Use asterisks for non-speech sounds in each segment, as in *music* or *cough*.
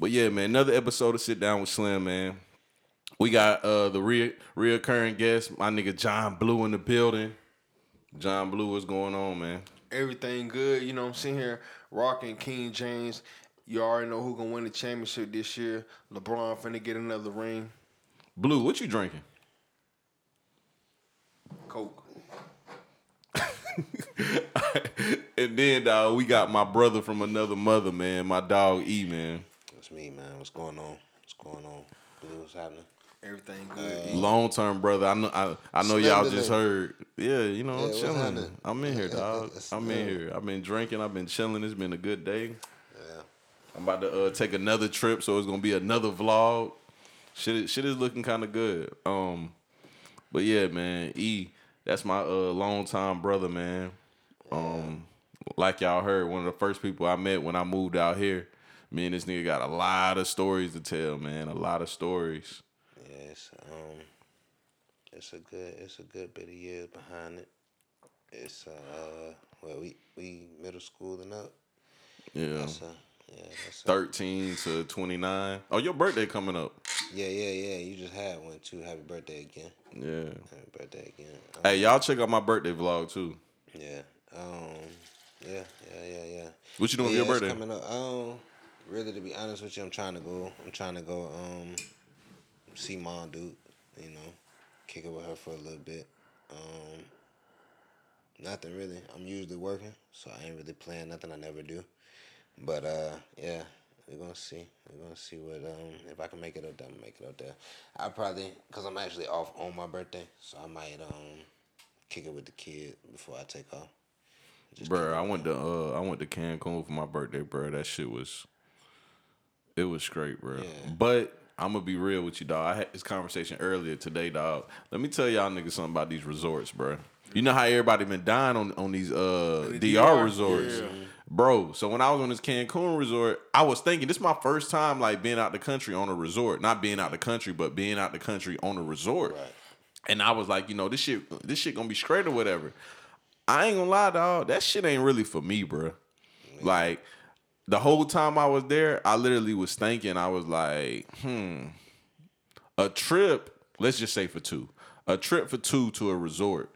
But yeah, man, another episode of Sit Down with Slim, man. We got uh the re- reoccurring guest, my nigga John Blue in the building. John Blue, what's going on, man? Everything good. You know, I'm sitting here rocking King James. You already know who gonna win the championship this year. LeBron finna get another ring. Blue, what you drinking? Coke. *laughs* and then dog, we got my brother from another mother, man. My dog E, man. That's me, man. What's going on? What's going on? Blue, what's happening? Everything good. Long term brother. I know. I, I know y'all today. just heard. Yeah, you know, Yeah, I'm chilling. I'm in here, dog. *laughs* I'm in here. I've been drinking. I've been chilling. It's been a good day. Yeah. I'm about to uh, take another trip, so it's gonna be another vlog. Shit, is- shit is looking kind of good. Um, but yeah, man, E, that's my uh long time brother, man. Um, like y'all heard, one of the first people I met when I moved out here. Me and this nigga got a lot of stories to tell, man. A lot of stories. Yes, it's um, it's a good, it's a good bit of years behind it. It's uh, well, we we middle school and up. Yeah, That's a, yeah, that's a, thirteen to twenty nine. Oh, your birthday coming up. yeah, yeah, yeah. You just had one too. Happy birthday again. Yeah. Happy birthday again. Um, Hey, y'all check out my birthday vlog too. Yeah. Um. Yeah. Yeah. Yeah. Yeah. What you doing yeah, for your birthday? Coming up. Um. Really, to be honest with you, I'm trying to go. I'm trying to go. Um. See mom, dude. You know, kick it with her for a little bit. Um. Nothing really. I'm usually working, so I ain't really playing nothing. I never do. But uh, yeah, we're gonna see. We're gonna see what um if I can make it up there. I'm make it up there. I probably because I'm actually off on my birthday, so I might um kick it with the kid before I take off. Just Bro, I went to uh I went to Cancun for my birthday, bro. That shit was it was straight, bro. Yeah. But I'm gonna be real with you, dog. I had this conversation earlier today, dog. Let me tell y'all niggas something about these resorts, bro. You know how everybody been dying on on these uh DR, DR? resorts. Yeah. Bro, so when I was on this Cancun resort, I was thinking this is my first time like being out the country on a resort. Not being out the country, but being out the country on a resort. Right. And I was like, you know, this shit, this shit gonna be straight or whatever. I ain't gonna lie, dog. That shit ain't really for me, bro. Like the whole time I was there, I literally was thinking, I was like, hmm, a trip. Let's just say for two, a trip for two to a resort.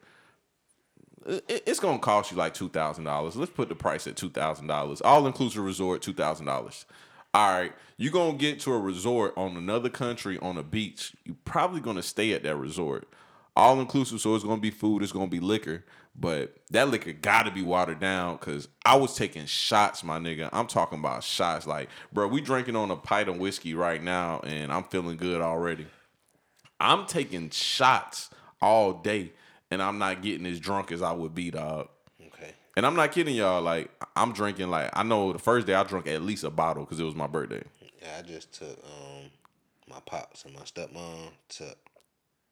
It's gonna cost you like two thousand dollars. Let's put the price at two thousand dollars. All inclusive resort, two thousand dollars. All right, you're gonna get to a resort on another country on a beach. You're probably gonna stay at that resort. All inclusive, so it's gonna be food, it's gonna be liquor, but that liquor gotta be watered down. Cause I was taking shots, my nigga. I'm talking about shots. Like, bro, we drinking on a pint of whiskey right now, and I'm feeling good already. I'm taking shots all day, and I'm not getting as drunk as I would be, dog. Okay. And I'm not kidding y'all. Like I'm drinking. Like I know the first day I drank at least a bottle because it was my birthday. Yeah, I just took um my pops and my stepmom to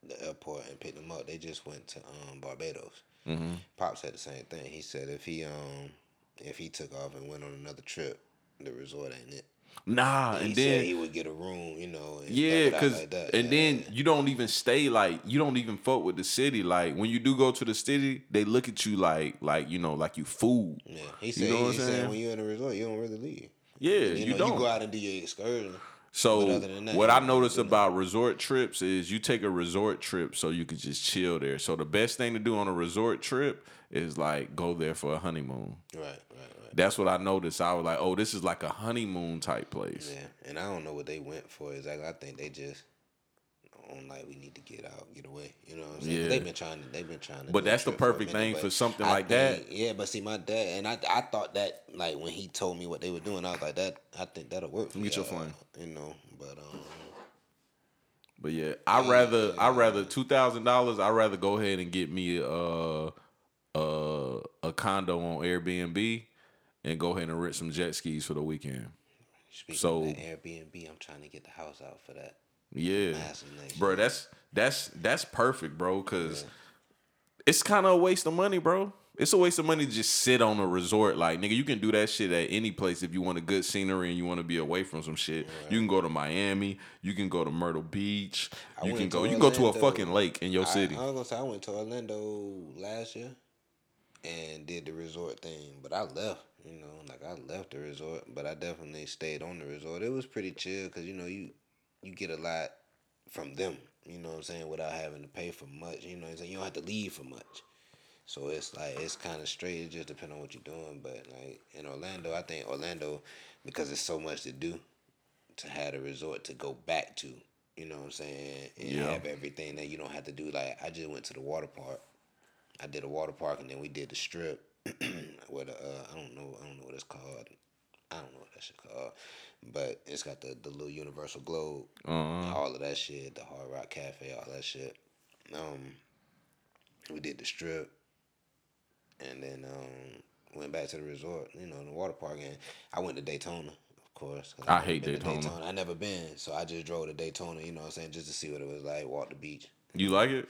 the airport and picked them up. They just went to um Barbados. Mm-hmm. Pops said the same thing. He said if he um if he took off and went on another trip, the resort ain't it. Nah, He and said then he would get a room, you know. And yeah, stuff it out cause like that. and Yeah, then you don't even stay like you don't even fuck with the city. Like when you do go to the city, they look at you like like you know like you fool. yeah, he said know what he I'm said when you're in a resort, you don't really leave. Yeah, You, you, know, don't. you go out and do your excursion. So that, what I don't noticed about resort trips is you take a resort trip so you can just chill there. So the best thing to do on a resort trip is like go there for a honeymoon. Right, right, right. That's what I noticed. I was like, oh, this is like a honeymoon type place. Yeah, and I don't know what they went for exactly. I think they just like we need to get out, get away. You know what I'm saying? Yeah. They've been trying to. They've been trying to. But that's the perfect thing for something I like that. Yeah, but see, my dad and I, I thought that like when he told me what they were doing, I was like, that I think that'll work. For me get your y'all. You know, but um, But yeah, I rather I rather two thousand dollars. I rather go ahead and get me a a a condo on Airbnb and go ahead and rent some jet skis for the weekend. speaking So- Airbnb, I'm trying to get the house out for that. Yeah, bro. That's that's that's perfect, bro. Cause it's kind of a waste of money, bro. It's a waste of money to just sit on a resort. Like, nigga, you can do that shit at any place if you want a good scenery and you want to be away from some shit. You can go to Miami. You can go to Myrtle Beach. I You can go. to You can go to a fucking lake in your I, city. I was gonna say I went to Orlando last year. and did the resort thing. But I left, you know, like I left the resort, but I definitely stayed on the resort. It was pretty chill because you know you you get a lot from them. You know what I'm saying without having to pay for much. You know what I'm saying you don't have to leave for much. So it's like it's kind of straight. It just depends on what you're doing. But like in Orlando, I think Orlando because it's so much to do to have a resort to go back to. You know what I'm saying? And Yeah. have everything that you don't have to do. Like I just went to the water park. I did a water park and then we did the strip. *clears throat* with a, uh, I don't know I don't know what it's called. I don't know what that shit called. But it's got the, the little universal globe, Uh-huh. all of that shit, the Hard Rock Cafe, all that shit. Um we did the strip and then um went back to the resort, you know, the water park and I went to Daytona, of course. I I've hate to Daytona. I never been, so I just drove to Daytona, you know what I'm saying, just to see what it was like, walk the beach. You like it?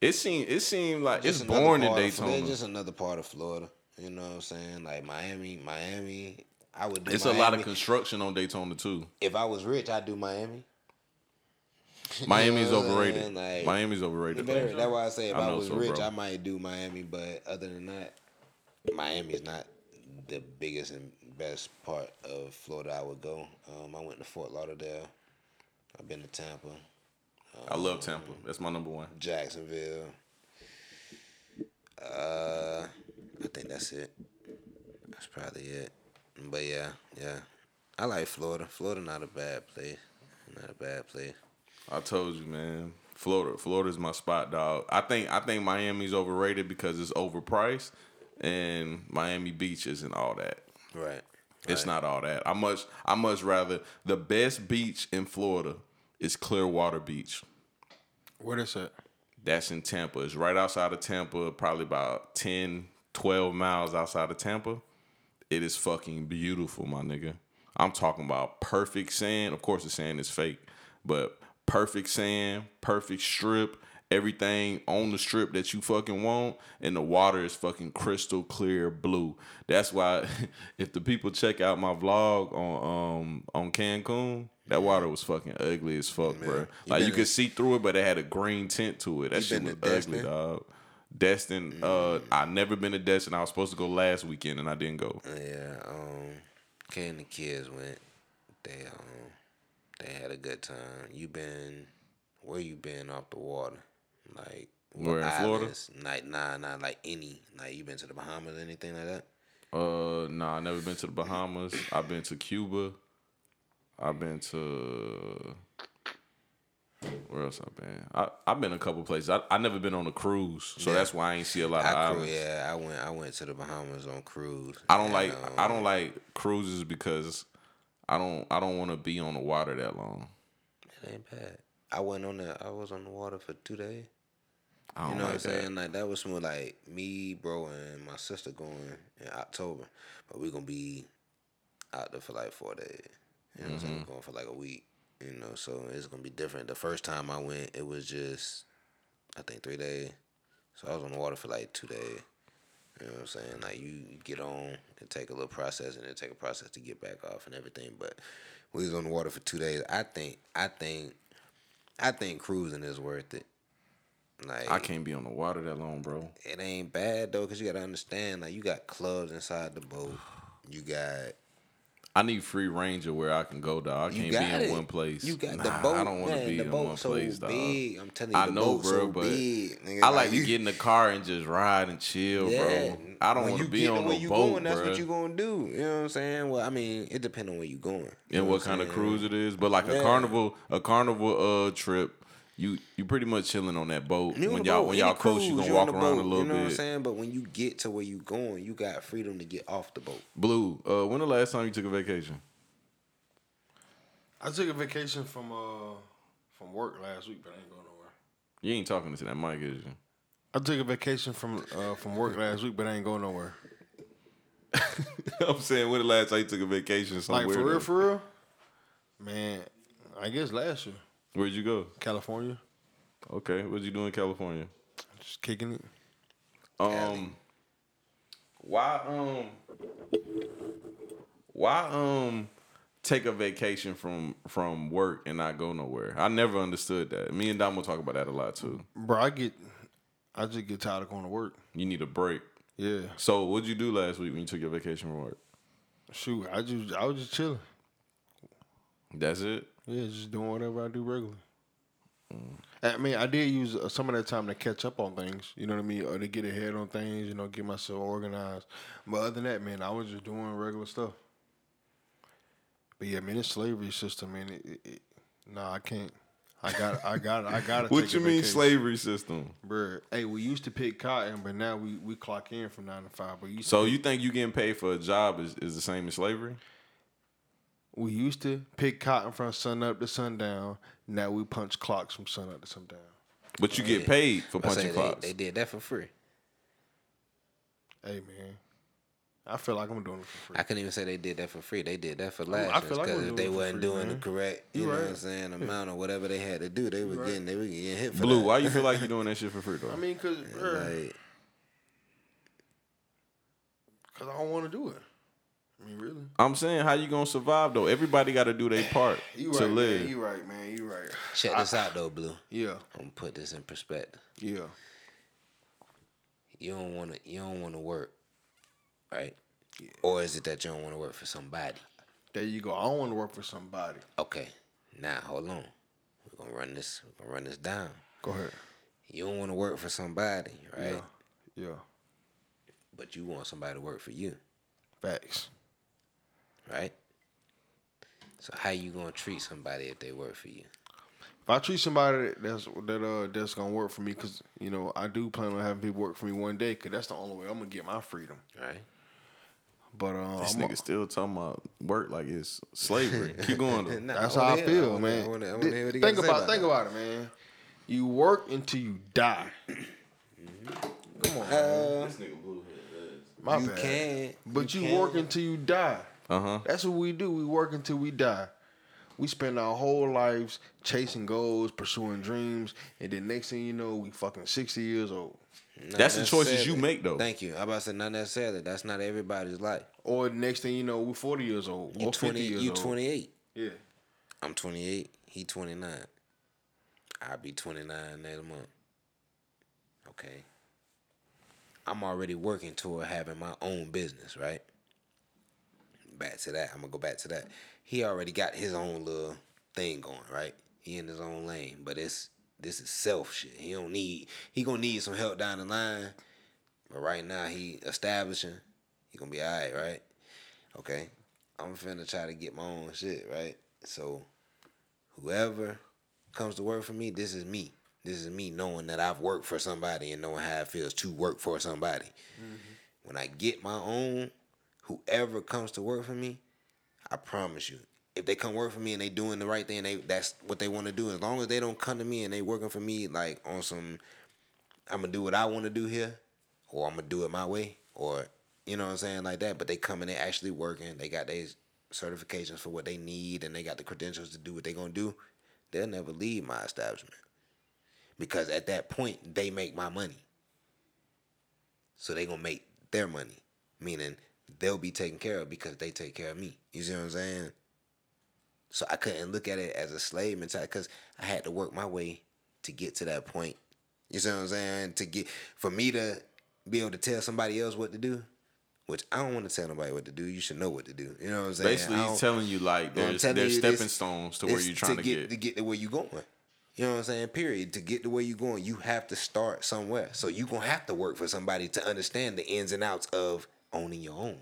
It seemed it seemed like Just it's boring in of Daytona. It's just another part of Florida. You know what I'm saying? Like Miami, Miami. I would do. It's Miami. a lot of construction on Daytona too. If I was rich, I'd do Miami. *laughs* Miami's know what I'm overrated. Like- Miami's overrated. Better- That's why I say if I I, was so, rich, bro. I might do Miami. But other than that, Miami's not the biggest and best part of Florida. I would go. Um, I went to Fort Lauderdale. I've been to Tampa, I love Tampa. That's my number one. Jacksonville. Uh, I think that's it. That's probably it. But yeah, yeah. I like Florida. Florida not a bad place. Not a bad place. I told you, man. Florida, Florida's my spot, dog. I think I think Miami's overrated because it's overpriced, and Miami Beach isn't all that. Right. It's not all that. I much I much rather the best beach in Florida is Clearwater Beach. Where that's at? That's in Tampa. It's right outside of Tampa, probably about 10, 12 miles outside of Tampa. It is fucking beautiful, my nigga. I'm talking about perfect sand. Of course, the sand is fake, but perfect sand, perfect strip, everything on the strip that you fucking want, and the water is fucking crystal clear blue. That's why *laughs* if the people check out my vlog on um on Cancun, that water was fucking ugly as fuck, bro. Like you been could see through it, but it had a green tint to it. That You shit was ugly, dog. Destin, uh, I never been to Destin. I was supposed to go last weekend and I didn't go. Yeah, um, Kay and the kids went. They um, they had a good time. You been where you been off the water? Like Where, in Florida? Like nah, not like any. Like you been to the Bahamas, or anything like that? Uh, nah, I never been to the Bahamas. I've been to Cuba. I've been to where else I've been? I I've been a couple places. I I never been on a cruise, so Yeah. that's why I ain't see a lot of I cru- yeah, I went. I went to the Bahamas on cruise. I don't and, like um, I don't like cruises because I don't I don't want to be on the water that long. It ain't bad. I went on the. I was on the water for two days. I don't You know like what I'm that. saying? Like that was more like me, bro, and my sister going in October, but we're gonna be out there for like four days. You know what I'm saying? Mm-hmm. We're going for like a week. You know, so it's gonna be different. The first time I went, it was just, I think three days. So I was on the water for like two days. You know what I'm saying? Like you, get on, and take a little process, and then take a process to get back off and everything. But we was on the water for two days. I think, I think, I think cruising is worth it. Like I can't be on the water that long, bro. it ain't bad though, cause you gotta understand, like you got clubs inside the boat. You got I need free range of where I can go, dog. I you can't be in it. one place. You got Nah, the boat. I don't want to be the in boat one so place, dog. big. I'm telling you, I the know, bro, so but big. nigga, I like you- to get in the car and just ride and chill, Yeah. bro. I don't want to be on no you boat, going, that's bro. what you gonna do. You know what I'm saying? Well, I mean, it depends on where you going. You and know what kind of cruise it is, but like a carnival, a carnival uh trip, you you pretty much chilling on that boat. You when the y'all boat, when y'all close, you cruise, gonna walk around boat, a little bit. You know what I'm saying? But when you get to where you going, you got freedom to get off the boat. Blue, uh, when the last time you took a vacation? I took a vacation from uh from work last week, but I ain't going nowhere. You ain't talking to that mic, is you? I took a vacation from uh from work last week, but I ain't going nowhere. *laughs* I'm saying when the last time you took a vacation somewhere? Like for real, though? for real, man. I guess last year, Where'd you go? California, Okay, what'd you do in California? just kicking it. Um, why um, why um, take a vacation from from work and not go nowhere? I never understood that. Me and Dom will talk about that a lot too. Bro, I get I just get tired of going to work. You need a break. Yeah. So what'd you do last week when you took your vacation from work? Shoot, I just I was just chilling. That's it. Yeah, just doing whatever I do regularly. I mean, I did use uh, some of that time to catch up on things. You know what I mean, or to get ahead on things. You know, get myself organized. But other than that, man, I was just doing regular stuff. But yeah, man, this slavery system, man. It, it, it, nah, I can't. I got, I got, I got. *laughs* What you mean vacation. slavery system? Bruh, hey, we used to pick cotton, but now we, we clock in from nine to five. But you So you think you getting paid for a job is, is the same as slavery? We used to pick cotton from sunup to sundown. Now we punch clocks from sunup to sundown. But you get paid for punching they, clocks. they did that for free. Hey man, I feel like I'm doing it for free. I couldn't even say they did that for free. They did that for I last feel like because if they it for wasn't free, doing the correct, you You know right. what I'm saying, amount or whatever they had to do, they were getting they were getting hit for Blue, that. why you feel like *laughs* you're doing that shit for free though? I mean, cause, bruh, Like, cause I don't want to do it. I mean, really. I'm saying how you gonna survive though? Everybody got to do their *sighs* part You to right, live. man. You right, man. You right. check this out though, Blue. Yeah, I'm gonna put this in perspective. yeah. You don't wanna you don't wanna work, right? Yeah. Or is it that you don't want to work for somebody? There you go. I don't want to work for somebody. Okay, now hold on. We're gonna run this. We're gonna run this down. Go ahead. You don't want to work for somebody, right? Yeah. Yeah. But you want somebody to work for you, Facts. Right? So how you gonna treat somebody if they work for you? If I treat somebody that's that uh that's gonna work for me, cause you know I do plan on having people work for me one day, cause that's the only way I'm gonna get my freedom. Right? But uh, This I'm nigga still talking about work like it's slavery. *laughs* Keep going though. *laughs* Nah, That's how I wanna feel, wanna- man. I wanna- I wanna hear what he got think about, about think that. about it, man. You work until you die. *clears throat* Come on, man. This nigga blue my you bad. can, But you, you work until you die. Uh huh. That's what we do. We work until we die. We spend our whole lives chasing goals, pursuing dreams, and then next thing you know, we fucking sixty years old. Not That's the choices you make, though. Thank you. I about to say not necessarily. That's not everybody's life. Or the next thing you know, we're forty years old. You or twenty. fifty years You old. twenty eight. Yeah. I'm twenty eight. He twenty nine. I'll be twenty nine next month. Okay. I'm already working toward having my own business, right? Back to that. I'm gonna go back to that. He already got his own little thing going, right? He in his own lane, but it's this is self shit. He don't need. He gonna need some help down the line, but right now he establishing. He gonna be all right, right? Okay. I'm finna try to get my own shit, right? So whoever comes to work for me, this is me. This is me knowing that I've worked for somebody and knowing how it feels to work for somebody. Mm-hmm. When I get my own, whoever comes to work for me, I promise you, if they come work for me and they doing the right thing, they that's what they want to do. As long as they don't come to me and they working for me like on some, I'm gonna do what I want to do here, or I'm gonna do it my way, or you know what I'm saying like that. But they come and they actually working. They got their certifications for what they need, and they got the credentials to do what they gonna do. They'll never leave my establishment because at that point they make my money. So they gonna make their money, meaning they'll be taken care of because they take care of me. You see what I'm saying? So I couldn't look at it as a slave mentality because I had to work my way to get to that point. You see what I'm saying? To get for me to be able to tell somebody else what to do, which I don't want to tell nobody what to do. You should know what to do. You know what I'm saying? Basically, he's telling you like you know, there's there's stepping this- stones to where you're trying to get. to get to where you're going. You know what I'm saying? Period. To get to where you're going, you have to start somewhere. So you're gonna have to work for somebody to understand the ins and outs of owning your own.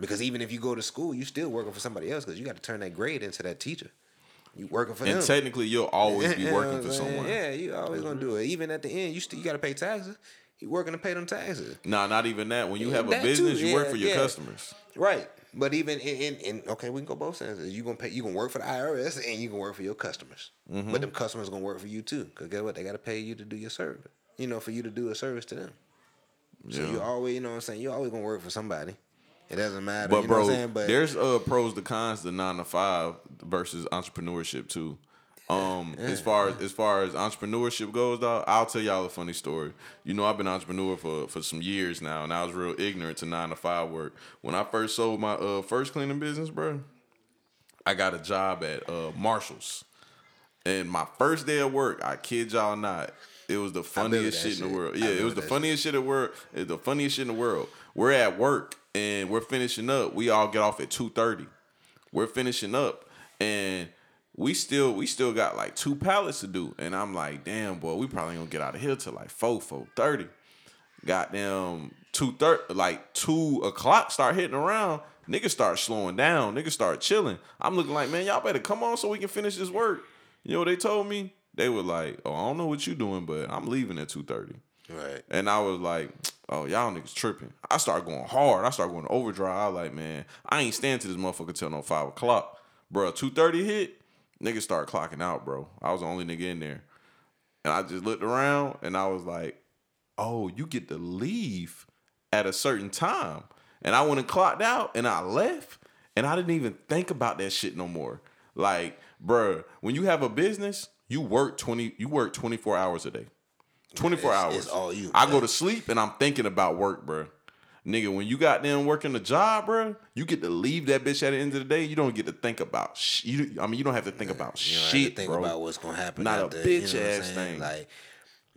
Because even if you go to school, you still working for somebody else because you got to turn that grade into that teacher. You working for And them. And technically, you'll always *laughs* be working for someone. Yeah, you always gonna do it. Even at the end, you still you gotta pay taxes. You working to pay them taxes. Nah, not even that. When you have a That too, business, you work for your yeah. customers. Right. But even in, in, in okay, we can go both sides. You gonna pay you gonna work for the IRS and you can work for your customers. Mm-hmm. But them customers gonna work for you too. Cause guess what? They gotta pay you to do your service. You know, for you to do a service to them. So Yeah. you always, you know what I'm saying, you always gonna work for somebody. It doesn't matter. But you know bro, what I'm saying? But there's uh pros to cons to nine to five versus entrepreneurship too. Um, as far as as far as entrepreneurship goes, though, I'll tell y'all a funny story. You know, I've been entrepreneur for for some years now, and I was real ignorant to nine to five work. When I first sold my uh first cleaning business, bro, I got a job at uh Marshalls, and my first day of work, I kid y'all not, It was the funniest that shit in the world. Yeah, it was the funniest shit in the world. It's the funniest shit in the world. We're at work and we're finishing up. We all get off at two thirty. We're finishing up and we still we still got like two pallets to do. And I'm like, damn boy, we probably gonna get out of here till like four four thirty. Goddamn two thirty, like two o'clock start hitting around. Niggas start slowing down. Niggas start chilling. I'm looking like, man, y'all better come on so we can finish this work. You know what they told me? They were like, oh, I don't know what you doing, but I'm leaving at two thirty. Right. And I was like, *tsk* oh, y'all niggas tripping. I started going hard. I started going overdrive. I was like, man, I ain't stand to this motherfucker till no five o'clock. Bro, 2.30 hit, niggas start clocking out, bro. I was the only nigga in there. And I just looked around and I was like, oh, you get to leave at a certain time. And I went and clocked out and I left and I didn't even think about that shit no more. Like, bruh, when you have a business, you work 20, you work 24 hours a day. 24 It's- hours. it's all you, I go to sleep and I'm thinking about work, bro. Nigga, when you got them working a job, bro, you get to leave that bitch at the end of the day. You don't get to think about sh- you. I mean, you don't have to think about You don't have shit, to think bro. about what's gonna happen. Not a bitch you know ass thing. Like,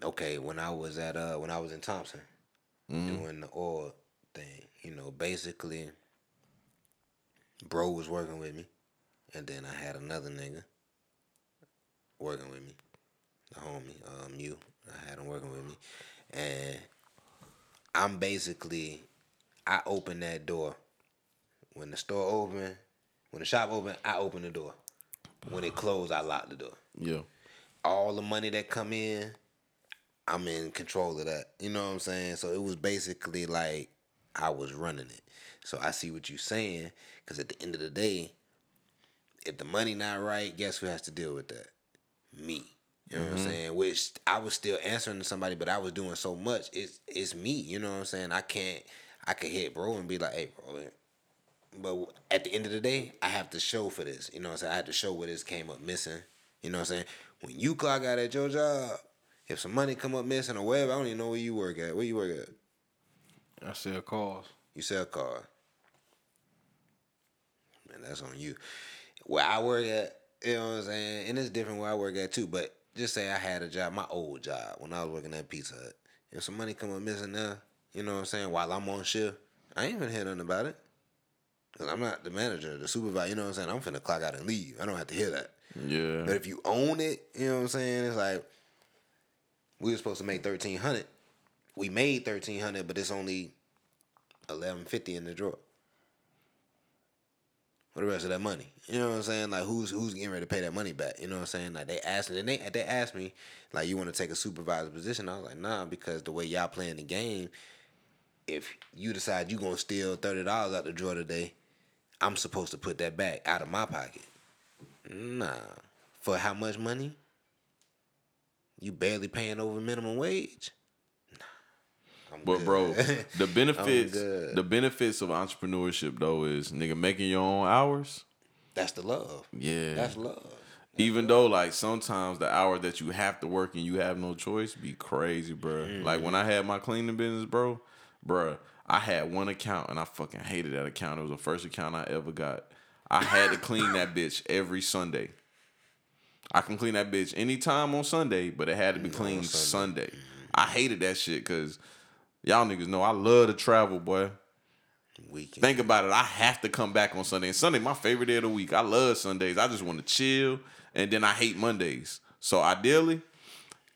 okay, when I was at uh when I was in Thompson Mm-hmm. doing the oil thing, you know, basically, bro was working with me, and then I had another nigga working with me, the homie, um, you. I had him working with me, and I'm basically, I open that door when the store open, when the shop open, I open the door. When it closed, I lock the door. yeah. All the money that come in, I'm in control of that. You know what I'm saying? So it was basically like I was running it. So I see what you're saying, because at the end of the day, if the money not right, guess who has to deal with that? Me. You know what I'm mm-hmm. saying? Which I was still answering to somebody, but I was doing so much. It's it's me. You know what I'm saying? I can't. I could hit bro and be like, "Hey, bro." But at the end of the day, I have to show for this. You know what I'm saying? I had to show where this came up missing. You know what I'm saying? When you clock out at your job, if some money come up missing or whatever, I don't even know where you work at. Where you work at? I sell cars. You sell car. Man, that's on you. Where I work at, you know what I'm saying? And it's different where I work at too. But just say I had a job, my old job, when I was working at Pizza Hut. If some money come up missing there, you know what I'm saying, while I'm on shift, I ain't even hear nothing about it. Cause I'm not the manager, the supervisor, you know what I'm saying? I'm finna clock out and leave. I don't have to hear that. Yeah. But if you own it, you know what I'm saying? It's like we were supposed to make thirteen hundred. We made thirteen hundred, but it's only eleven fifty in the drawer. For the rest of that money, you know what I'm saying? Like who's who's getting ready to pay that money back? You know what I'm saying? Like they asked me, and they they asked me, like you want to take a supervisor position? I was like, nah, because the way y'all playing the game, if you decide you gonna steal thirty dollars out the drawer today, I'm supposed to put that back out of my pocket. Nah. For how much money? You barely paying over minimum wage? I'm But good. bro, *laughs* the benefits the benefits of entrepreneurship though is nigga making your own hours. that's the love. Yeah. That's love. Even though like sometimes the hour that you have to work and you have no choice be crazy, bro. Like when I had my cleaning business, bro, bro, I had one account and I fucking hated that account. It was the first account I ever got. I had to clean that *laughs* bitch every Sunday. I can clean that bitch anytime on Sunday, but it had to be mm, cleaned Sunday. I hated that shit because y'all niggas know I love to travel, boy. Weekend. Think about it. I have to come back on Sunday. And Sunday, my favorite day of the week. I love Sundays. I just want to chill. And then I hate Mondays. So ideally,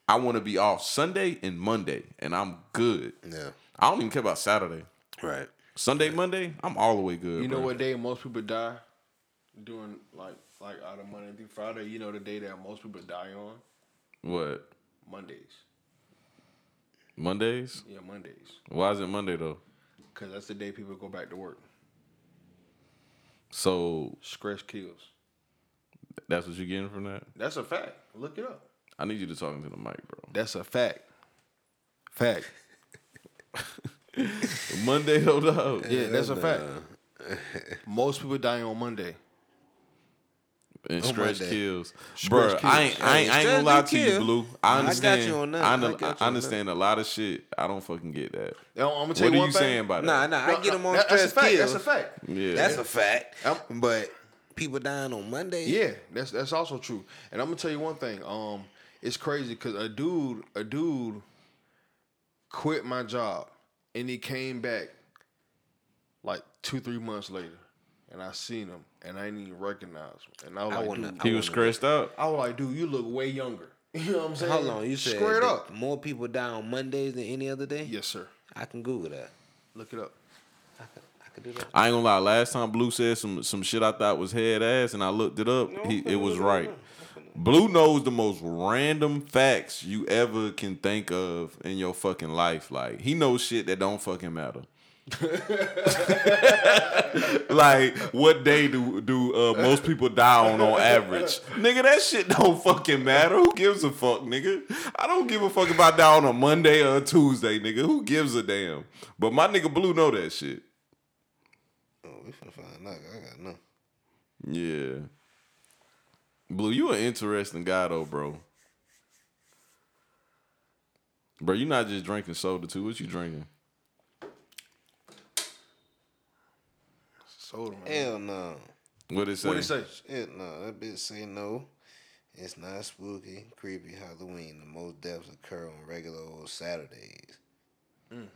I want to be off Sunday and Monday. And I'm good. yeah. I don't even care about Saturday. Right. Sunday, Monday, I'm all the way good. You know bro. what day most people die? Doing like like out of Monday through Friday. You know the day that most people die on? What? Mondays. Mondays? Yeah, Mondays. Why is it Monday though? Cause that's the day people go back to work. So Stress kills. that's what you're getting from that? That's a fact. Look it up. I need you to talk into the mic, bro. That's a fact. Fact. *laughs* Monday though, dog. Yeah, that's a fact. Most people die on Monday. And On stretch kills, Stretch bro. I ain't. I ain't, I ain't gonna lie do to you. Blue. I I got understand. you on that. I, I know- got you I on that. understand a lot of shit. I don't fucking get that. I'm gonna What tell are you you one thing. saying about Nah, that? nah. No, I get them no, on that- stress that's a fact. kills. That's a fact. Yeah, That's a fact. I'm- but people dying on Monday. Yeah, that's that's also true. And I'm gonna tell you one thing. Um, it's crazy because a dude, a dude, quit my job, and he came back like two, three months later, and I seen him, and I didn't even recognize him, and I was I like, dude, He I was wouldn't- stressed out. I was like, dude, you look way younger. *laughs* You know what I'm saying? Hold on, you said straight up. more people die on Mondays than any other day? Yes, sir. I can Google that. Look it up. I could, I could do that. I ain't gonna lie. Last time Blue said some some shit I thought was head ass, and I looked it up. He, it was right. Blue knows the most random facts you ever can think of in your fucking life. Like he knows shit that don't fucking matter. *laughs* like what day do do uh, most people die on on average? Nigga, that shit don't fucking matter. Who gives a fuck, nigga? I don't give a fuck about die on a Monday or a Tuesday, nigga. Who gives a damn? But my nigga Blue know that shit. Oh, we finna find out. I got no. Yeah. Blue, you an interesting guy though, bro. Bro, you not just drinking soda too. What you drinking? Soda, man. Hell no. What it say? What he say? Shit, no. That bitch say no. It's not spooky, creepy Halloween. The most deaths occur on regular old Saturdays. Mm.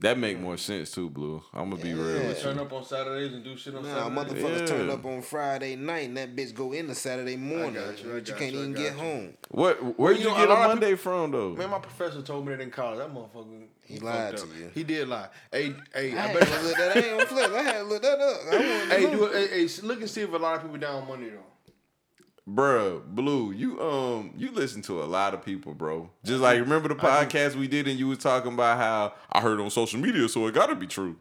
That make more sense too, Blue. I'm gonna be real Yeah. with you. Turn up on Saturdays and do shit on Nah, Saturdays. motherfuckers turn up on Friday night and that bitch go into Saturday morning. got you, I but you can't you, I even got get you. home. What? Where'd you you, know, get a a lot of Monday from though? Man, my professor told me that in college. That motherfucker. He fucked lied up. to you. He did lie. Hey, hey, I I had bet. to look that. I ain't on flip. I had to look that up. I wanted to hey, know. do it. Hey, hey, look and see if a lot of people down money though. Bruh, Blue, you um you listen to a lot of people, bro. Just like remember the podcast we did and you was talking about how I heard on social media, so it gotta be true.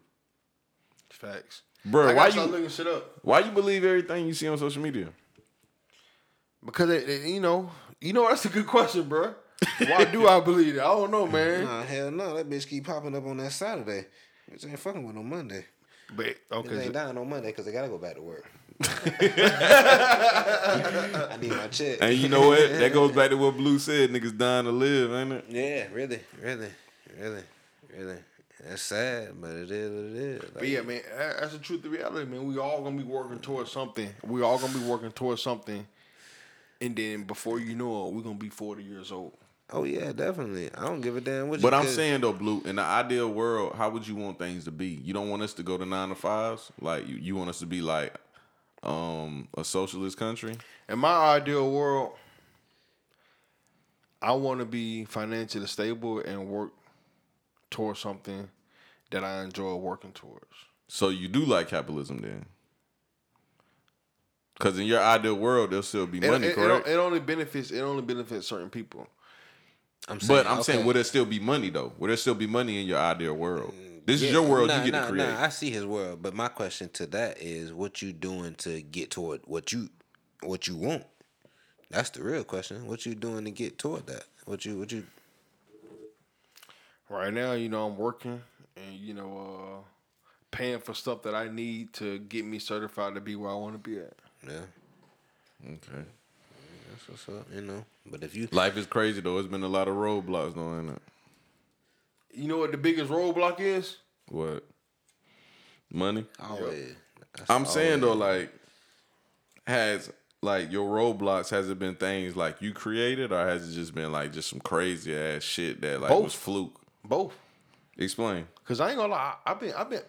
Facts. Bruh, I why start you looking shit up why you believe everything you see on social media? because it, it- you know, you know that's a good question, bro. Why do I believe it? I don't know, man. Nah, hell no. That bitch keep popping up on that Saturday. Bitch ain't fucking with no Monday. But Bitch okay, ain't dying on Monday because they gotta go back to work. I need my check. And you know what? *laughs* That goes back to what Blue said, niggas dying to live, ain't it? Yeah, really, really, really, really. That's sad, but it is what it is. Like, But yeah, man, that's the truth, the reality, man. We all gonna be working towards something. We all gonna be working towards something, and then before you know it, we're gonna be forty years old. Oh yeah, definitely. I don't give a damn what. But you I'm cause- saying though, Blue, in the ideal world, how would you want things to be? You don't want us to go to nine to fives? Like you, you want us to be like um a socialist country? In my ideal world, I want to be financially stable and work towards something that I enjoy working towards. So you do like capitalism then? Because in your ideal world, there'll still be money, it- it correct? it only benefits it only benefits certain people. I'm saying, but I'm saying, okay. would there still be money though? Would there still be money in your ideal world? This Yeah, is your world. nah, you get nah, to create. Nah, I see his world, but my question to that is, what you doing to get toward what you, what you want? That's the real question. What you doing to get toward that? What you, what you? Right now, you know, I'm working and you know, uh, paying for stuff that I need to get me certified to be where I want to be at. Yeah, okay. that's what's up. You know, but if you, Life is crazy though. It's been a lot of roadblocks though, ain't it? You know what the biggest roadblock is? What? Money? always, that's I'm saying though, like, has like your roadblocks has it been things like you created, or has it just been like just some crazy ass shit that like was fluke? Both. Explain. Cause I ain't gonna lie, I- I've been, I've been,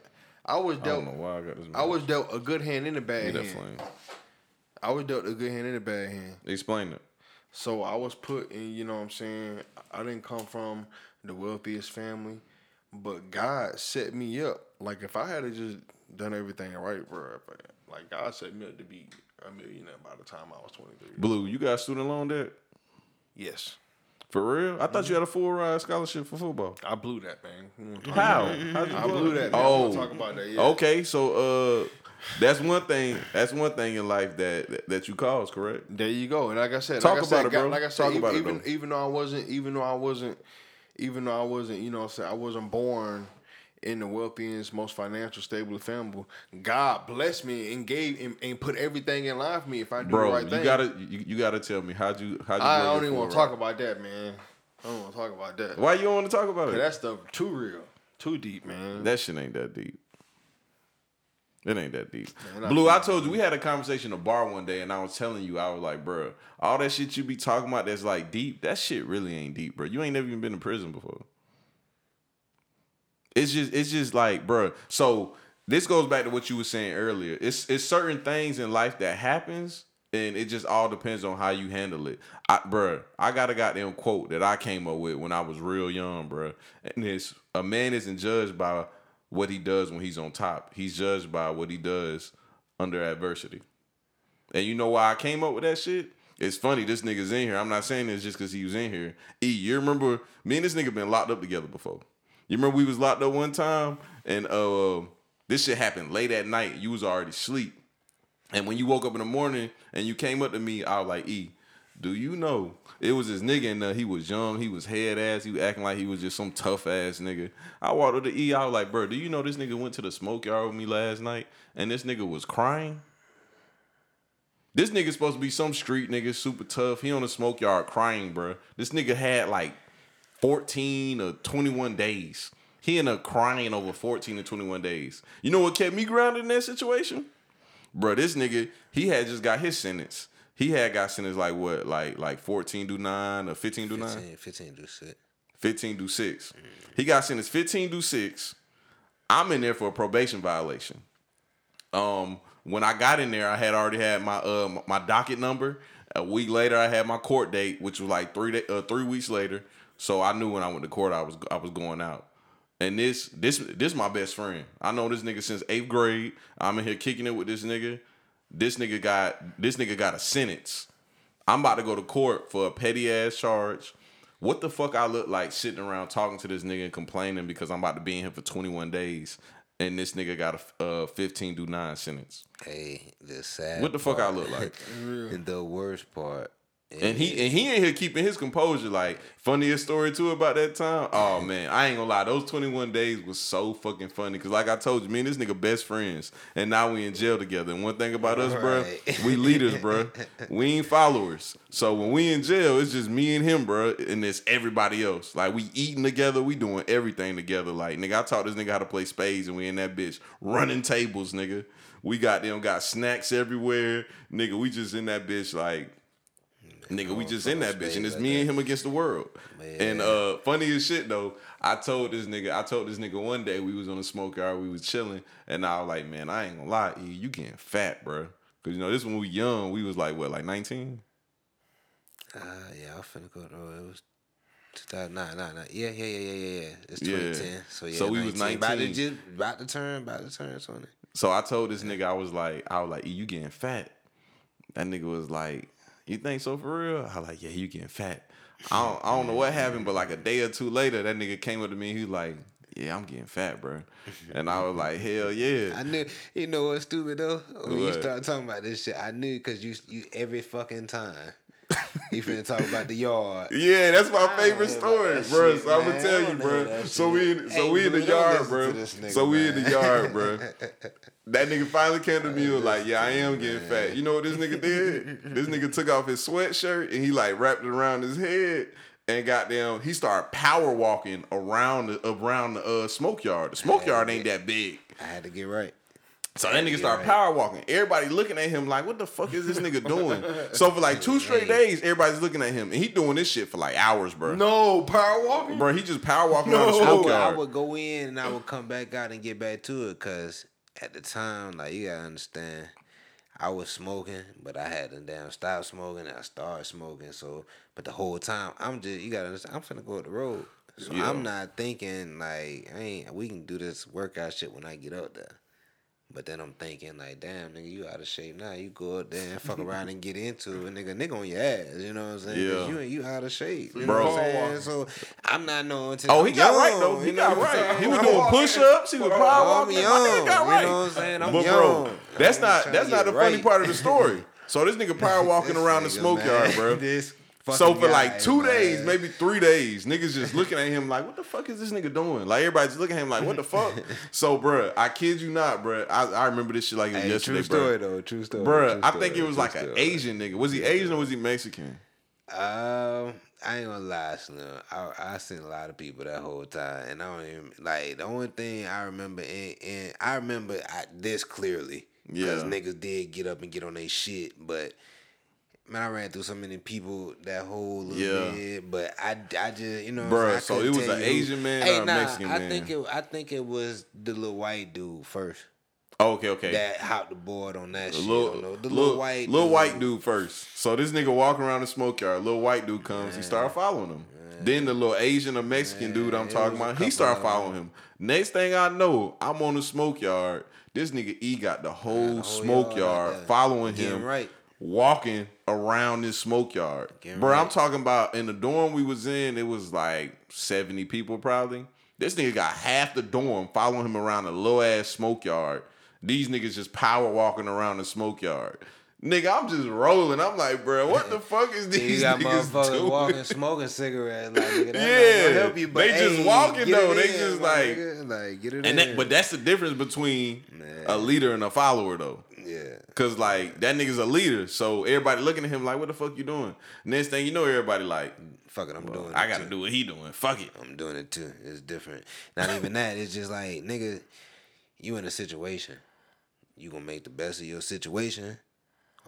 I was I dealt, don't know why I got this. I was dealt a good hand and a bad hand. flame. I was dealt a good hand and a bad hand. Explain it. So I was put in, you know what I'm saying? I didn't come from the wealthiest family, but God set me up. Like if I had to just done everything right, bro, I- like God set me up to be a millionaire by the time I was 23. Blue, you got student loan debt Yes. for real? I thought you had a full ride scholarship for football. I blew that, man. We won't talk How? I blew that. Man. Oh. Talk about that. Yeah. Okay, so uh, that's one thing. That's one thing in life that that, you caused, correct? There you go. And like I said, Talk like I said, about it, bro. Like I said, Talk e- about it, even even though I wasn't, even though I wasn't, even though I wasn't, you know, I'm saying I wasn't born in the wealthiest, most financial stable family. God blessed me and gave and, and put everything in line for me if I do Bro, the right you thing. gotta you, you gotta tell me how'd you how'd you I don't even want to talk about that, man. I don't want to talk about that. Why you don't want to talk about it? That stuff too real, too deep, man. That shit ain't that deep. It ain't that deep. Blue, I told you we had a conversation in a bar one day, and I was telling you, I was like, bro, all that shit you be talking about that's like deep, that shit really ain't deep, bro. You ain't never even been in prison before. It's just, it's just like, bro. So this goes back to what you were saying earlier. It's, it's certain things in life that happens, and it just all depends on how you handle it. I, bro, I got a goddamn quote that I came up with when I was real young, bro. And it's a man isn't judged by what he does when he's on top. He's judged by what he does under adversity. And you know why I came up with that shit? It's funny, this nigga's in here. I'm not saying this just because he was in here. E, you remember me and this nigga been locked up together before. You remember we was locked up one time and uh this shit happened late at night. You was already asleep. And when you woke up in the morning and you came up to me, I was like, E, do you know it was this nigga and uh, he was young, he was head ass, he was acting like he was just some tough ass nigga. I walked to E, I was like, bro, do you know this nigga went to the smoke yard with me last night and this nigga was crying? This nigga supposed to be some street nigga, super tough. He on the smoke yard crying, bro. This nigga had like 14 or 21 days. He ended up crying over 14 to 21 days. You know what kept me grounded in that situation? Bro, this nigga, he had just got his sentence. He had got sentenced like what, like like 14 do 9 or 15 do 9? 15, 15 do shit. 15 do 6. He got sentenced 15 do 6. I'm in there for a probation violation. Um, when I got in there, I had already had my uh my docket number. A week later, I had my court date, which was like three day, uh, three weeks later. So I knew when I went to court, I was I was going out. And this this this my best friend. I know this nigga since eighth grade. I'm in here kicking it with this nigga. This nigga got this nigga got a sentence. I'm about to go to court for a petty ass charge. What the fuck I look like sitting around talking to this nigga and complaining because I'm about to be in here for 21 days and this nigga got a uh, 15 do 9 sentence. Hey, the sad. What the fuck I look like? *laughs* the worst part. And he and he ain't here keeping his composure. Like funniest story too about that time. Oh *laughs* man, I ain't gonna lie. Those twenty one days was so fucking funny. Cause like I told you, me and this nigga best friends, and now we in jail together. And one thing about us, bro, we leaders, *laughs* bro. We ain't followers. So when we in jail, it's just me and him, bro, and it's everybody else. Like we eating together, we doing everything together. Like nigga, I taught this nigga how to play spades, and we in that bitch running tables, nigga. We got them got snacks everywhere, nigga. We just in that bitch like. Nigga, we just in that bitch, and it's me and him against the world. And uh, funny as shit though, I told this nigga, I told this nigga one day we was on the smoke yard, we was chilling, and I was like, man, I ain't gonna lie, E, you getting fat, bro. Cause you know this when we young, we was like what, like nineteen? Uh, yeah, I was finna go. Oh, it was 2009, nah, nah. Yeah, yeah, yeah, yeah, yeah, yeah. It's Yeah. 2010. So yeah, So we was About to 19. just about to turn, about to turn 20. So I told this nigga, I was like, I was like, e, you getting fat? That nigga was like, you think so for real? I like, yeah, you getting fat. I don't, I don't know what happened, but like a day or two later, that nigga came up to me. He was like, yeah, I'm getting fat, bro. And I was like, hell yeah. I knew, you know what's stupid though? When you start talking about this shit, I knew because you, you every fucking time. he finna talk about the yard. *laughs* Yeah, that's my I favorite story, bro. shit, so I'm gonna tell you, bro. So we, so Hey, we in the yard, bro. So we in the yard, bro. *laughs* That nigga finally came to me and was like, "Yeah, I am getting fat." You know what this nigga did? this nigga took off his sweatshirt and he like wrapped it around his head and goddamn, he started power walking around the around the uh, smoke yard. The smoke yard ain't that big. I had to get right. So that nigga started right. power walking. Everybody looking at him like, what the fuck is this nigga doing? so for like two straight days, everybody's looking at him, and he doing this shit for like hours, bro. No power walking. Bro, he just power walking around the No. I smoke would, I would go in and I would come back out and get back to it because at the time, like you gotta understand, I was smoking, but I had to damn stop smoking and I started smoking. So, but the whole time I'm just you gotta understand, I'm finna go up the road. So Yeah. I'm not thinking like I ain't we can do this workout shit when I get up there. But then I'm thinking like, damn, nigga, you out of shape now. You go up there and fuck around and get into it, nigga. Nigga on your ass. You know what I'm saying? Yeah. You you out of shape, you Bro. Know what I'm saying? So I'm not knowing. Till Oh, he got right young, though. He got right. He was doing push ups. He was power I'm walking. My nigga got You know what I'm saying? I'm but young. bro, that's I'm not that's not the funny part of the story. So this nigga power *laughs* walking around the smoke nigga, yard, bro. This So for like two man. days, maybe three days, niggas just looking at him like, what the fuck is this nigga doing? Like everybody's looking at him like, what the fuck? *laughs* so, bruh, I kid you not, bruh. I, I remember this shit like Hey, yesterday, true story bruh. though. True story. Bruh, true I story, think it was like an. Asian nigga. Was he Asian or was he Mexican? Um, I ain't gonna lie, Slim. I I seen a lot of people that whole time, and I don't even like the only thing I remember. And, and I remember I, this clearly because Yeah. niggas did get up and get on their shit, but. Man, I ran through so many people that whole little Yeah. bit, but I, I just you know, what I'm Bruh, saying? I so it was an Asian man Hey, or a nah, Mexican I man? think it, I think it was the little white dude first Oh, okay, okay. that hopped the board on that The shit. little, the, the little, little white, little dude. white dude first. So this nigga walking around the smoke yard. Little white dude comes. He started following him. Then the little Asian or Mexican dude I'm it talking about, he started following him. Next thing I know, I'm on the smoke yard. This nigga E got the whole whole smoke yard yard following Getting him, right. Walking around this smoke yard. Getting Bro, I'm talking about in the dorm we was in, it was like 70 people probably. This nigga got half the dorm following him around a low ass smoke yard. These niggas just power walking around the smoke yard. Nigga, I'm just rolling. I'm like, bro, what the *laughs* fuck is You these got niggas motherfuckers doing? walking, smoking cigarettes. Like, nigga, Yeah, help you, but they just walking, though. They in, just like- nigga. like get it And in. that, but that's the difference between a leader and a follower, though. Cause like that nigga's a leader, so everybody looking at him like, "What the fuck you doing?" Next thing you know, everybody like, Fuck it, I'm doing. It. "I gotta too. do what he doing." Fuck it. I'm doing it too. It's different. Not even that. It's just like nigga, you in a situation. You gonna make the best of your situation,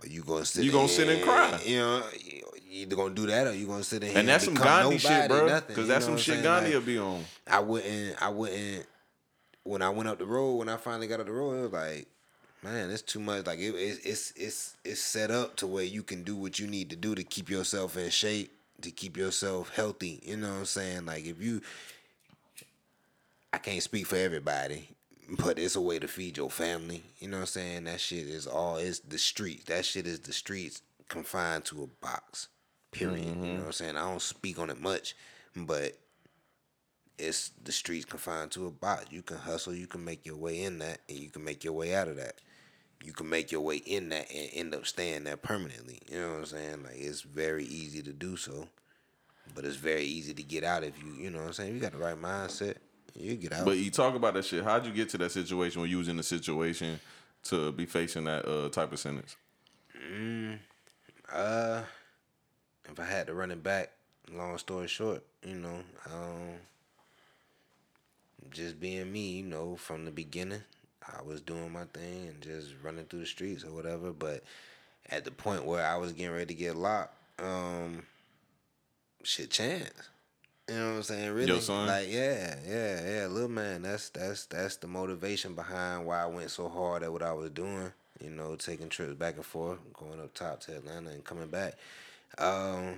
or you gonna sit. You gonna sit and cry. You know, you either gonna do that or you gonna sit in here And that's some Gandhi shit, bro. nothing, Cause that's some shit? Gandhi Like, will be on. I wouldn't. I wouldn't. When I went up the road, when I finally got up the road, it was like, man, it's too much. Like it, it's it's it's it's set up to where you can do what you need to do to keep yourself in shape, to keep yourself healthy. You know what I'm saying? Like if you, I can't speak for everybody, but it's a way to feed your family. You know what I'm saying? That shit is all. It's the streets. That shit is the streets confined to a box. Period. You mm-hmm. know what I'm saying? I don't speak on it much, but it's the streets confined to a box. You can hustle, you can make your way in that, and you can make your way out of that. You can make your way in that and end up staying there permanently. You know what I'm saying? Like it's very easy to do so, but it's very easy to get out if you, you know what I'm saying. You got the right mindset, you get out. But you talk about that shit. How'd you get to that situation when you was in the situation to be facing that uh, type of sentence? Mm, Uh, if I had to run it back, long story short, you know, um, just being me, you know, from the beginning, I was doing my thing and just running through the streets or whatever. But at the point where I was getting ready to get locked, um, shit chance. You know what I'm saying? Really, son? like yeah, yeah, yeah, little man. That's that's that's the motivation behind why I went so hard at what I was doing. You know, taking trips back and forth, going up top to Atlanta and coming back. Um,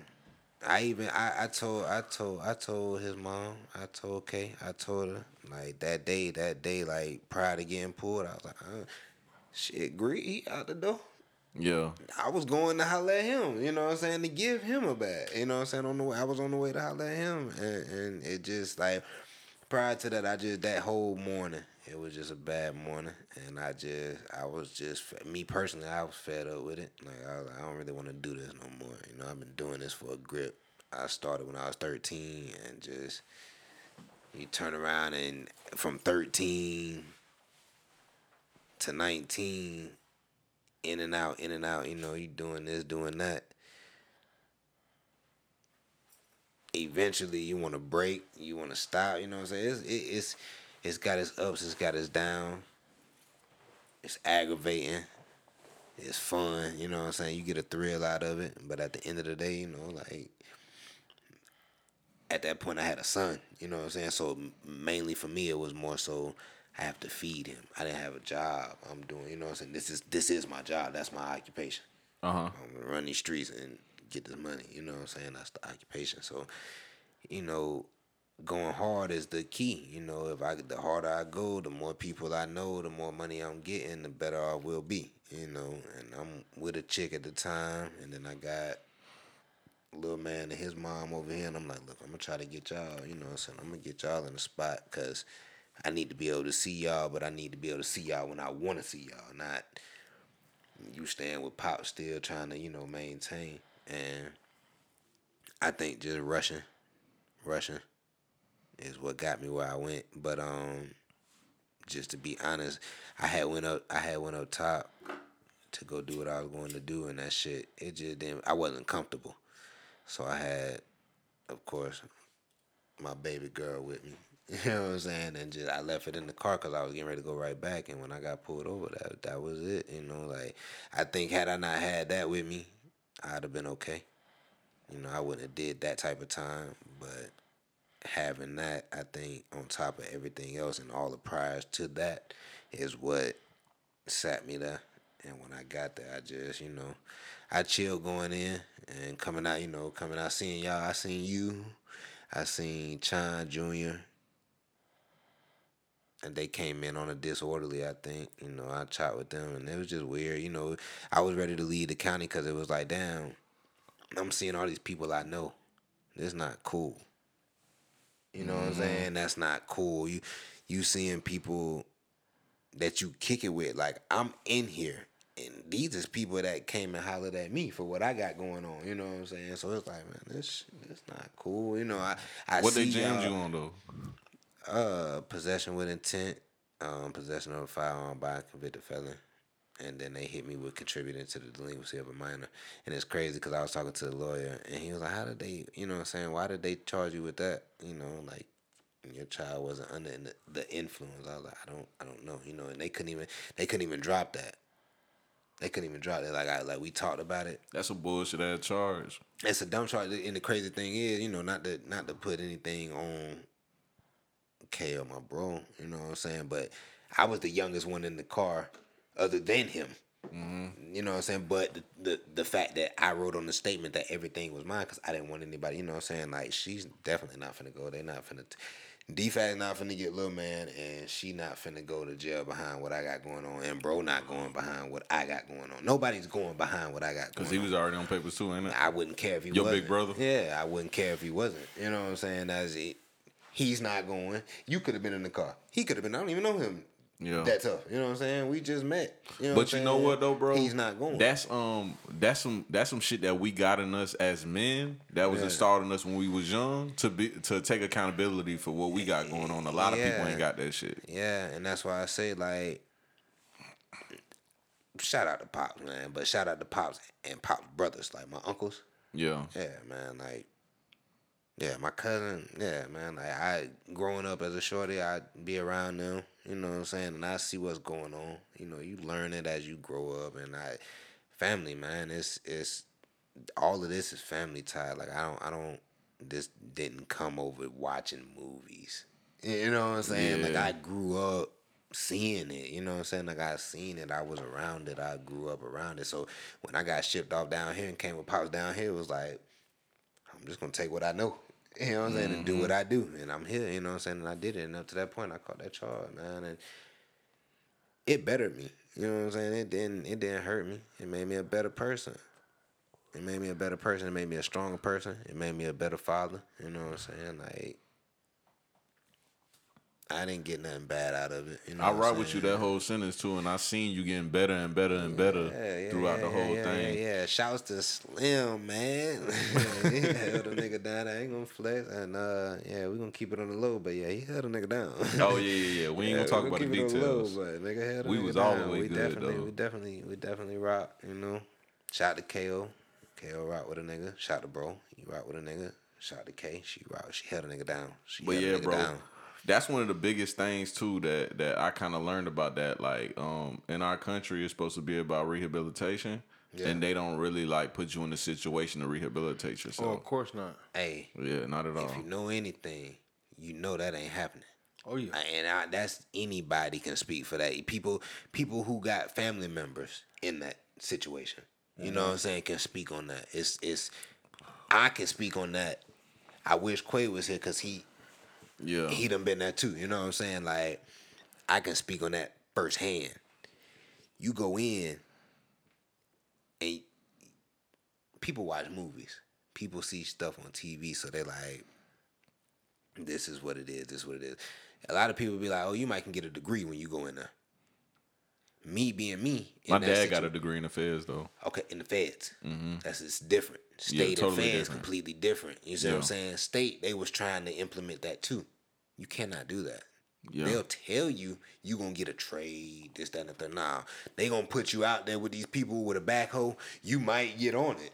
I even I, I told I told I told his mom, I told Kay, I told her like that day, that day, like prior to getting pulled, I was like, uh, shit, Greed, he out the door. Yeah. I was going to holler at him, you know what I'm saying, to give him a bag. You know what I'm saying? On the way I was on the way to holler at him and, and it just like prior to that I just that whole morning, it was just a bad morning and I just I was just me personally I was fed up with it. Like I, like, I don't really want to do this no more. You know, I've been doing this for a grip. I started when I was 13 and just you turn around and from 13 to 19 in and out, in and out. You know, you doing this, doing that. Eventually, you want to break. You want to stop. You know what I'm saying? It's it, it's it's got its ups. It's got its down. It's aggravating. It's fun. You know what I'm saying? You get a thrill out of it. But at the end of the day, you know, like at that point, I had a son. You know what I'm saying? So mainly for me, it was more so I have to feed him. I didn't have a job. I'm doing. You know what I'm saying? This is this is my job. That's my occupation. Uh huh. I'm gonna run these streets and get this money. You know what I'm saying? That's the occupation. So, you know, going hard is the key. You know, if I the harder I go, the more people I know, the more money I'm getting, the better I will be. You know, and I'm with a chick at the time, and then I got little man and his mom over here, and I'm like, look, I'm gonna try to get y'all. You know, I'm saying I'm gonna get y'all in the spot because I need to be able to see y'all, but I need to be able to see y'all when I want to see y'all, not you staying with Pop still trying to, you know, maintain. And I think just rushing, rushing is what got me where I went. But um just to be honest, I had went up I had went up top to go do what I was going to do and that shit, it just didn't I wasn't comfortable. So I had, of course, my baby girl with me. *laughs* You know what I'm saying? And just I left it in the car because I was getting ready to go right back. And when I got pulled over, that that was it. You know, like I think had I not had that with me, I'd have been okay. You know, I wouldn't have did that type of time. But having that, I think, on top of everything else and all the priors to that, is what sat me there. And when I got there, I just, you know, I chilled going in and coming out, you know, coming out seeing y'all. I seen you. I seen Chon Jr. And they came in on a disorderly, I think. You know, I chat with them and it was just weird. You know, I was ready to leave the county because it was like, damn, I'm seeing all these people I know. It's not cool. You know what I'm saying? That's not cool. You you seeing people that you kick it with. Like I'm in here, and these is people that came and hollered at me for what I got going on. You know what I'm saying? So it's like, man, this this not cool. You know, I I What they jammed you on though? uh, possession with intent, um, possession of a firearm by a convicted felon, and then they hit me with contributing to the delinquency of a minor. And it's crazy because I was talking to the lawyer, and he was like, "How did they? You know, what I'm saying, why did they charge you with that? You know, like." Your child wasn't under the, influence. I was like, I don't, I don't know, you know. And they couldn't even, they couldn't even drop that. They couldn't even drop it. Like I, like we talked about it That's a bullshit ass charge. it's a dumb charge. And the crazy thing is, you know, not to not to put anything on K or my bro, you know what I'm saying? But I was the youngest one in the car, other than him. Mm-hmm. You know what I'm saying? But the, the the fact that I wrote on the statement that everything was mine because I didn't want anybody. You know what I'm saying? Like she's definitely not finna go. They not finna. T- DFAC not finna get little man, and she not finna go to jail behind what I got going on, and bro not going behind what I got going on. Nobody's going behind what I got Cause he was already on papers too, ain't it? I wouldn't care if he Your wasn't. big brother? Yeah, I wouldn't care if he wasn't. You know what I'm saying? That's it. He's not going. You could have been in the car. He could have been. I don't even know him. Yeah. That tough. You know what I'm saying? We just met. You know But you know what though, bro? He's not going. That's um that's some that's some shit that we got in us as men that was Yeah. installed in us when we was young to be to take accountability for what we got going on. A lot of people ain't got that shit. Yeah, and that's why I say like, shout out to pops, man. But shout out to pops and pops brothers, like my uncles. Yeah. Yeah, man. Like, yeah, my cousin. Yeah, man. Like, I growing up as a shorty, I'd be around them. You know what I'm saying? And I see what's going on. You know, you learn it as you grow up, and I, family, man. It's it's all of this is family tied. Like, I don't I don't. This didn't come over watching movies. You know what I'm saying? Like I grew up seeing it. You know what I'm saying? Like I seen it. I was around it. I grew up around it. So when I got shipped off down here and came with pops down here, it was like I'm just gonna take what I know. You know what I'm saying? And do what mm-hmm. I do. And I'm here, you know what I'm saying? And I did it. And up to that point I caught that charge, man. And it bettered me. You know what I'm saying? It didn't it didn't hurt me. It made me a better person. It made me a better person. It made me a stronger person. It made me a better father. You know what I'm saying? Like I didn't get nothing bad out of it. You know I rock with you that whole sentence too, and I seen you getting better and better and better Yeah, yeah, throughout yeah, the whole yeah, thing. Yeah, yeah. Shouts to Slim, man. *laughs* he held a nigga down. I ain't gonna flex. And uh, yeah, we gonna keep it on the low, but yeah, he held a nigga down. Oh yeah, yeah, yeah. We ain't gonna talk about the keep it on details. low, but nigga held a We nigga was all down. way we good, definitely, though. we definitely, we definitely rock. You know, shout to KO. KO rock with a nigga. Shout to bro. You rock with a nigga. Shout to K. She rock. She held a nigga down. She But held a yeah, nigga bro, down. That's one of the biggest things too that that I kind of learned about that. Like, um, in our country, it's supposed to be about rehabilitation, Yeah. and they don't really like put you in a situation to rehabilitate Oh, yourself. of course not. Hey, Yeah, not at all. if you know anything, you know that ain't happening. Oh yeah. and I, that's anybody can speak for that. People, people who got family members in that situation, you know what I'm saying, can speak on that. It's, it's, I can speak on that. I wish Quay was here because he, Yeah, he done been there too. You know what I'm saying? Like, I can speak on that firsthand. You go in, and people watch movies. People see stuff on TV, so they're like, "This is what it is. This is what it is." A lot of people be like, "Oh, you might can get a degree when you go in there." Me being me, in my that dad got a degree in affairs though. Okay, in the feds. That's it's different. Mm-hmm. Yeah, State totally and feds different. completely different. You see what I'm saying? State, they was trying to implement that too. You cannot do that. Yeah. They'll tell you you gonna get a trade, this, that, and the third. Nah, they gonna put you out there with these people with a backhoe. You might get on it.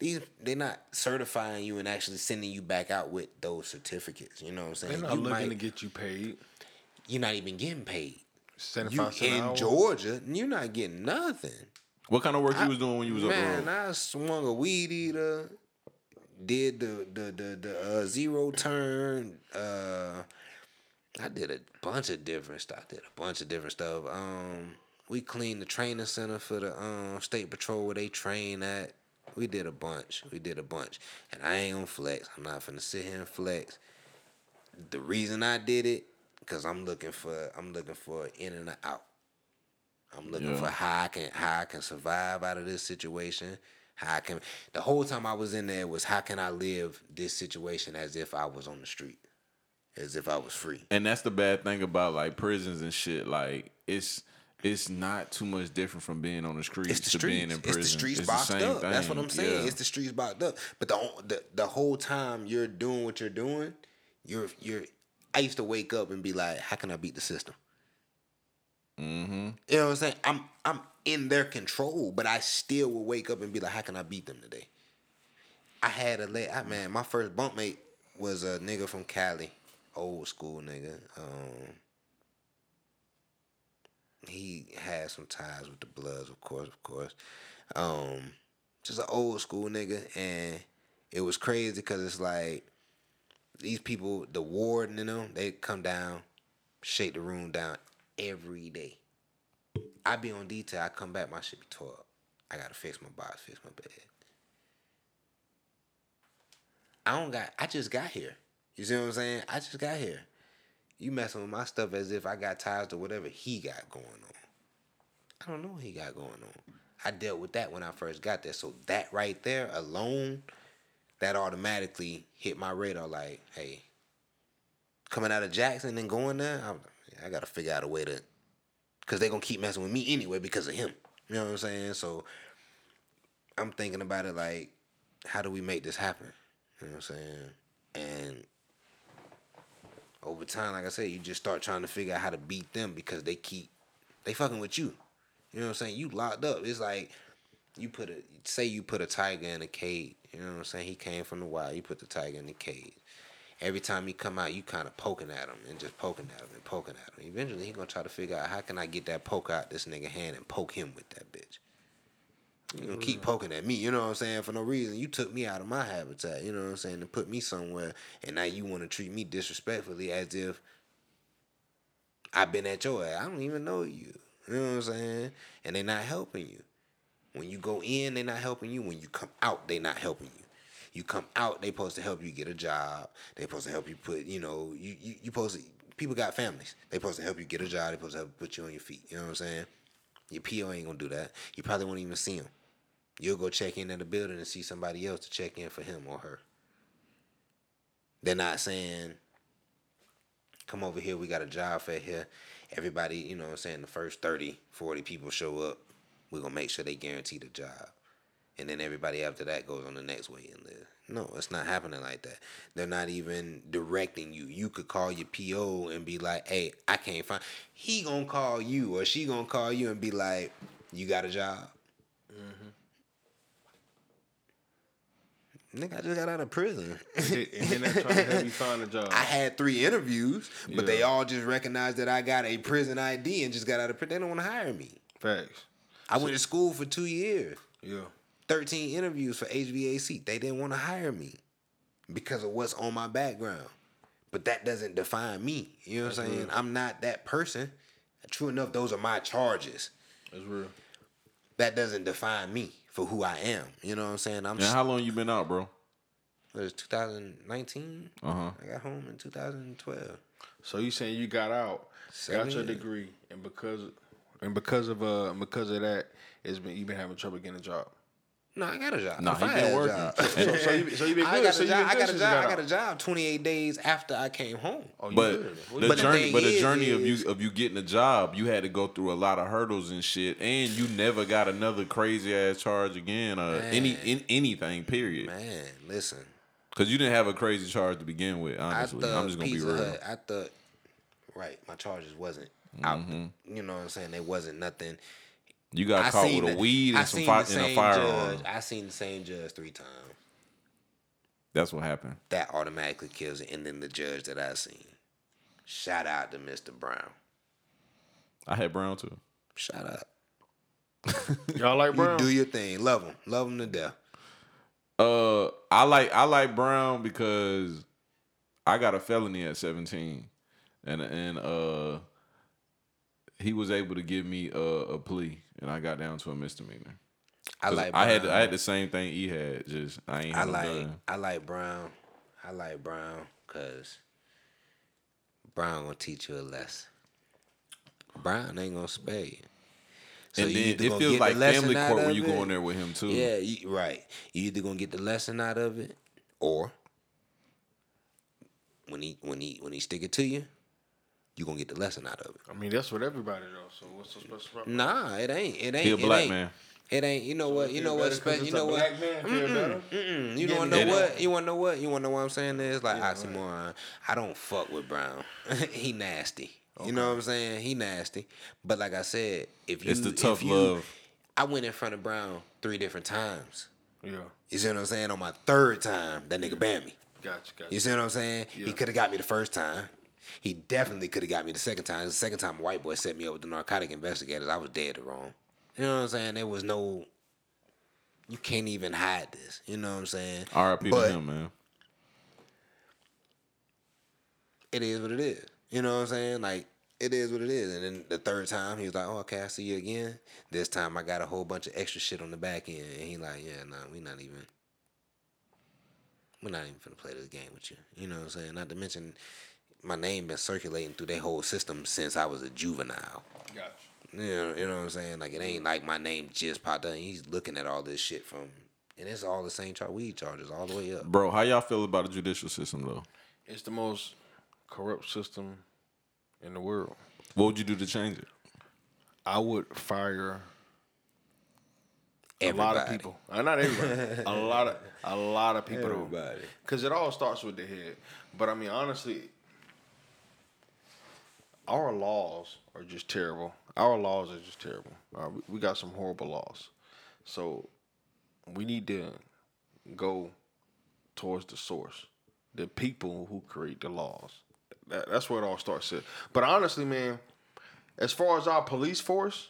these they're not certifying you and actually sending you back out with those certificates. You know what I'm saying? They're not you looking might- to get you paid. you're not even getting paid. You Seventy-five in hour. Georgia, you're not getting nothing. What kind of work you was doing when you was up the Man. I swung a weed eater, did the the the, the uh, zero turn. Uh, I did a bunch of different stuff. I did a bunch of different stuff. Um, we cleaned the training center for the um state patrol where they train at. We did a bunch. We did a bunch, and I ain't gonna flex. I'm not finna sit here and flex. The reason I did it, cause I'm looking for I'm looking for in and out. I'm looking Yeah. for how I can how I can survive out of this situation. How I can the whole time I was in there was how can I live this situation as if I was on the street, as if I was free. And that's the bad thing about like prisons and shit. Like it's it's not too much different from being on the streets It's the to being streets. in prison. It's the streets It's boxed same up. That's what. I'm saying. Yeah. It's the streets boxed up. But the, the the whole time you're doing what you're doing, you're you're. I used to wake up and be like, how can I beat the system? Mm-hmm. You know what I'm saying? I'm I'm in their control, but I still will wake up and be like, how can I beat them today? I had a late I, man, my first bunkmate was a nigga from Cali, old school nigga. Um, he had some ties with the Bloods, of course, of course. Um, just an old school nigga, and it was crazy because it's like these people, the warden and them, they come down, shake the room down every day. I be on detail. I come back, my shit be tore up. I gotta fix my box, fix my bed. I don't got. I just got here. You see what I'm saying? I just got here. You messing with my stuff as if I got ties to whatever he got going on. I don't know what he got going on. I dealt with that when I first got there. So that right there alone, that automatically hit my radar. Like, hey, coming out of Jackson and going there, I'm, I gotta figure out a way to, cause they're gonna keep messing with me anyway because of him. You know what I'm saying? So I'm thinking about it like, how do we make this happen? You know what I'm saying? And over time, like I said, you just start trying to figure out how to beat them because they keep they fucking with you. You know what I'm saying? You locked up. It's like you put a say you put a tiger in a cage. You know what I'm saying? He came from the wild. You put the tiger in the cage. Every time he come out, you kind of poking at him and just poking at him and poking at him. Eventually, he gonna try to figure out how can I get that poke out this nigga hand and poke him with that bitch. You gonna keep mm. poking at me, you know what I'm saying, for no reason. You took me out of my habitat, you know what I'm saying, and put me somewhere, and now you want to treat me disrespectfully as if I've been at your ass. I don't even know you. You know what I'm saying? And they're not helping you. When you go in, they're not helping you. When you come out, they're not helping you. You come out, they supposed to help you get a job. They supposed to help you put, you know, you you, you supposed to people got families. They supposed to help you get a job. They supposed to help put you on your feet. You know what I'm saying? Your PO ain't gonna do that. You probably won't even see him. You'll go check in at the building and see somebody else to check in for him or her. They're not saying, come over here, we got a job for here. Everybody, you know what I'm saying, the first 30, 40 people show up. We're going to make sure they guarantee the job. And then everybody after that goes on the next way and live. No, it's not happening like that. They're not even directing you. You could call your PO and be like, hey, I can't find. He going to call you or she going to call you and be like, you got a job? Mm-hmm. Nigga, I just got out of prison. and then they trying to help you find a job. *laughs* I had three interviews, but they all just recognized that I got a prison ID and just got out of prison. They don't want to hire me. Facts. I went to school for two years, Yeah. 13 interviews for HVAC. They didn't want to hire me because of what's on my background. But that doesn't define me. You know what I'm saying? I'm not that person. True enough, those are my charges. That's real. That doesn't define me for who I am. You know what I'm saying? I'm And how long you been out, bro? it was 2019. Uh huh. I got home in 2012. So you saying you got out, Seven got your years. degree, and because and because of uh because of that, it's been you been having trouble getting a job. No, I got a job. Nah, If he I been working. job- *laughs* So, so you so you been I good. got so a you job. I got a job. you I got got a job 28 days after I came home. Oh, you But good. The But journey, thing but the is- journey of you of you getting a job, you had to go through a lot of hurdles and shit, and you never got another crazy ass charge again, or any in anything. Period. Man, listen. Because you didn't have a crazy charge to begin with. Honestly, I'm just gonna Pizza be real. Hut, I thought, right, my charges wasn't out. Mm-hmm. the- you know what I'm saying? It wasn't nothing. You got I caught seen with a the- weed I and some seen fi- the and a same firearm. Judge, I seen the same judge three times. That's what happened. That automatically kills it. And then the judge that I seen. Shout out to Mr. Brown. I had Brown too. Shout out. *laughs* Y'all like You Brown? do your thing. Love him. Love him to death. Uh, I like I like Brown because I got a felony at seventeen, and and uh, he was able to give me a, a plea, and I got down to a misdemeanor. I like. I had I had the same thing he had. Just I ain't I like gun. I like Brown. I like Brown because Brown gonna teach you a lesson. Brown ain't gonna spare you. So and then it feels like family court when you go in there with him too. Yeah, you, right. You either gonna get the lesson out of it, or when he when he when he stick it to you, you gonna get the lesson out of it. I mean, that's what everybody knows. So what's so special about Nah, it ain't. It ain't. He a it black ain't. man. It ain't. You know what? You know what? Special. You know what? Black man feel better? Mm, you Yeah, wanna know it what? You wanna know what? You wanna know what I'm saying? Is like oxymoron. I don't fuck with Brown. *laughs* he nasty. You know what I'm saying? He nasty. But like I said, if you It's the tough you, love. I went in front of Brown three different times. Yeah, You see what I'm saying? On my third time, that nigga banned me. gotcha, gotcha. You see what I'm saying? He could have got me the first time. He definitely could have got me the second time. The second time, a white boy set me up with the narcotic investigators. I was dead wrong. You know what I'm saying? There was no. You can't even hide this. You know what I'm saying? R.I.P. To him, man. It is what it is. You know what I'm saying? Like it is what it is. And then the third time, he was like, "Oh, okay, I see you again." This time, I got a whole bunch of extra shit on the back end, and he like, "Yeah, nah, we not even." We're not even gonna play this game with you. You know what I'm saying? Not to mention, my name been circulating through their whole system since I was a juvenile. Gotcha. You know, you know what I'm saying? Like it ain't like my name just popped up. He's looking at all this shit from, and it's all the same char- weed charges all the way up. Bro, how y'all feel about the judicial system though? It's the most corrupt system in the world. What would you do to change it? I would fire a lot of people. Uh, not everybody. *laughs* a lot of a lot of people. Everybody. Because it all starts with the head. But I mean, honestly, our laws are just terrible. Our laws are just terrible. Uh, we, we got some horrible laws. So we need to go towards the source, the people who create the laws. That, that's where it all starts. At. But honestly, man, as far as our police force,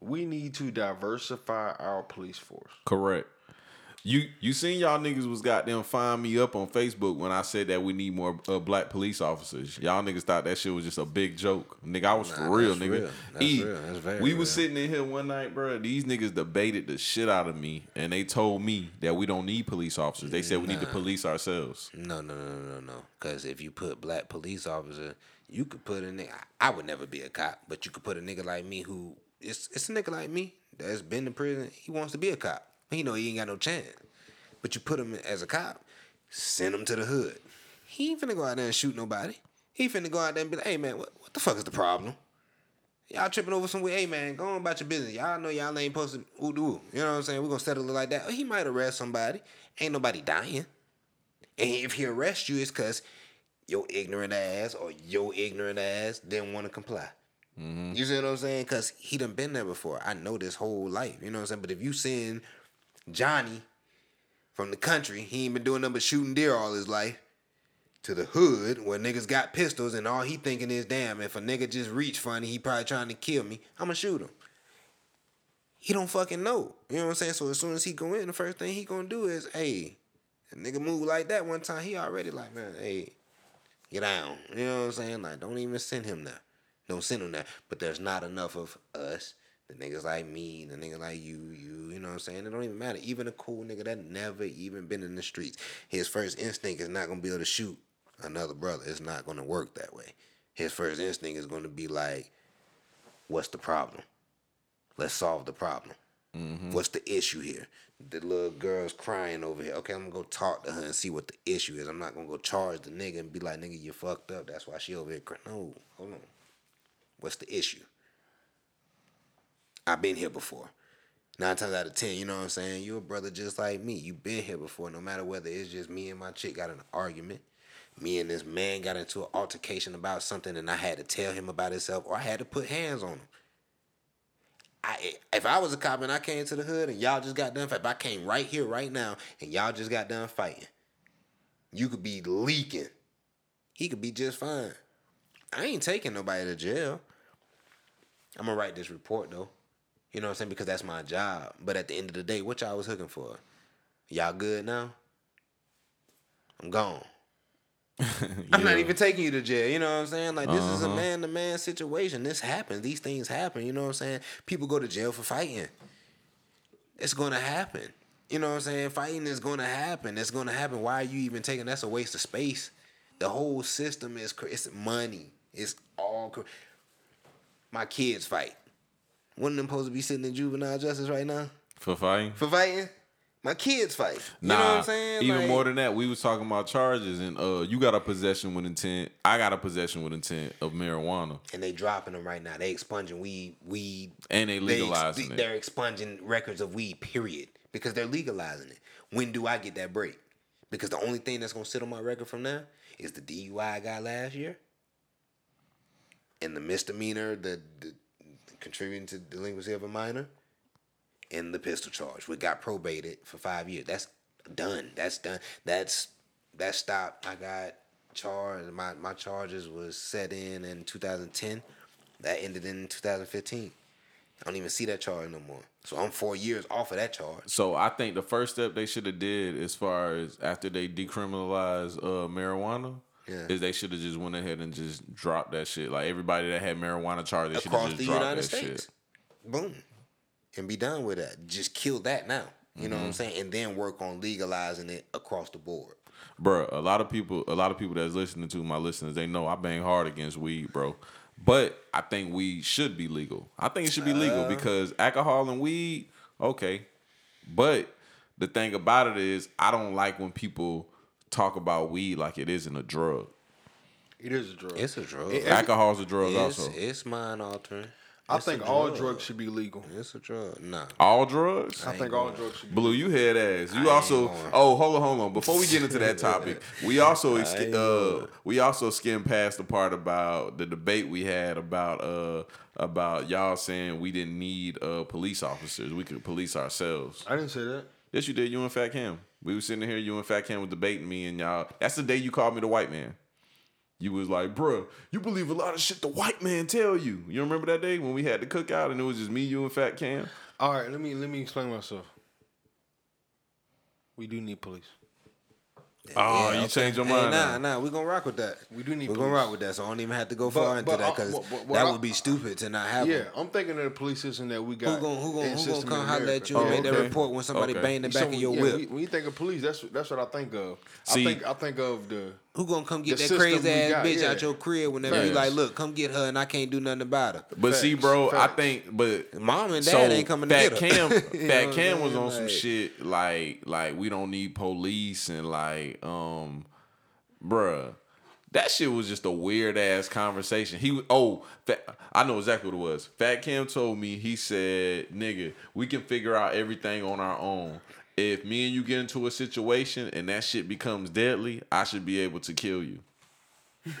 we need to diversify our police force. Correct. You you seen y'all niggas was goddamn find me up on Facebook when I said that we need more uh, black police officers. Y'all niggas thought that shit was just a big joke. Nigga, I was for real, nigga. real. That's E, real. That's very we real. was sitting in here one night, bro. These niggas debated the shit out of me, and they told me that we don't need police officers. They said we need to police ourselves. No, no, no, no, no, no. Because if you put black police officer, you could put a nigga. I would never be a cop, but you could put a nigga like me who it's it's a nigga like me that's been to prison. He wants to be a cop. He know he ain't got no chance. But you put him as a cop, send him to the hood. He ain't finna go out there and shoot nobody. He finna go out there and be like, hey man, what, what the fuck is the problem? Y'all tripping over some way. Hey man, go on about your business. Y'all know y'all ain't supposed to ooh doo. You know what I'm saying? We're gonna settle it like that. He might arrest somebody. Ain't nobody dying. And if he arrests you, it's cause your ignorant ass or your ignorant ass didn't want to comply. Mm-hmm. You see what I'm saying? Cause he done been there before. I know this whole life. You know what I'm saying? But if you send Johnny from the country, he ain't been doing nothing but shooting deer all his life, to the hood where niggas got pistols and all he thinking is, damn, if a nigga just reach funny, he probably trying to kill me. I'ma shoot him. He don't fucking know. You know what I'm saying? So as soon as he go in, the first thing he gonna do is, hey, a nigga move like that one time, he already like, man, hey, get down. You know what I'm saying? Like, don't even send him there. Don't send him there. But there's not enough of us, the niggas like me, the niggas like you, you, you know what I'm saying? It don't even matter. Even a cool nigga that never even been in the streets, his first instinct is not gonna be able to shoot another brother. It's not gonna work that way. His first instinct is gonna be like, what's the problem? Let's solve the problem. Mm-hmm. What's the issue here? The little girl's crying over here. Okay, I'm gonna go talk to her and see what the issue is. I'm not gonna go charge the nigga and be like, nigga, you fucked up. That's why she over here crying. No, hold on. What's the issue? I've been here before. Nine times out of ten, you know what I'm saying? You're a brother just like me. You've been here before, no matter whether it's just me and my chick got an argument. Me and this man got into an altercation about something and I had to tell him about himself or I had to put hands on him. I if I was a cop and I came to the hood and y'all just got done fighting, if I came right here right now and y'all just got done fighting, you could be leaking. He could be just fine. I ain't taking nobody to jail. I'm gonna write this report though. You know what I'm saying? Because that's my job. But at the end of the day, what y'all was hooking for? Y'all good now? I'm gone. *laughs* I'm not even taking you to jail. You know what I'm saying? Like this is a Uh-huh. man to man situation. This happens. These things happen. You know what I'm saying? People go to jail for fighting. It's gonna happen. You know what I'm saying? Fighting is gonna happen. It's gonna happen. Why are you even taking? That's a waste of space. The whole system is it's money. It's all. My kids fight. One of them supposed to be sitting in juvenile justice right now For fighting? for fighting. My kids fight. You Nah, know what I'm saying? even Like- more than that, we was talking about charges, and uh, you got a possession with intent. I got a possession with intent of marijuana, and they dropping them right now. They expunging weed, weed, and they they legalizing it. They're expunging records of weed, period, because they're legalizing it. When do I get that break? Because the only thing that's gonna sit on my record from now is the DUI I got last year, and the misdemeanor, the, the contributing to delinquency of a minor, and the pistol charge, which got probated for five years. That's done. That's done. That's that stopped. I got charged. My my charges was set in in 2010. That ended in 2015. I don't even see that charge no more. So I'm four years off of that charge. So I think the first step they should have did, as far as after they decriminalized uh, marijuana, Yeah. is they should have just went ahead and just dropped that shit. Like everybody that had marijuana charges, they should have the just dropped United that States. shit. Boom. And be done with that. Just kill that now. You know what I'm Mm-hmm. saying? And then work on legalizing it across the board. Bruh, a lot of people, a lot of people that's listening to my listeners, they know I bang hard against weed, bro. But I think weed should be legal. I think it should be legal Uh. because alcohol and weed, okay. But the thing about it is, I don't like when people talk about weed like it isn't a drug. It is a drug. It's a drug. It- Alcohol's a drug it's, also. it's mind altering. I It's a think all drug. drugs should be legal. It's a drug. Nah. All drugs? I think all drugs should be Blue, you head ass. You ain't also oh hold on, hold on. Before we get into that topic, *laughs* we also ex- uh we also skimmed past the part about the debate we had about uh about y'all saying we didn't need uh police officers. We could police ourselves. I didn't say that. Yes, you did. You and Fat Cam. We was sitting here. You and Fat Cam was debating me, and y'all. That's the day you called me the white man. You was like, bruh, you believe a lot of shit the white man tell you. You remember that day when we had the cookout and it was just me, you, and Fat Cam? All right, let me let me explain myself. We do need police. Oh, you changed your Hey, mind. nah, nah, we gonna rock with that. We do need We're gonna rock with that, so I don't even have to go But- far into that because but- but what that I- would be stupid to not have Yeah, them. I'm thinking of the police system that we got. Who gonna who gonna in who gonna come holler at America. you and Oh, make that report when somebody Okay. bang the back So, of your yeah, whip? When you think of police, that's that's what I think of. See- I think I think of the Who gonna come get The that crazy ass got, bitch yeah. out your crib whenever they be Facts. like, look, come get her and I can't do nothing about her. But see, Facts, bro, I think, but Mom and dad so ain't coming to Fat get. Cam, *laughs* You Fat Cam was saying? on some shit like like we don't need police and like um, bruh, that shit was just a weird ass conversation. He oh, Fat, I know exactly what it was. Fat Cam told me he said, "Nigga, we can figure out everything on our own." If me and you get into a situation and that shit becomes deadly, I should be able to kill you.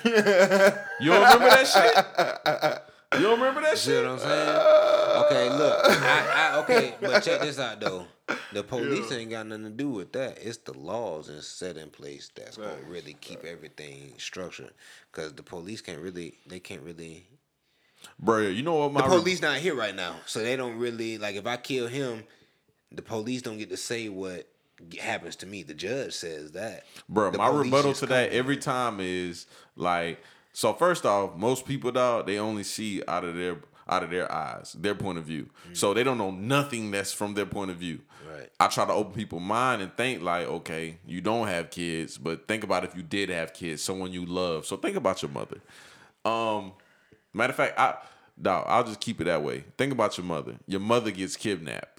you don't remember that shit? You don't remember that shit? what I'm saying? Okay, look. I, I, okay, but check this out though. The police ain't got nothing to do with that. It's the laws and set in place that's gonna really keep everything structured. Cause the police can't really, they can't really. Bro, you know what my The police not here right now, so they don't really like. If I kill him, the police don't get to say what happens to me. The judge says that. bro, The my rebuttal to that every time is like so first off, most people dog, they only see out of their out of their eyes, their point of view. So they don't know nothing that's from their point of view. Right. I try to open people's mind and think like, okay, you don't have kids, but think about if you did have kids, someone you love. So think about your mother. Um, matter of fact, I dog, I'll just keep it that way. Think about your mother. Your mother gets kidnapped.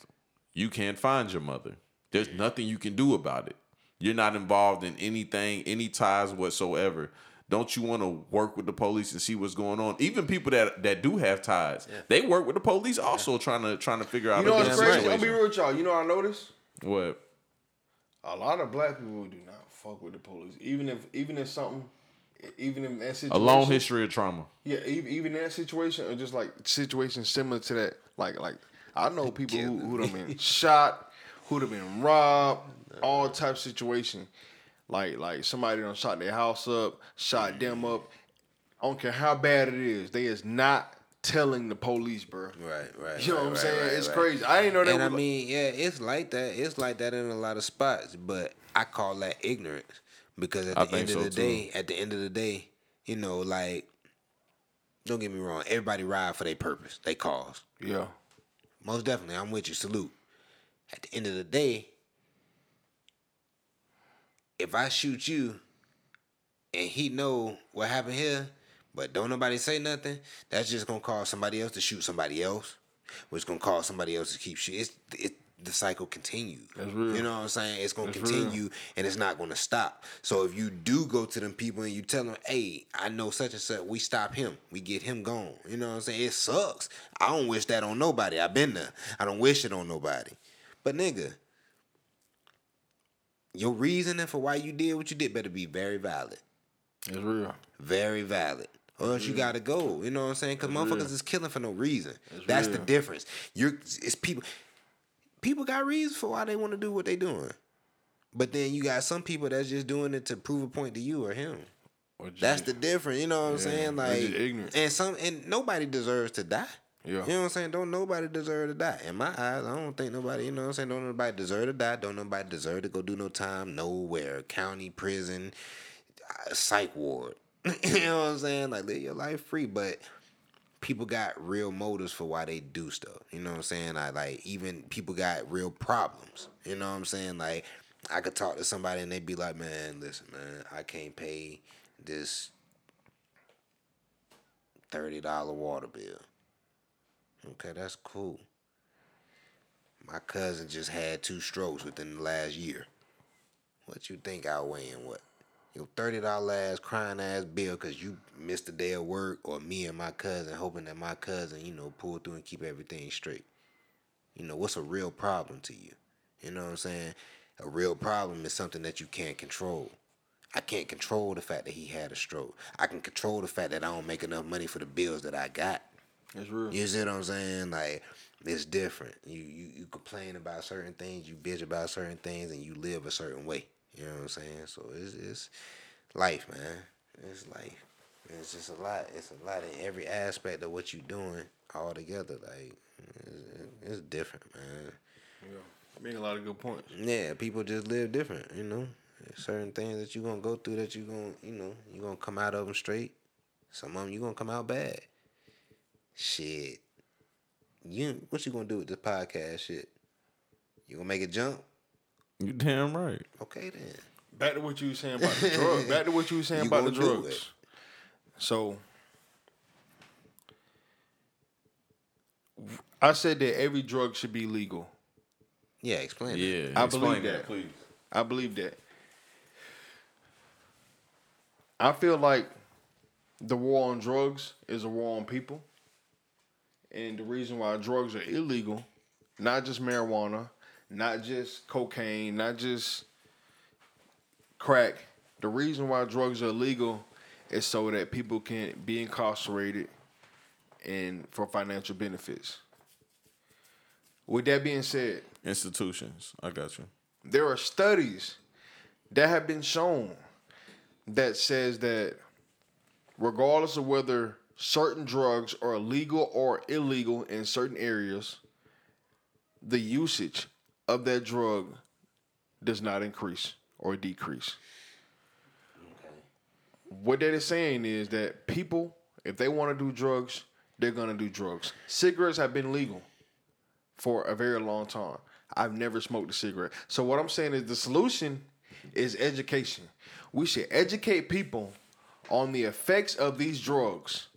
You can't find your mother. There's nothing you can do about it. You're not involved in anything, any ties whatsoever. Don't you want to work with the police and see what's going on? Even people that that do have ties, they work with the police also trying to trying to figure out You know what's different crazy? I'll be real with y'all. You know what I noticed? What? A lot of black people do not fuck with the police, even if even if something, even in that situation, A long history of trauma. Yeah, even, even that situation, or just like situations similar to that, like like I know people who who'd have been *laughs* shot, who'd have been robbed, all type of situation. Like like somebody done shot their house up, shot them up. I don't care how bad it is. They is not telling the police, bro. Right, right. You know right, what I'm saying? right, it's right. crazy. I didn't know that. And I mean, yeah, it's like that. It's like that in a lot of spots, but I call that ignorance because at I the end of so, the too. day, at the end of the day, you know, like, don't get me wrong, everybody ride for their purpose, they cause. yeah, Most definitely, I'm with you. Salute. At the end of the day, if I shoot you and he know what happened here, but don't nobody say nothing, that's just gonna cause somebody else to shoot somebody else, which gonna cause somebody else to keep shooting. It's it, the cycle continues. You know what I'm saying? It's gonna That's real. continue and it's not gonna stop. So if you do go to them people and you tell them, hey, I know such and such, we stop him, we get him gone. You know what I'm saying? It sucks. I don't wish that on nobody. I've been there. I don't wish it on nobody. But nigga, your reasoning for why you did what you did better be very valid. it's real. Very valid. Or else you gotta go. You know what I'm saying? Because motherfuckers real. is killing for no reason. That's the difference. You're it's people people got reasons for why they want to do what they doing. But then you got some people that's just doing it to prove a point to you or him. Or just- That's the difference. You know what I'm Yeah, saying? Like and some and nobody deserves to die. Yeah. You know what I'm saying? Don't nobody deserve to die. In my eyes, I don't think nobody, you know what I'm saying? Don't nobody deserve to die. Don't nobody deserve to go do no time nowhere. County, prison, uh, psych ward. *laughs* you know what I'm saying? Like live your life free, but people got real motives for why they do stuff. You know what I'm saying? I like even people got real problems. You know what I'm saying? Like I could talk to somebody and they'd be like, "Man, listen, man, I can't pay this thirty dollar water bill." Okay, that's cool. My cousin just had two strokes within the last year. What you think I' outweighing what? Your thirty dollar ass crying ass bill because you missed a day of work, or me and my cousin hoping that my cousin, you know, pull through and keep everything straight. You know, what's a real problem to you? You know what I'm saying? A real problem is something that you can't control. I can't control the fact that he had a stroke. I can control the fact that I don't make enough money for the bills that I got. It's real. You see what I'm saying? Like it's different. You you you complain about certain things, you bitch about certain things, and you live a certain way. You know what I'm saying? So it's it's life, man. It's life. It's just a lot. It's a lot in every aspect of what you're doing all together. Like it's, it's different, man. Yeah. Make a lot of good points. Yeah, people just live different, you know. There's certain things that you're gonna go through that you're gonna, you know, you're gonna come out of them straight. Some of them you're gonna come out bad. Shit, you what you gonna do with this podcast? Shit, you gonna make it jump? You damn right. Okay then. Back to what you were saying about the *laughs* drugs. Back to what you were saying You about the gonna do drugs. it. So I said that every drug should be legal. Yeah, explain. it. Yeah, I explain believe that. please. I believe that. I feel like the war on drugs is a war on people. And the reason why drugs are illegal, not just marijuana, not just cocaine, not just crack. The reason why drugs are illegal is so that people can be incarcerated and for financial benefits. With that being said, Institutions. I got you. there are studies that have been shown that says that regardless of whether certain drugs are legal or illegal in certain areas the usage of that drug does not increase or decrease what that is saying is that people if they want to do drugs they're going to do drugs cigarettes have been legal for a very long time. I've never smoked a cigarette. So what I'm saying is the solution is education. We should educate people on the effects of these drugs.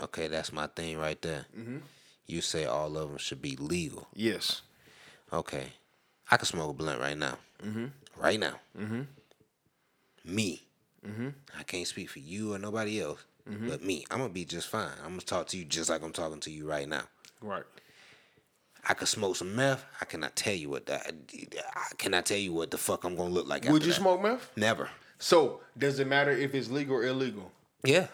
Okay, that's my thing right there. Mm-hmm. You say all of them should be legal. Yes. Okay, I can smoke a blunt right now. Mm-hmm. Right now. Mm-hmm. Me. Mm-hmm. I can't speak for you or nobody else, Mm-hmm. but me. I'm gonna be just fine. I'm gonna talk to you just like I'm talking to you right now. Right. I could smoke some meth. I cannot tell you what that. I cannot tell you what the fuck I'm gonna look like. Would you that. smoke meth? Never. So does it matter if it's legal or illegal? Yeah.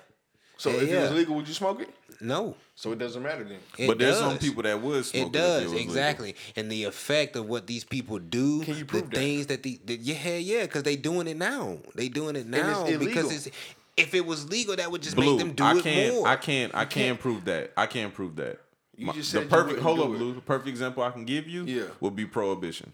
So Yeah, if it was legal, would you smoke it? No. So it doesn't matter then. It but there's some people that would smoke It if does was legal. exactly, and the effect of what these people do, Can you the that? things that the, the yeah, yeah, because they doing it now. They doing it now illegal. because it's if it was legal, that would just Blue, make them do I it can't, more. I can't, I can't prove that. I can't prove that. You My- just the said you perfect wouldn't hold up. Blue. The perfect example I can give you Yeah. would be prohibition.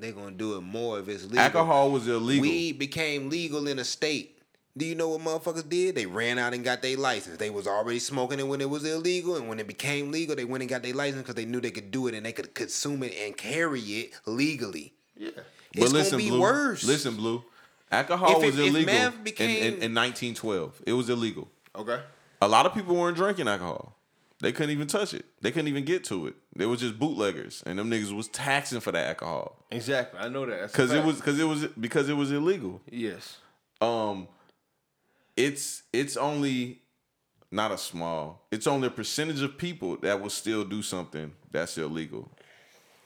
They're gonna do it more if it's legal. Alcohol was illegal. Weed became legal in a state. Do you know what motherfuckers did? They ran out and got their license. They was already smoking it when it was illegal, and when it became legal, they went and got their license because they knew they could do it and they could consume it and carry it legally. Yeah. but It's listen, gonna be Blue. worse. Listen, Blue. Alcohol If was if illegal meth in- became- in, in 1912. It was illegal. Okay. A lot of people weren't drinking alcohol. They couldn't even touch it. They couldn't even get to it. They was just bootleggers, and them niggas was taxing for that alcohol Exactly. I know that. Because it was because it was because it was illegal. Yes. um it's it's only not a small it's only a percentage of people that will still do something that's illegal.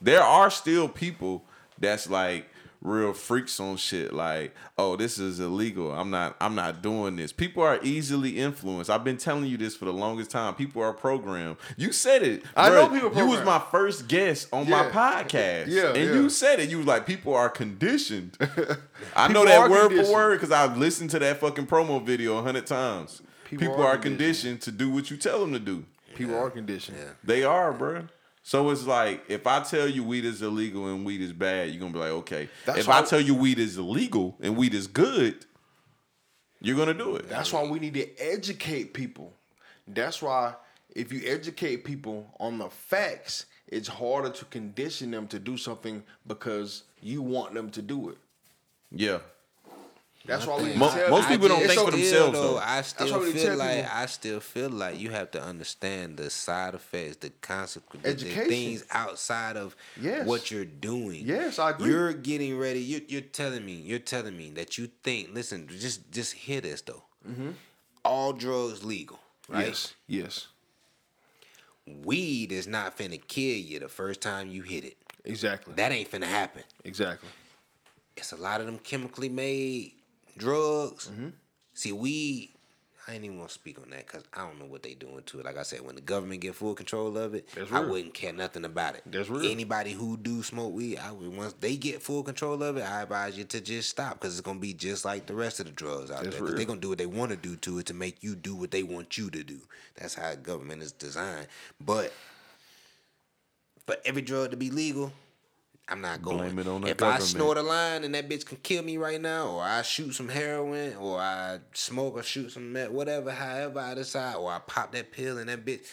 There are still people that's like real freaks on shit like oh this is illegal i'm not i'm not doing this people are easily influenced i've been telling you this for the longest time people are programmed you said it I bruh. know people you was my first guest on my podcast Yeah, and yeah. you said it you was like people are conditioned *laughs* I know that word for word because I've listened to that fucking promo video a hundred times. People, People are, are conditioned. to do what you tell them to do. People are conditioned. They are, bruh. So it's like if I tell you weed is illegal and weed is bad, you're gonna be like, okay. That's if I tell you weed is illegal and weed is good, you're gonna do it. That's why we need to educate people. That's why if you educate people on the facts, it's harder to condition them to do something because you want them to do it. Yeah. That's why we Mo- tell most people don't think for themselves, though, though. I still we feel like people- I still feel like you have to understand the side effects, the consequences, the things outside of Yes. what you're doing. Yes, I agree. You're getting ready. You're, you're telling me. You're telling me that you think. Listen, just just hear this though. Mm-hmm. All drugs legal, right? Yes. Yes. Weed is not finna kill you the first time you hit it. Exactly. That ain't finna happen. exactly. it's a lot of them chemically made drugs. Mm-hmm. See, we, I ain't even gonna speak on that because I don't know what they doing to it. Like I said, when the government get full control of it, I wouldn't care nothing about it. That's real. Anybody who do smoke weed, I would once they get full control of it, I advise you to just stop because it's gonna be just like the rest of the drugs out That's there. They're gonna do what they want to do to it to make you do what they want you to do. That's how government is designed. But for every drug to be legal, I'm not going. Blame it on the if I snort a line and that bitch can kill me right now, or I shoot some heroin, or I smoke or shoot some meth, whatever, however I decide, or I pop that pill and that bitch,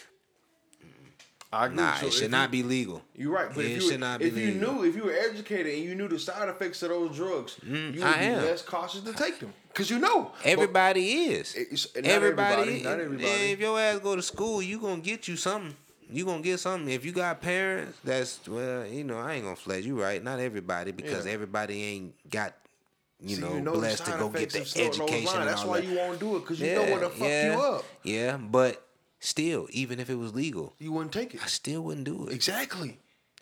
I agree. nah, So it should you- not be legal. You're right, but Yeah, if it you should not be if you knew if you were educated and you knew the side effects of those drugs, you would Mm, I be am. less cautious to take them because you know But- Everybody is. It's- not everybody, everybody, not everybody. If your ass go to school, you gonna get you something. You gonna get something. If you got parents, that's well, you know, I ain't gonna flex you right. Not everybody because Yeah. everybody ain't got. You See, know, the blessed to go get the of snorting those education lines. and That's all why that. you won't do it because you know what'll fuck yeah, you up. Yeah, but still, even if it was legal, You wouldn't take it. I still wouldn't do it. Exactly.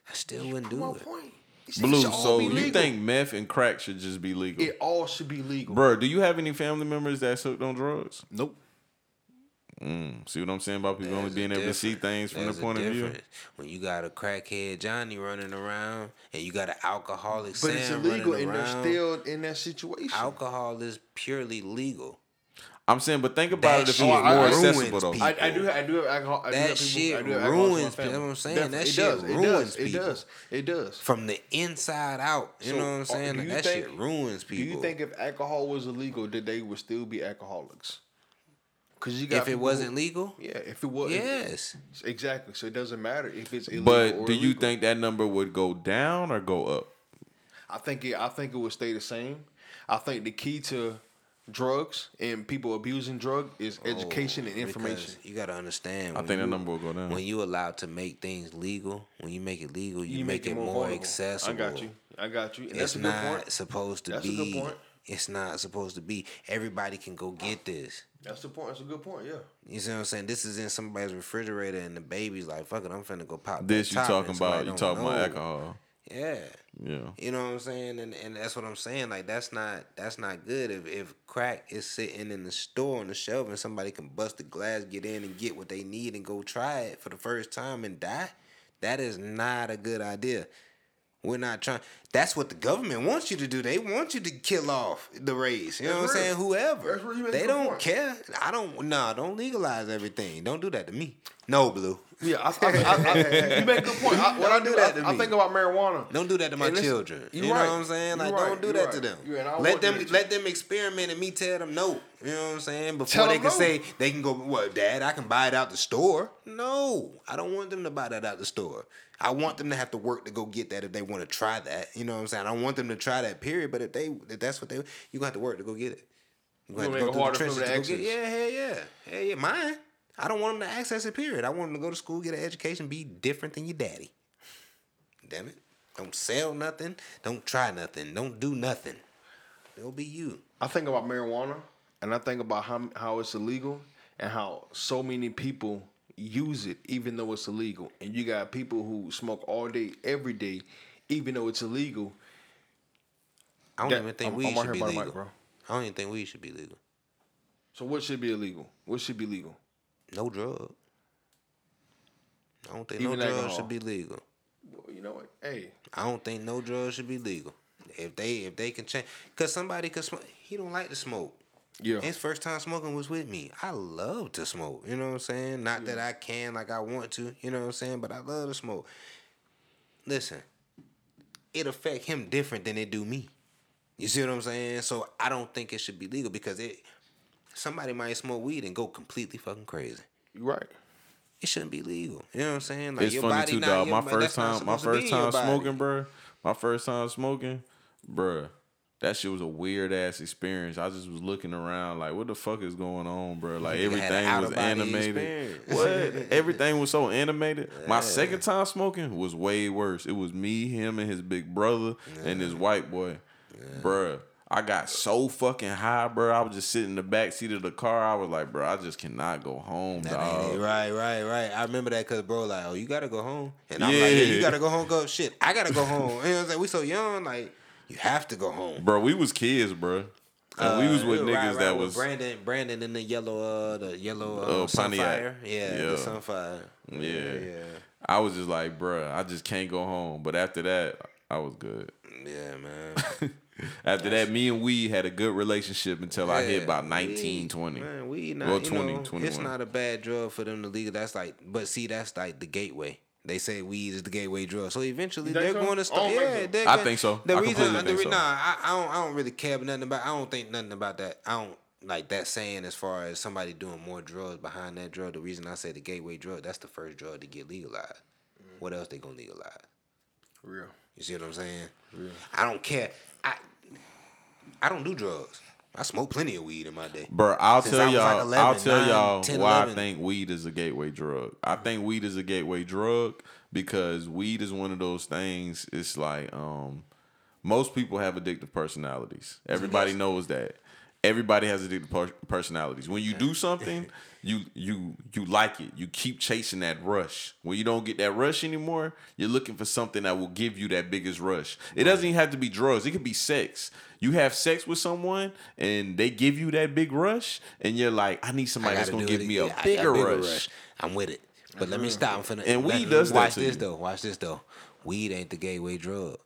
I still wouldn't do it. point. Blue, so you think meth and crack should just be legal? it all should be legal? Bro, do you have any family members that's hooked on drugs? Nope. See what I'm saying about people only There's a being able to see things from There's the point of view? When you got a crackhead Johnny running around and you got an alcoholic But Sam it's illegal running and they're around, still in that situation. alcohol is purely legal. I'm saying, but think about That it if it shit was more ruins accessible though. people. I, I do. I do have alcohol. I do That have people, shit I do have alcohol in my ruins family. people. I'm saying, Definitely. that it shit does. It ruins does. It does. It does. From the inside out. You So, know what I'm uh, saying? do that think- shit ruins people. Do you think if alcohol was illegal, that they would still be alcoholics? Because you got if it people wasn't who- legal? yeah. If it was, Yes. exactly. So it doesn't matter if it's illegal. But or do you illegal. think that number would go down or go up? I think it. I think it would stay the same. I think the key to drugs and people abusing drug is oh, education and Oh, Because information. You got to understand. I when think that number will go down. When you allowed to make things legal, when you make it legal, you, You make, it more, vulnerable. accessible. I got you. I got you. And It's that's a good not point. supposed to That's a be. good point. It's not supposed to be. Everybody can go get this. That's the point. That's a good point. Yeah. You see what I'm saying? This is in somebody's refrigerator, and the baby's like, "Fuck it, I'm finna go pop." This you talking about? You don't talking about alcohol? Yeah. Yeah. You know what I'm saying? And and that's what I'm saying. Like that's not that's not good. If if crack is sitting in the store on the shelf and somebody can bust the glass, get in and get what they need and go try it for the first time and die, that is not a good idea. We're not trying. That's what the government wants you to do. They want you to kill off the race. You know That's what I'm real. saying? Whoever. That's where you They don't point. care. I don't. Nah, don't legalize everything. Don't do that to me. No, blue. Yeah, I, I, I, you make a good point. I, what *laughs* I do, that to I, I think about marijuana. Don't do that to my listen, children. you You, know what I'm saying? Like, right. don't do You that right. to them. You- and I let them let them experiment and me tell them no. You know what I'm saying? Before Tell they can no. say they can go, what, Dad? I can buy it out the store. No, I don't want them to buy that out the store. I want them to have to work to go get that if they want to try that. You know what I'm saying? I don't want them to try that. Period. But if they, if that's what they, you gonna have to work to go get it. You gonna gonna have it to go harder through for the them to to access. Yeah, hell yeah, hell yeah. Mine. I don't want them to access it. Period. I want them to go to school, get an education, be different than your daddy. Damn it. Don't sell nothing. Don't try nothing. Don't do nothing. It'll be you. I think about marijuana, and I think about how how it's illegal and how so many people use it even though it's illegal. And you got people who smoke all day, every day, even though it's illegal. I don't That- even think I'm- weed I'm should be the mic, legal. bro. I don't even think weed should be legal. So what should be illegal? What should be legal? No drug. I don't think Even no drug should be legal. Well, you know what? Hey, I don't think no drug should be legal. If they if they can change, cause somebody could smoke. He don't like to smoke. Yeah. His first time smoking was with me. I love to smoke. You know what I'm saying? Not that I can like I want to. You know what I'm saying? But I love to smoke. Listen, it affect him different than it do me. You see what I'm saying? So I don't think it should be legal because it. Somebody might smoke weed and go completely fucking crazy. You right. It shouldn't be legal. You know what I'm saying? Like it's your funny body too, not dog. your My first time, my supposed to be first time smoking, bro. My first time smoking, bruh. That shit was a weird ass experience. I just was looking around like, what the fuck is going on, bro? Like Nigga had an everything was animated. What? *laughs* everything was so animated. My second time smoking was way worse. It was me, him, and his big brother and his white boy, bruh. I got so fucking high, bro. I was just sitting in the back seat of the car. I was like, bro, I just cannot go home, That dog. Right, right, right. I remember that because bro, like, oh, you gotta go home, and I'm like, yeah, you gotta go home. Go shit, I gotta go home. *laughs* You know what I'm saying? We so young, like, you have to go home. Bro, we was kids, bro. And we was with Uh, niggas right, that was Brandon, Brandon in the yellow, uh, the yellow uh, Oh, Pontiac. Sunfire. Yeah, Yeah. the Sunfire. Yeah. yeah, I was just like, bro, I just can't go home. But after that, I was good. yeah, man. *laughs* After that, me and we had a good relationship until I hit about 19, weed, 20. Man, we not, Well, you 20, know, 21. It's not a bad drug for them to legal. That's like, but see, that's like the gateway. They say weed is the gateway drug. So eventually they're so? going to I start. don't Yeah, so. they're I gonna- think so. The I reason, completely the think re- so. Nah, I, I don't. I don't really care about nothing about. I don't think nothing about that. I don't like that saying as far as somebody doing more drugs behind that drug. The reason I say the gateway drug, that's the first drug to get legalized. Mm. What else they gonna legalize? Real. You see what I'm saying? Real. I don't care. I I don't do drugs. I smoked plenty of weed in my day. Bro, I'll Since tell y'all. 11, I'll tell 9, y'all 10, why 11. I think weed is a gateway drug. I think weed is a gateway drug because weed is one of those things. It's like um, most people have addictive personalities. Everybody knows that. Everybody has addictive per- personalities. When you do something, *laughs* you you you like it. You keep chasing that rush. When you don't get that rush anymore, you're looking for something that will give you that biggest rush. It doesn't even have to be drugs. It could be sex. You have sex with someone and they give you that big rush, and you're like, I need somebody that's gotta gonna give it me a. I- bigger, bigger rush. I'm with it. But let me uh-huh. stop. I'm finna. And weed let- does Watch this you. though. Watch this though. Weed ain't the gateway drug.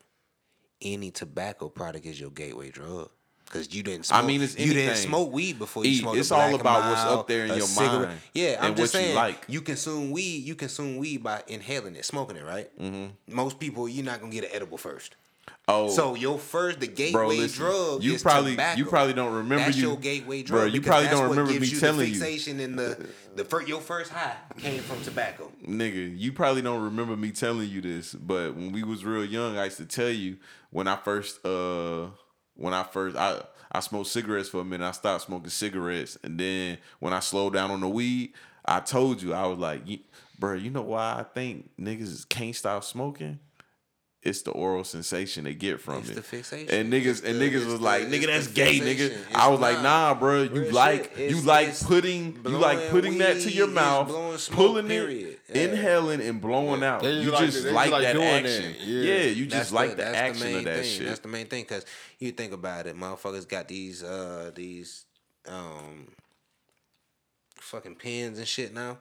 Any tobacco product is your gateway drug. Cause you didn't. Smoke, I mean, it's you didn't smoke weed before you E, smoked. it's a all about what's Mile, up there in your cigarette. mind Yeah, I'm and just what you saying. like. You consume weed. You consume weed by inhaling it, smoking it, right? Mm-hmm. Most people, you're not gonna get an edible first. Oh, So your first, the gateway bro, listen, drug you is probably tobacco. you probably don't remember That's you, your gateway drug. bro. You probably don't remember me you telling the you, fixation in the the fir- your first high came from tobacco. nigga. You probably don't remember me telling you this, but when we was real young, I used to tell you when I first uh when I first I I smoked cigarettes for a minute. I stopped smoking cigarettes, and then when I slowed down on the weed, I told you I was like, "You- bro, you know why I think niggas can't stop smoking? It's the oral sensation they get from It's it. the fixation. And niggas It's and the- niggas it's was the- like, nigga, that's gay, nigga. fixation. I was It's like, nah, bro. You Real like shit. you It's- like putting you like blowing putting that to your mouth, smoke, pulling period. it, Yeah. inhaling and blowing out. They You like just that- like just like that doing that. action. Yeah. Yeah, you That's just like the, that's action main of that thing. shit. That's the main thing because you think about it, motherfuckers got these uh these um fucking pens and shit now.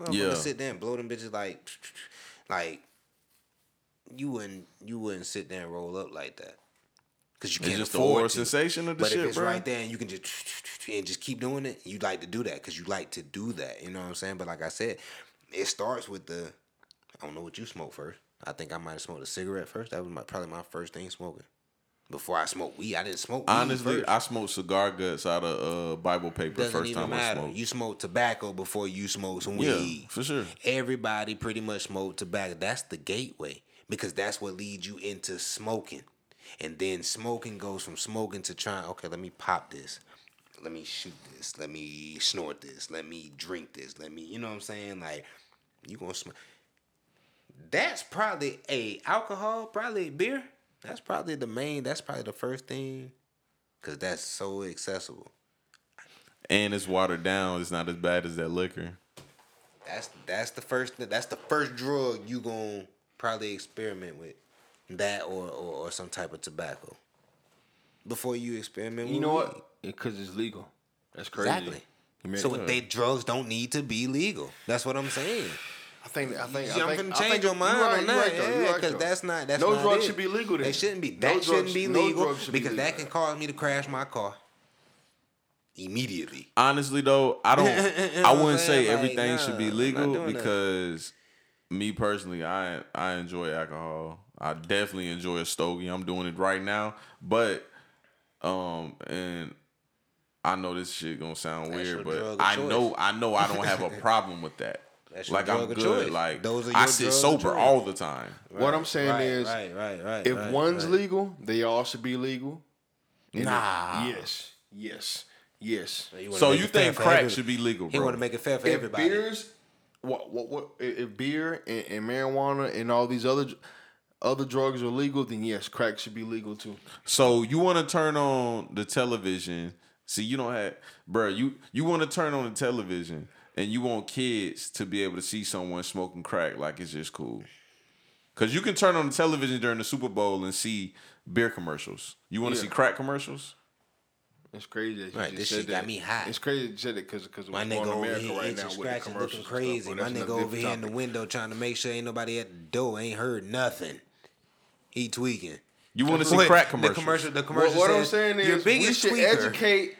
Motherfuckers Yeah. sit there and blow them bitches like like you wouldn't you wouldn't sit there and roll up like that because you It's can't just the afford oral to. sensation of the But shit, if it's bro. right there and you can just *sniffs* and just keep doing it, you like to do that because you like to do that. You know what I'm saying? But like I said, it starts with the. I don't know what you smoke first. I think I might have smoked a cigarette first. That was my, probably my first thing smoking. Before I smoked weed, I didn't smoke. Weed Honestly, first. I smoked cigar guts out of uh, Bible paper doesn't first time I smoked. You smoke tobacco before you smoke some Yeah, weed. for sure. Everybody pretty much smoked tobacco. That's the gateway because that's what leads you into smoking. And then smoking goes from smoking to trying, okay, let me pop this. Let me shoot this. Let me snort this. Let me drink this. Let me, you know what I'm saying? Like, you gonna smoke. That's probably a alcohol, probably beer. That's probably the main, that's probably the first thing. Cause that's so accessible. and it's watered down. It's not as bad as that liquor. That's that's the first that's the first drug you gonna probably experiment with. That or, or, or some type of tobacco. Before you experiment with You know weed. what? Because it's legal. That's crazy. Exactly. You mean- So they drugs don't need to be legal. That's what I'm saying. I think I think See, I I'm think, gonna change think your mind right, on you're that, right, though, yeah, because though. that's not that's no not drugs it. should be legal. Then. They shouldn't be. That drugs- shouldn't be legal drugs should be because that can cause me to crash my car immediately. Honestly, though, I don't. *laughs* I wouldn't saying? say Like, everything should be nah, I'm not legal doing that. because me personally, I I enjoy alcohol. I definitely enjoy a stogie. I'm doing it right now, but um, and I know this shit gonna sound That's weird, but I choice. know I know I don't have a *laughs* problem with that. That's your like I'm drug of good. choice. Like Those are I sit sober all the time. What I'm saying right, is, right, right, right. if right, one's right. legal, they all should be legal. And Nah. if- yes. Yes. Yes. wanna So you think crack every- should be legal, He bro? want to make it fair for if everybody. beers, what what what? If beer and, and marijuana and all these other other drugs are legal, then yes, crack should be legal too. So you want to turn on the television? See, you don't have, bro. You you want to turn on the television and you want kids to be able to see someone smoking crack like it's just cool. Cause you can turn on the television during the Super Bowl and see beer commercials. You want to Yeah. see crack commercials? It's crazy. That Right, this said shit got me hot. It's crazy that you said it because because My what's nigga going over America here right now with the scratching, commercials looking and stuff, crazy. but My nigga over different here in the window trying to make sure ain't nobody at the door, ain't heard nothing. He tweaking. You want to see Wait, crack The commercials? commercial, the What, commercial what I'm says, saying your is we should tweaker. educate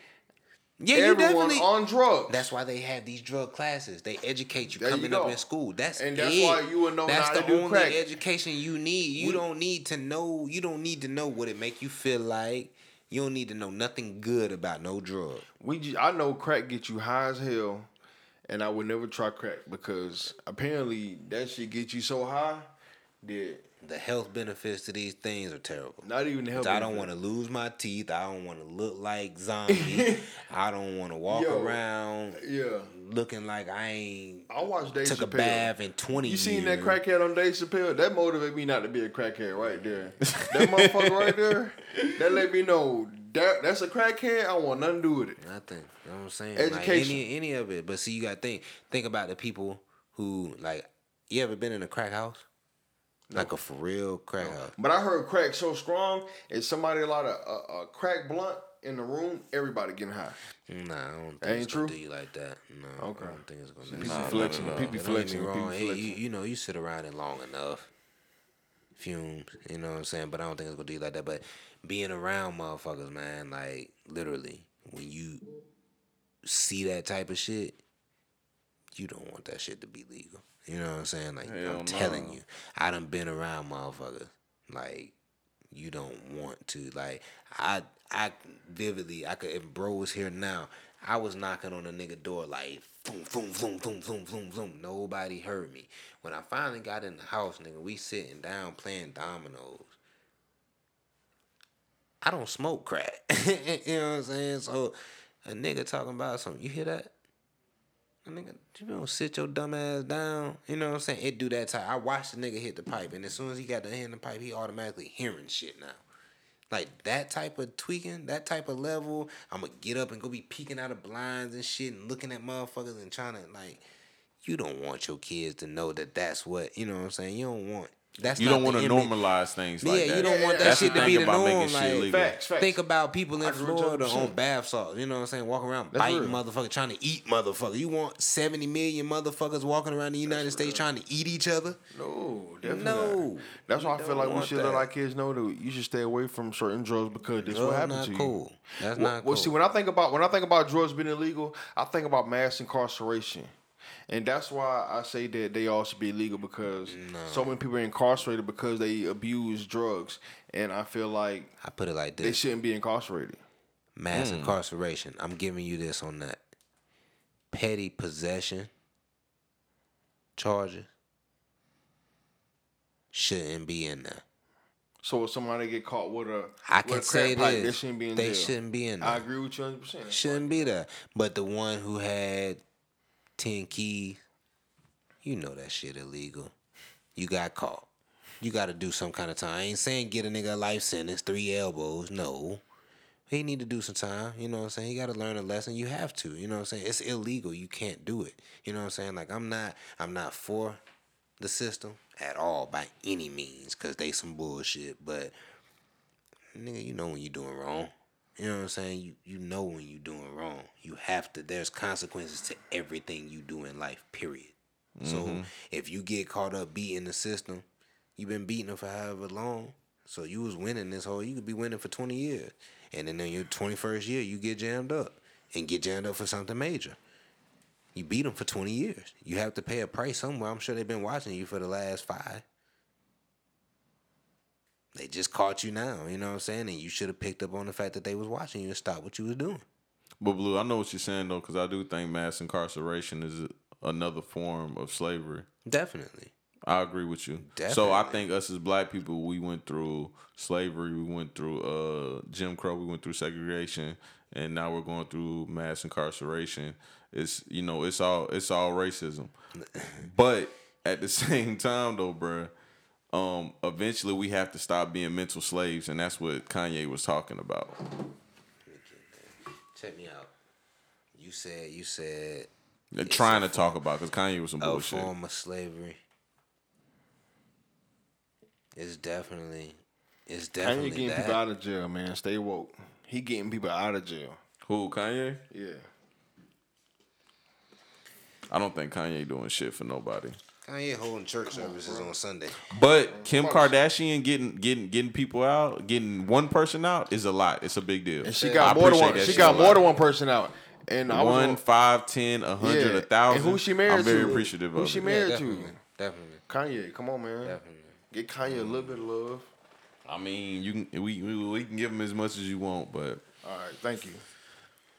yeah, you definitely. on drugs. That's why they have these drug classes. They educate you There you coming up in school. That's And that's it. why you would know That's how the to do only crack. education you need. You don't need to know. You don't need to know what it make you feel like. You don't need to know nothing good about no drug. we ju- I know crack get you high as hell, and I would never try crack because apparently that shit get you so high that The health benefits to these things are terrible. not even the help. I don't want to lose my teeth. I don't want to look like zombie. *laughs* I don't want to walk Yo. around Yeah, looking like I ain't I watched Dave took a bath in twenty You years. seen that crackhead on Dave Chappelle? That motivate me not to be a crackhead right there. *laughs* That motherfucker right there, that let me know that that's a crackhead. I don't want nothing to do with it. Nothing. You know what I'm saying? Education. Like any any of it. But see, you got to think think about the people who like. You ever been in a crack house? Like a for real crack house. But I heard crack so strong, if somebody allowed a, a, a crack blunt in the room, everybody getting high. Nah, I don't think Ain't it's gonna do you like that. No, Okay. I don't think it's gonna. People Nah, flexing, no, no, people. Don't flexing, get me wrong. Hey, flexing. you, you know, you sit around it long enough. Fumes, you know what I'm saying? But I don't think it's gonna do you like that. But being around motherfuckers, man, like literally, when you see that type of shit, you don't want that shit to be legal. You know what I'm saying? Like Hell I'm telling you, I done been around motherfuckers. Like you don't want to. Like I, I vividly, I could. If bro was here now, I was knocking on a nigga door like, boom, boom, boom, boom, boom, boom, boom. Nobody heard me. When I finally got in the house, nigga, we sitting down playing dominoes. I don't smoke crack. *laughs* you know what I'm saying? So a nigga talking about something, you hear that? Nigga, you don't sit your dumb ass down. You know what I'm saying? It do that type. I watched the nigga hit the pipe, and as soon as he got the hand the pipe, he automatically hearing shit now. Like that type of tweaking, that type of level, I'm gonna get up and go be peeking out of blinds and shit and looking at motherfuckers and trying to like. You don't want your kids to know that that's what you know. what I'm saying you don't want. That's You not don't want to normalize things yeah, like that. you don't want that That's shit to be the about norm. making shit like, legal. Facts, facts. Think about people in I agree with you Florida on bath salts. You know what I'm saying? Walking around That's biting real. motherfuckers, trying to eat motherfuckers. You want 70 million motherfuckers walking around the United States trying to eat each other? No, definitely No. not. That's why I feel like we should that. let our kids know that you should stay away from certain drugs because this Drugs will happen to you. cool. That's well, not well, see, when I think about when I think about drugs being illegal, I think about mass incarceration. And that's why I say that they all should be illegal because so many people are incarcerated because they abuse drugs. And I feel like I put it like this: they shouldn't be incarcerated. mass Hmm. incarceration. I'm giving you this on that. Petty possession charges shouldn't be in there. So if somebody get caught with a I with can a say crack pipe, this. they shouldn't be in they jail. shouldn't be in there. I agree with you 100. percent Shouldn't be there. But the one who had 10 keys, you know that shit illegal. You got caught. You got to do some kind of time. I ain't saying get a nigga a life sentence, three elbows. No. He need to do some time. You know what I'm saying? He got to learn a lesson. You have to. You know what I'm saying? It's illegal. You can't do it. You know what I'm saying? Like I'm not. I'm not for the system at all by any means, cause they some bullshit. But nigga, you know when you doing wrong. You know what I'm saying? You you know when you're doing wrong. You have to. There's consequences to everything you do in life. Period. So mm-hmm. if you get caught up beating the system, you've been beating it for however long. So you was winning this whole. You could be winning for 20 years, and then in your 21st year, you get jammed up and get jammed up for something major. You beat them for 20 years. You have to pay a price somewhere. I'm sure they've been watching you for the last five. They just caught you now, you know what I'm saying? And you should have picked up on the fact that they was watching you and stopped what you was doing. But Blue, I know what you're saying though, because I do think mass incarceration is another form of slavery. Definitely. I agree with you. So I think us as black people, we went through slavery, we went through uh, Jim Crow, we went through segregation, and now we're going through mass incarceration. It's you know, it's all it's all racism. *laughs* but at the *laughs* same time, though, bruh, um, eventually we have to stop being mental slaves, and that's what Kanye was talking about. Check me out. You said you said They're trying to talk about because Kanye was some a bullshit. form of slavery. It's definitely it's definitely. Kanye definitely getting that. people out of jail, man. Stay woke. He getting people out of jail. Who Kanye? Yeah. I don't think Kanye doing shit for nobody. Kanye holding church services on Sunday. But Kim Kardashian getting getting getting people out, getting one person out is a lot. It's a big deal. And she I got more than one. that She got more than one person out. And I One, on- five, ten, a hundred, Yeah. a thousand. And who she married to I'm very to? appreciative Who of Who she it. married Yeah, to? definitely. Definitely. Kanye, come on, man. Definitely. Get Kanye a little bit of love. I mean, you can we, we we can give him as much as you want, but All right, thank you.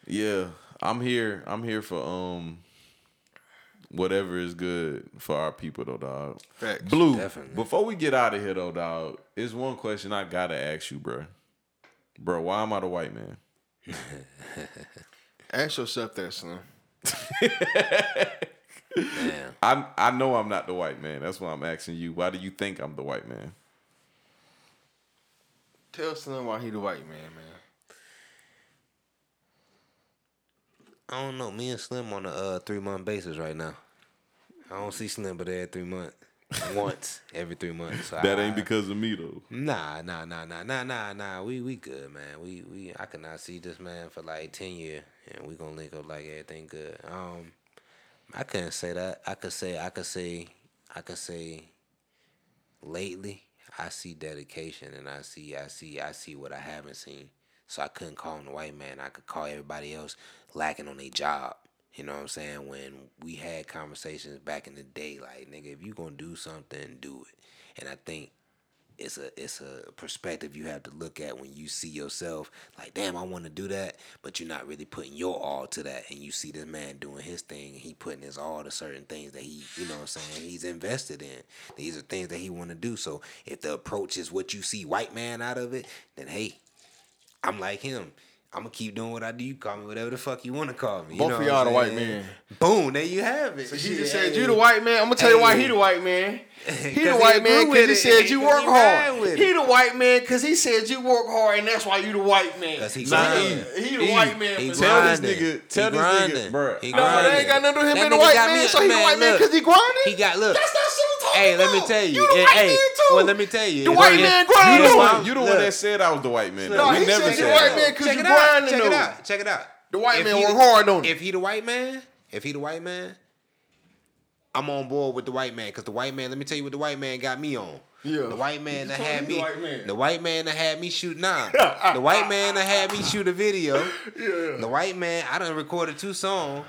yeah, I'm here. I'm here for um whatever is good for our people, though, dog. Facts. Blue. Definitely. Before we get out of here, though, dog, is one question I gotta ask you, bro. Bro, why am I the white man? *laughs* Ask yourself that, son. Damn. *laughs* I I know I'm not the white man. That's why I'm asking you. Why do you think I'm the white man? Tell son why he the white man, man. I don't know. Me and Slim on a uh, three month basis right now. I don't see Slim but every three months. Once every three months. So That I- ain't because of me though. Nah, nah, nah, nah, nah, nah, nah. We we good, man. We we I could not see this man for like ten years, and we gonna link up like everything good. Um, I couldn't say that. I could say I could say I could say. Lately, I see dedication, and I see I see I see what I haven't seen. So I couldn't call him the white man. I could call everybody else lacking on their job. You know what I'm saying? When we had conversations back in the day, like nigga, if you gonna do something, do it. And I think it's a it's a perspective you have to look at when you see yourself like damn i want to do that but you're not really putting your all to that and you see this man doing his thing and he putting his all to certain things that he you know what i'm saying he's invested in these are things that he want to do so if the approach is what you see white man out of it then hey i'm like him I'm gonna keep doing what I do. You call me whatever the fuck you want to call me. You Both know of y'all the white man. Boom, there you have it. So she Shit, just said hey. you the white man. I'm gonna tell you why he the white man. He *laughs* 'Cause the he white man because he with said it. you 'Cause work hard. He the white man because he said you work hard, and that's why you the white man. 'Cause he Nah, grinding. he the E, white man. He for Tell this nigga- tell He this nigga, grinding. bruh. He No, that ain't got nothing to do with him That being the nigga white got man. me- so he the white man because he grinding. He got look. That's that shit I'm talking Hey, let me tell you. You the white hey, man too. well, let me tell you. The If- white if- man You the one, you the one that said I was the white man. No, we he never said said the white that. man 'cause Check you it out. grinding Check it out. Check it out. The white If man he work hard, don't he? If he the white man, if he the white man, I'm on board with the white man because the white man. Let me tell you what the white man got me on. Yeah. The white man that had me me. white man. The white man that had me shoot nah. *laughs* the white man that had me shoot a video. *laughs* Yeah. The white man, I done recorded two songs,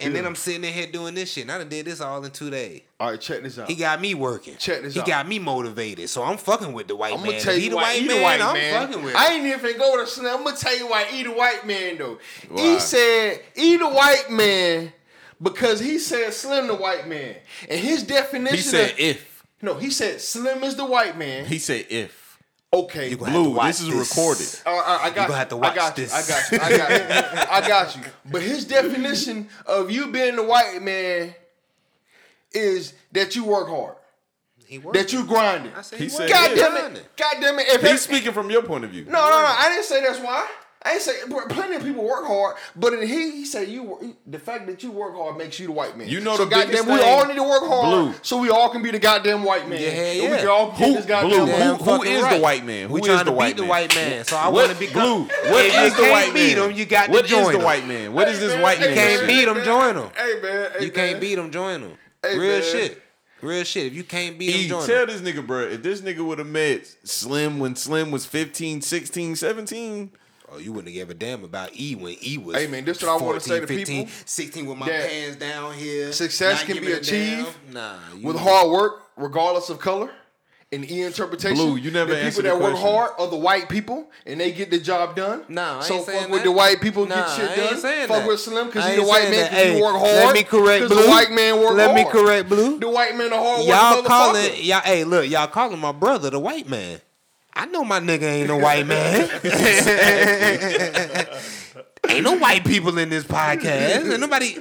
and then I'm sitting in here doing this shit. And I done did this all in two days. All right, check this out. He got me working. Check this he out. got me motivated. So I'm fucking with the white I'm man. gonna tell If he you the white he man, white I'm man. fucking with I ain't even go to Slim. I'm gonna tell you why he the white man though. Why? He said he the white man because he said Slim the white man, and his definition. He said of, if. no. He said Slim is the white man. He said if. Okay, You gonna have to Blue, watch this is this. recorded. Uh, I, I got gonna you. have to I got this. you. I got you. I got you. I got you. But his definition of you being the white man is that you work hard, He working. that you grinding. I said He he, said. God damn it! God damn it! If He's it- speaking from your point of view. No, no, no. I didn't say that's why. I ain't say plenty of people work hard, but in he he said you the fact that you work hard makes you the white man. You know so the biggest goddamn, we all need to work hard, Blue. so we all can be the goddamn white man. Yeah, hell And we yeah. can all Who, this Blue, goddamn who, white who fucking right. the white man? Who we is trying the to white beat the man? white man. So I want to be Blue, what if is you the can't white beat man? him, you got What to join is the white man? What is Hey, this man, white hey, man? Can't beat him, join him. Hey man, hey, You can't beat him, join him. Real shit. Real shit. If you can't beat him, join tell this nigga, bro, if this nigga would have met Slim when Slim was 15, 16, 17, Oh, you wouldn't have gave a damn about E when E was. Hey, man, this is what I wanna say to 15, people. 16 with my That pants down here. success can be achieved. Nah, you, with hard work, regardless of color. In E interpretation, Blue, you never the people that the work hard are the white people, and they get the job done. Nah, I so ain't saying fuck with that. the white people Nah, get shit I done. ain't saying fuck that. with Slim because I he the white man that. because he work hard. let me correct 'cause Blue. The white man work Let me hard. correct Blue. The white man a hard y'all working calling y'all. Hey, look, y'all calling my brother the white man. I know my nigga ain't no white man. *laughs* ain't no white people in this podcast. Ain't nobody.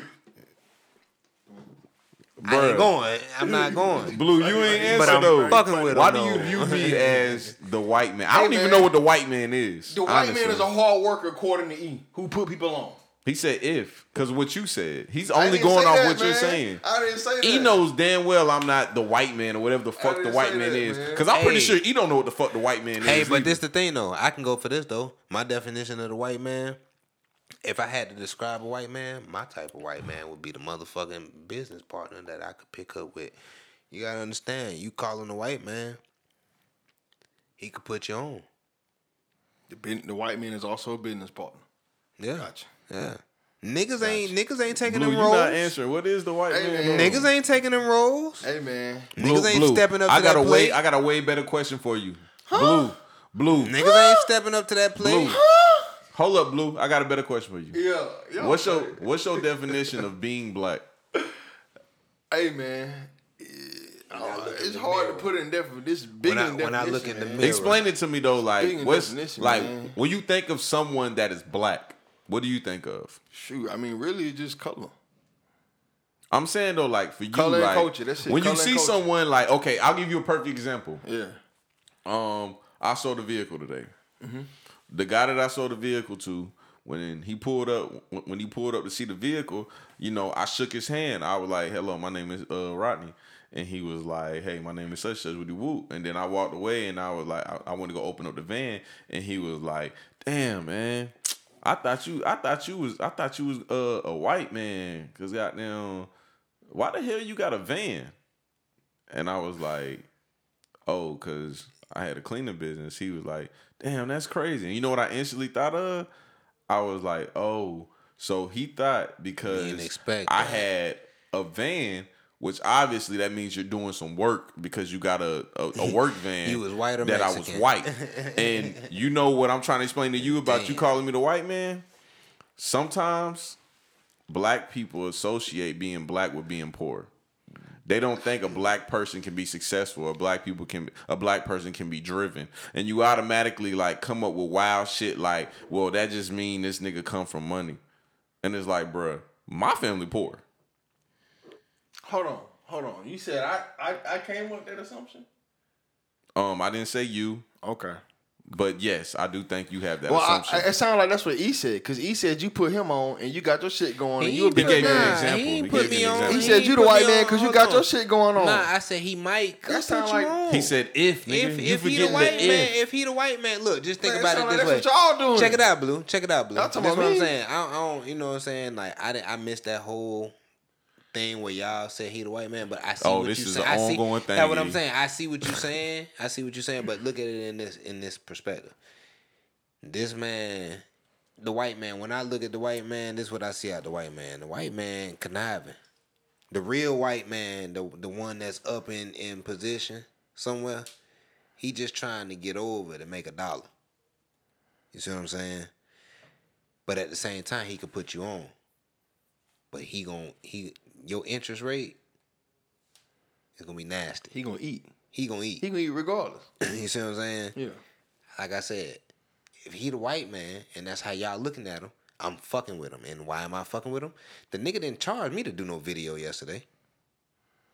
I ain't going. I'm not going. Blue, you ain't But I'm though. fucking with Why him, do you view me *laughs* as the white man? I don't Hey, even man. know what the white man is. The white honestly. man is a hard worker according to E, who put people on. He said if, because what you said. He's only going off that, what you're saying. I didn't say that. He knows damn well I'm not the white man or whatever the fuck the white man that, is. Because I'm pretty sure he don't know what the fuck the white man Hey, is. but either. this the thing though. I can go for this though. My definition of the white man. If I had to describe a white man, my type of white man would be the motherfucking business partner that I could pick up with. You gotta understand, you calling a white man, he could put you on. The, the white man is also a business partner. Yeah. Gotcha. Yeah. Niggas ain't niggas ain't taking Blue, them you roles. not answering. What is the white Hey, man? man. Niggas ain't taking them roles. Hey man, Niggas ain't stepping up I to got that a way. plate. I got a way better question for you. Blue, blue. Niggas ain't stepping up to that plate. Blue. Hold up, blue. I got a better question for you. yeah. yo, What's your What's your definition of being black? Hey man, Uh, it's hard to put in there for This big When I- when I look definition, in the mirror. Explain it to me though. Like, what's like man. when you think of someone that is black? What do you think of? Shoot, I mean, really, it's just color. I'm saying though, like for you, Color and like culture, that's it, when you color and see culture. someone like, okay, I'll give you a perfect example. Yeah. Um, I sold a vehicle today. Mm-hmm. The guy that I sold the vehicle to, when he pulled up, when he pulled up to see the vehicle, you know, I shook his hand. I was like, "Hello, my name is uh, Rodney," and he was like, "Hey, my name is such such with the whoop." And then I walked away, and I was like, I, I went to go open up the van, and he was like, "Damn, man." I thought you, I thought you was, I thought you was uh, a white man, cause goddamn, why the hell you got a van? And I was like, oh, cause I had a cleaning business. He was like, damn, that's crazy. And you know what I instantly thought of? I was like, oh, so he thought because I had a van, which obviously that means you're doing some work because you got a a, a *laughs* work van. You was white or that I was white. *laughs* and you know what I'm trying to explain to you about you calling me the white man? Sometimes black people associate being black with being poor. They don't think a black person can be successful, or black people can, a black person can be driven, and you automatically like come up with wild shit like, well, that just mean this nigga come from money, and it's like, bruh, my family poor. Hold on, hold on. You said I, I, I came with that assumption. Um, I didn't say you, Okay. but yes, I do think you have that Well, I, assumption. I, it sounded like that's what E said, because E said you put him on and you got your shit going. and He you a ain't big put- gave me an example. He He put me me on. example. He He said ain't you the white man because you got on. your shit going on. Nah, I said he might. That That sound put like- on. he said if, nigga, If you if he the white the man, if. if he the white man, look, just think Man, about sound it like this way. that's what y'all doing. Check it out, Blue. Check it out, Blue. That's what I'm saying. I, don't- I don't, you know what I'm saying? Like I, didn't- I missed that whole thing where y'all said he the white man, but I see Oh, what this you is saying. an I see, ongoing thing, That's what I'm saying. I see what you're saying. I see what you're saying, but look at it in this in this perspective. This man, the white man. When I look at the white man, this is what I see out the white man. The white man conniving. The real white man, the the one that's up in in position somewhere, he just trying to get over to make a dollar. You see what I'm saying? But at the same time, he could put you on. But he gon' he your interest rate is gonna be nasty. He gonna eat. He gonna eat. He gonna eat regardless. *clears throat* you see what I'm saying? Yeah. Like I said, if he the white man and that's how y'all looking at him, I'm fucking with him. And why am I fucking with him? The nigga didn't charge me to do no video yesterday.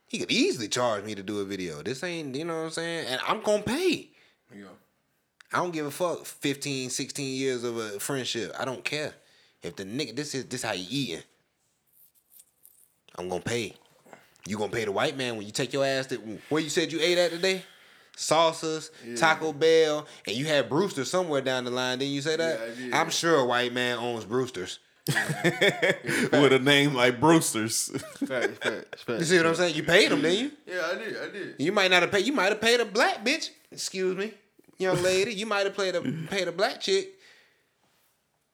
He could easily charge me to do a video. This ain't, you know what I'm saying? And I'm gonna pay. Yeah. I don't give a fuck 15, 16 years of a friendship. I don't care. If the nigga this is this how you eating. I'm gonna pay. You gonna pay the white man when you take your ass to where you said you ate at today? Salsas, Taco Bell, and you had Bruster somewhere down the line. Didn't you say that? Yeah, I did. I'm sure a white man owns Bruster's. *laughs* with a name like Bruster's. Facts, *laughs* facts, facts. You see what I'm saying? You paid him, didn't you? Yeah, I did. I did. You might not have paid. You might have paid a black bitch. Excuse me, young lady. You might have paid a paid a black chick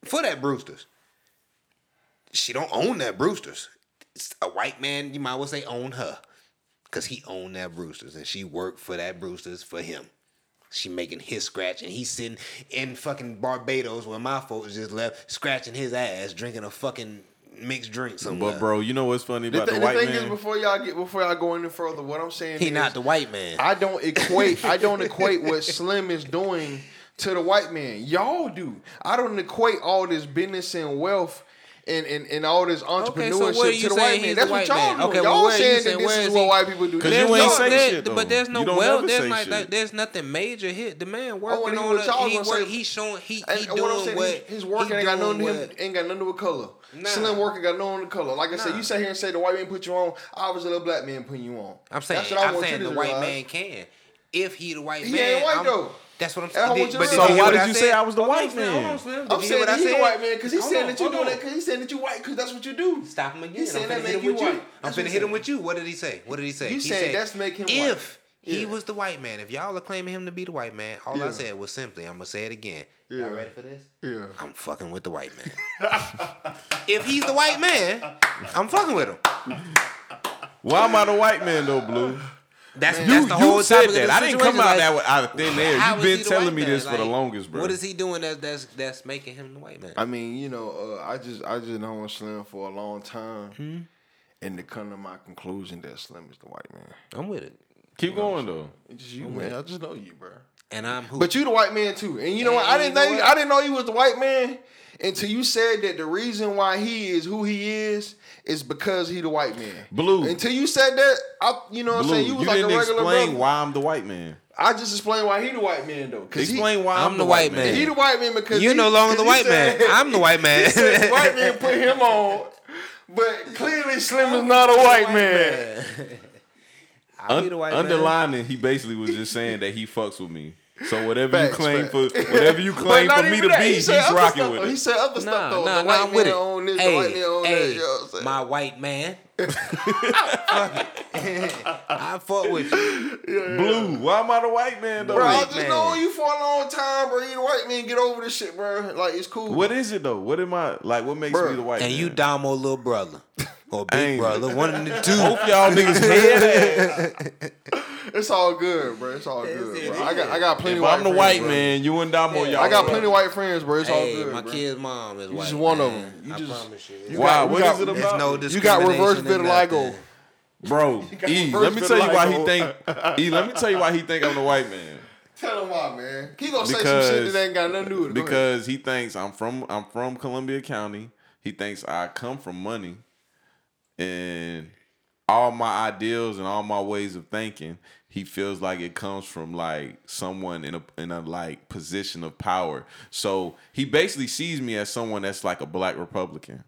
for that Bruster's. She don't own that Bruster's. It's a white man, you might well say own her, cause he owned that Bruster's and she worked for that Bruster's for him. She making his scratch and he's sitting in fucking Barbados where my folks just left, scratching his ass, drinking a fucking mixed drink somewhere. but bro, you know what's funny about The, about th- the, the white thing is, man? before y'all get, before y'all go any further, what I'm saying he is, not the white man. I don't *laughs* equate. I don't equate what Slim is doing to the white man. Y'all do. I don't equate all this business and wealth. And, and, and all this entrepreneurship where you to the white man. That's the what white y'all man? doing. Okay, y'all where you saying saying- that this is is what white people do. 'Cause There's you ain't no- say there- shit, though. But there's no You well. There's say not. shit. Like, there's nothing major hit. The man wanna working on what y'all it. He gonna work, say. He's showing. He he and what I'm doing saying, what his, his work ain't got nothing to him, ain't got nothing to do with color. Nah. Slim work ain't got nothing to color. Like I said, you sit here and say the white man put you on. I was a little black man putting you on. I'm saying. I I'm saying the white man can. If he the white He man, ain't white, though. That's what I'm And saying. want you But did realize- you So why did I you say I was the white man? Hold on, Slim. I'm saying what that I he the white man because he's Hold saying on, that you hold doing on. that because he's saying that you white because that's what you do. Stop him again. He's saying I'm that finna make you with white. I'm That's finna what hit him he with you. What did he say? What did he say? You he said said that's make him white. If he Yeah. was the white man, if y'all are claiming him to be the white man, all I said was simply, I'm gonna say it again. Yeah. Y'all ready for this? Yeah. I'm fucking with the white man. *laughs* if he's the white man, I'm fucking with him. Why am I the white man though, Blue? That's, You, that's the you whole said of that. I didn't come out like, that way out of thin air. You've been telling me man? this for the longest, bro. What is he doing that's that's that's making him the white man? I mean, you know, uh, I just I just known Slim for a long time, Hmm? and to come to my conclusion that Slim is the white man. I'm with it, Keep going though. It's just you, man. I just know you, bro. and I'm who? But you the white man too, and you know what? I didn't know know. You. I didn't know you was the white man until you said that the reason why he is who he is is because he the white man. Blue. Until you said that, I you know what I'm saying you, you like didn't regular explain brother. why I'm the white man. I just explained why he the white man though. Cause Explain why I'm I'm, the white man. he, he the white man because You're he- no longer the he white man. I'm the white *laughs* man. He the white man put him on, but clearly Slim is not a white man. *laughs* I'll be Un- the white man. underlining, he basically was just saying that he fucks with me. So whatever Facts, you claim facts. for, *laughs* whatever you claim for me to that. be, He he's rocking stuff, with though. He it. said other stuff Nah, though. nah, the nah, white I'm man with it. on this, the hey, white man on hey, that. You know what I'm my white man. Fuck *laughs* it. *laughs* I fuck with you. Blue, why am I the white man though? Bro, I white just man. known you for a long time, bro. You the white man, get over this shit, bro. Like it's cool. What is it though? What am I like? What makes Bruh. me the white man? And man? you Damo little brother. Or big ain't- brother. One of the two. Both y'all niggas *laughs* head. It's all good, bro. It's all good, bro. I got I got plenty. If white I'm the friends, white bro. man, you and Damo, Yeah. y'all. I got the plenty white. white friends, bro. It's Hey, all good. my bro. kid's mom is white. just one of man. them. You I just- promise you. you Why? got- What you is it There's about? no You got reverse discrimination in vitiligo. nothing. Bro, *laughs* E, let me tell you bit why of he light think E, let me tell you why he think I'm the white man. Tell him why, man. He gonna say some Because- shit that ain't got nothing to do with it. Go ahead. Because he thinks I'm from I'm from Columbia County. He thinks I come from money. And all my ideals and all my ways of thinking, he feels like it comes from like someone in a in a like position of power. So he basically sees me as someone that's like a black Republican.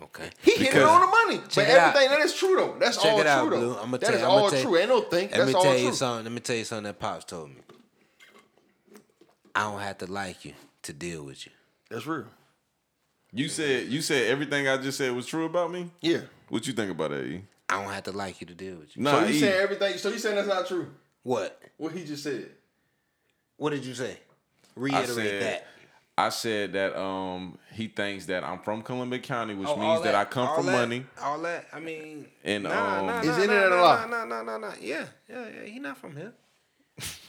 Okay. He hit it on the money. But Check it out. everything that is true though. That's Check all it out, true Blue. though. I'ma That tell- is I'ma all tell- true. Ain't no think. Let That's me all tell you true. something. Let me tell you something that Pops told me. I don't have to like you to deal with you. That's real. You said you said everything I just said was true about me? Yeah. What you think about that, E? I don't have to like you to deal with you. Nah, so you E. saying everything? So you saying that's not true? What? What he just said? What did you say? I Reiterate said, that. I said that um he thinks that I'm from Columbia County, which Oh, means all that, I come from that- money. All that. I mean. And, nah, um, nah, Is nah, any nah, a nah, lie? Nah, nah, nah, nah. Yeah, yeah, yeah. He not from here.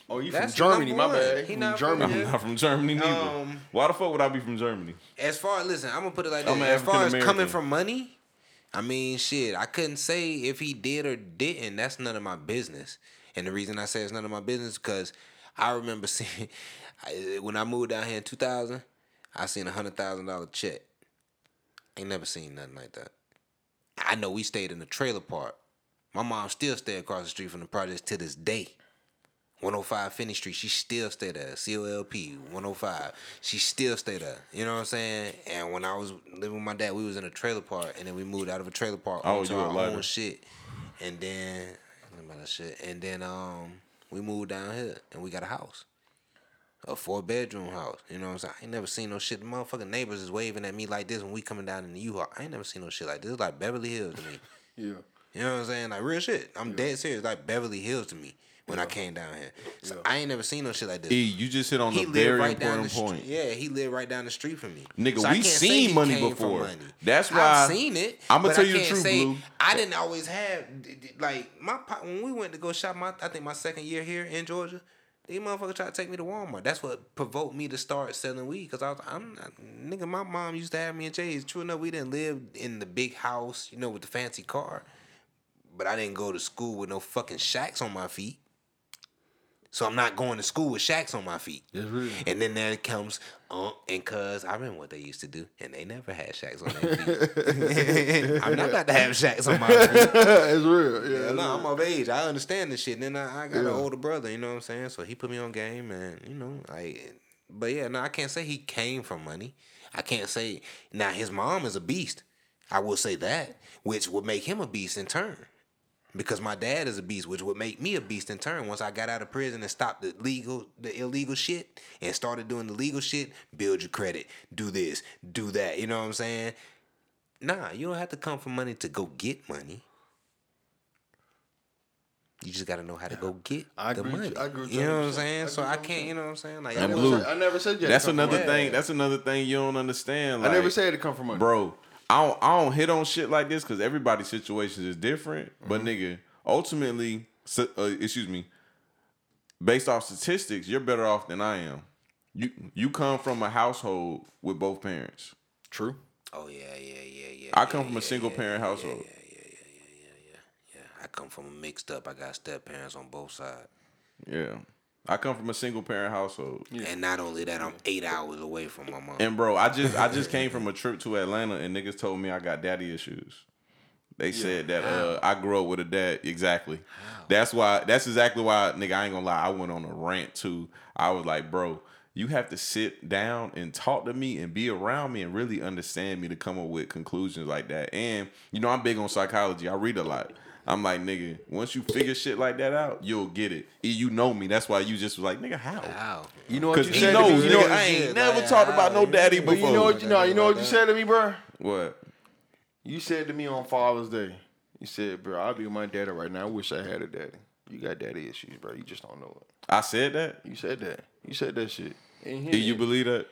Oh, you That's from Germany? My one. bad. He From not from Germany. I'm not from Germany neither. Um, Why the fuck would I be from Germany? As far as listen, I'm gonna put it like I'm this. As far as coming from money, I mean, shit, I couldn't say if he did or didn't. That's none of my business. And the reason I say it's none of my business because I remember *laughs* seeing when I moved down here in 2000, I seen a hundred thousand dollar check. Ain't never seen nothing like that. I know we stayed in the trailer park. My mom still stay across the street from the projects to this day. 105 Finney Street, she still stay there. COLP 105, she still stay there. You know what I'm saying? And when I was living with my dad, we was in a trailer park, and then we moved out of a trailer park Oh, onto you our lighter. own shit. And then, about that shit. And then um, we moved down here, and we got a house, a four bedroom house. You know what I'm saying? I ain't never seen no shit. The motherfucking neighbors is waving at me like this when we coming down in the U-Haul. I ain't never seen no shit like this. It's like Beverly Hills to me. *laughs* Yeah. You know what I'm saying? Like real shit. I'm dead serious. Like Beverly Hills to me when I came down here. So I ain't never seen no shit like this. E, you just hit on he the very right down the important point. Yeah, he lived right down the street from me. Nigga, So we seen money before. money. That's why- I've seen it. I'ma tell I you the truth, say- Blue. I didn't always have like my when we went to go shop. My I think my second year here in Georgia. These motherfuckers tried to take me to Walmart. That's what provoked me to start selling weed. Cause I was, I'm not, nigga. My mom used to have me in J's. True enough, we didn't live in the big house, you know, with the fancy car. But I didn't go to school with no fucking shacks on my feet. So I'm not going to school with shacks on my feet. And then there comes Unc and Cuz. I remember what they used to do, and they never had shacks on their feet. *laughs* I'm not about to have shacks on my *laughs* feet. it's real. Yeah. Yeah, no. I'm of age. I understand this shit. And then I, I got an older brother, you know what I'm saying? So he put me on game, and you know, like, but yeah, no, I can't say he came from money. I can't say now his mom is a beast. I will say that, which would make him a beast in turn. Because my dad is a beast, which would make me a beast in turn. Once I got out of prison and stopped the legal, the illegal shit, and started doing the legal shit, build your credit, do this, do that. You know what I'm saying? Nah, you don't have to come for money to go get money. You just got to know how to go get I the agree money. you. I agree with you you know what I'm saying? I So I can't. You know what I'm saying? Like, I I never, Blue. said, I never said you had to That's come from another money. thing. That's another thing you don't understand. Like, I never said it come from money. bro. I don't, I don't hit on shit like this because everybody's situation is different. But Mm-hmm. nigga, ultimately, s- uh, excuse me, based off statistics, you're better off than I am. You you come from a household with both parents. True. Oh yeah, yeah, yeah, yeah. I yeah, come from yeah, a single yeah, parent yeah, household. Yeah, yeah, yeah, yeah, yeah, yeah, yeah. I come from a mixed up. I got step parents on both sides. Yeah, I come from a single parent household. And not only that, I'm eight hours away from my mom. And bro, I just I just *laughs* came from a trip to Atlanta and niggas told me I got daddy issues. They said that uh, I grew up with a dad. Exactly. That's why. That's exactly why, nigga. I ain't gonna lie. I went on a rant too. I was like, bro, you have to sit down and talk to me and be around me and really understand me to come up with conclusions like that. And you know, I'm big on psychology. I read a lot. I'm like, nigga, once you figure shit like that out, you'll get it. You know me. That's why you just was like, nigga, how? How? You know what Because you he said to knows, me? you know. I ain't shit, never like, talked about no daddy But before. you know what you know? You know what you said to me, bro? What? You said to me on Father's Day. You said, bro, I'll be with my daddy right now. I wish I had a daddy. You got daddy issues, bro. You just don't know it. I said that. You said that. You said that shit. And Do you believe that?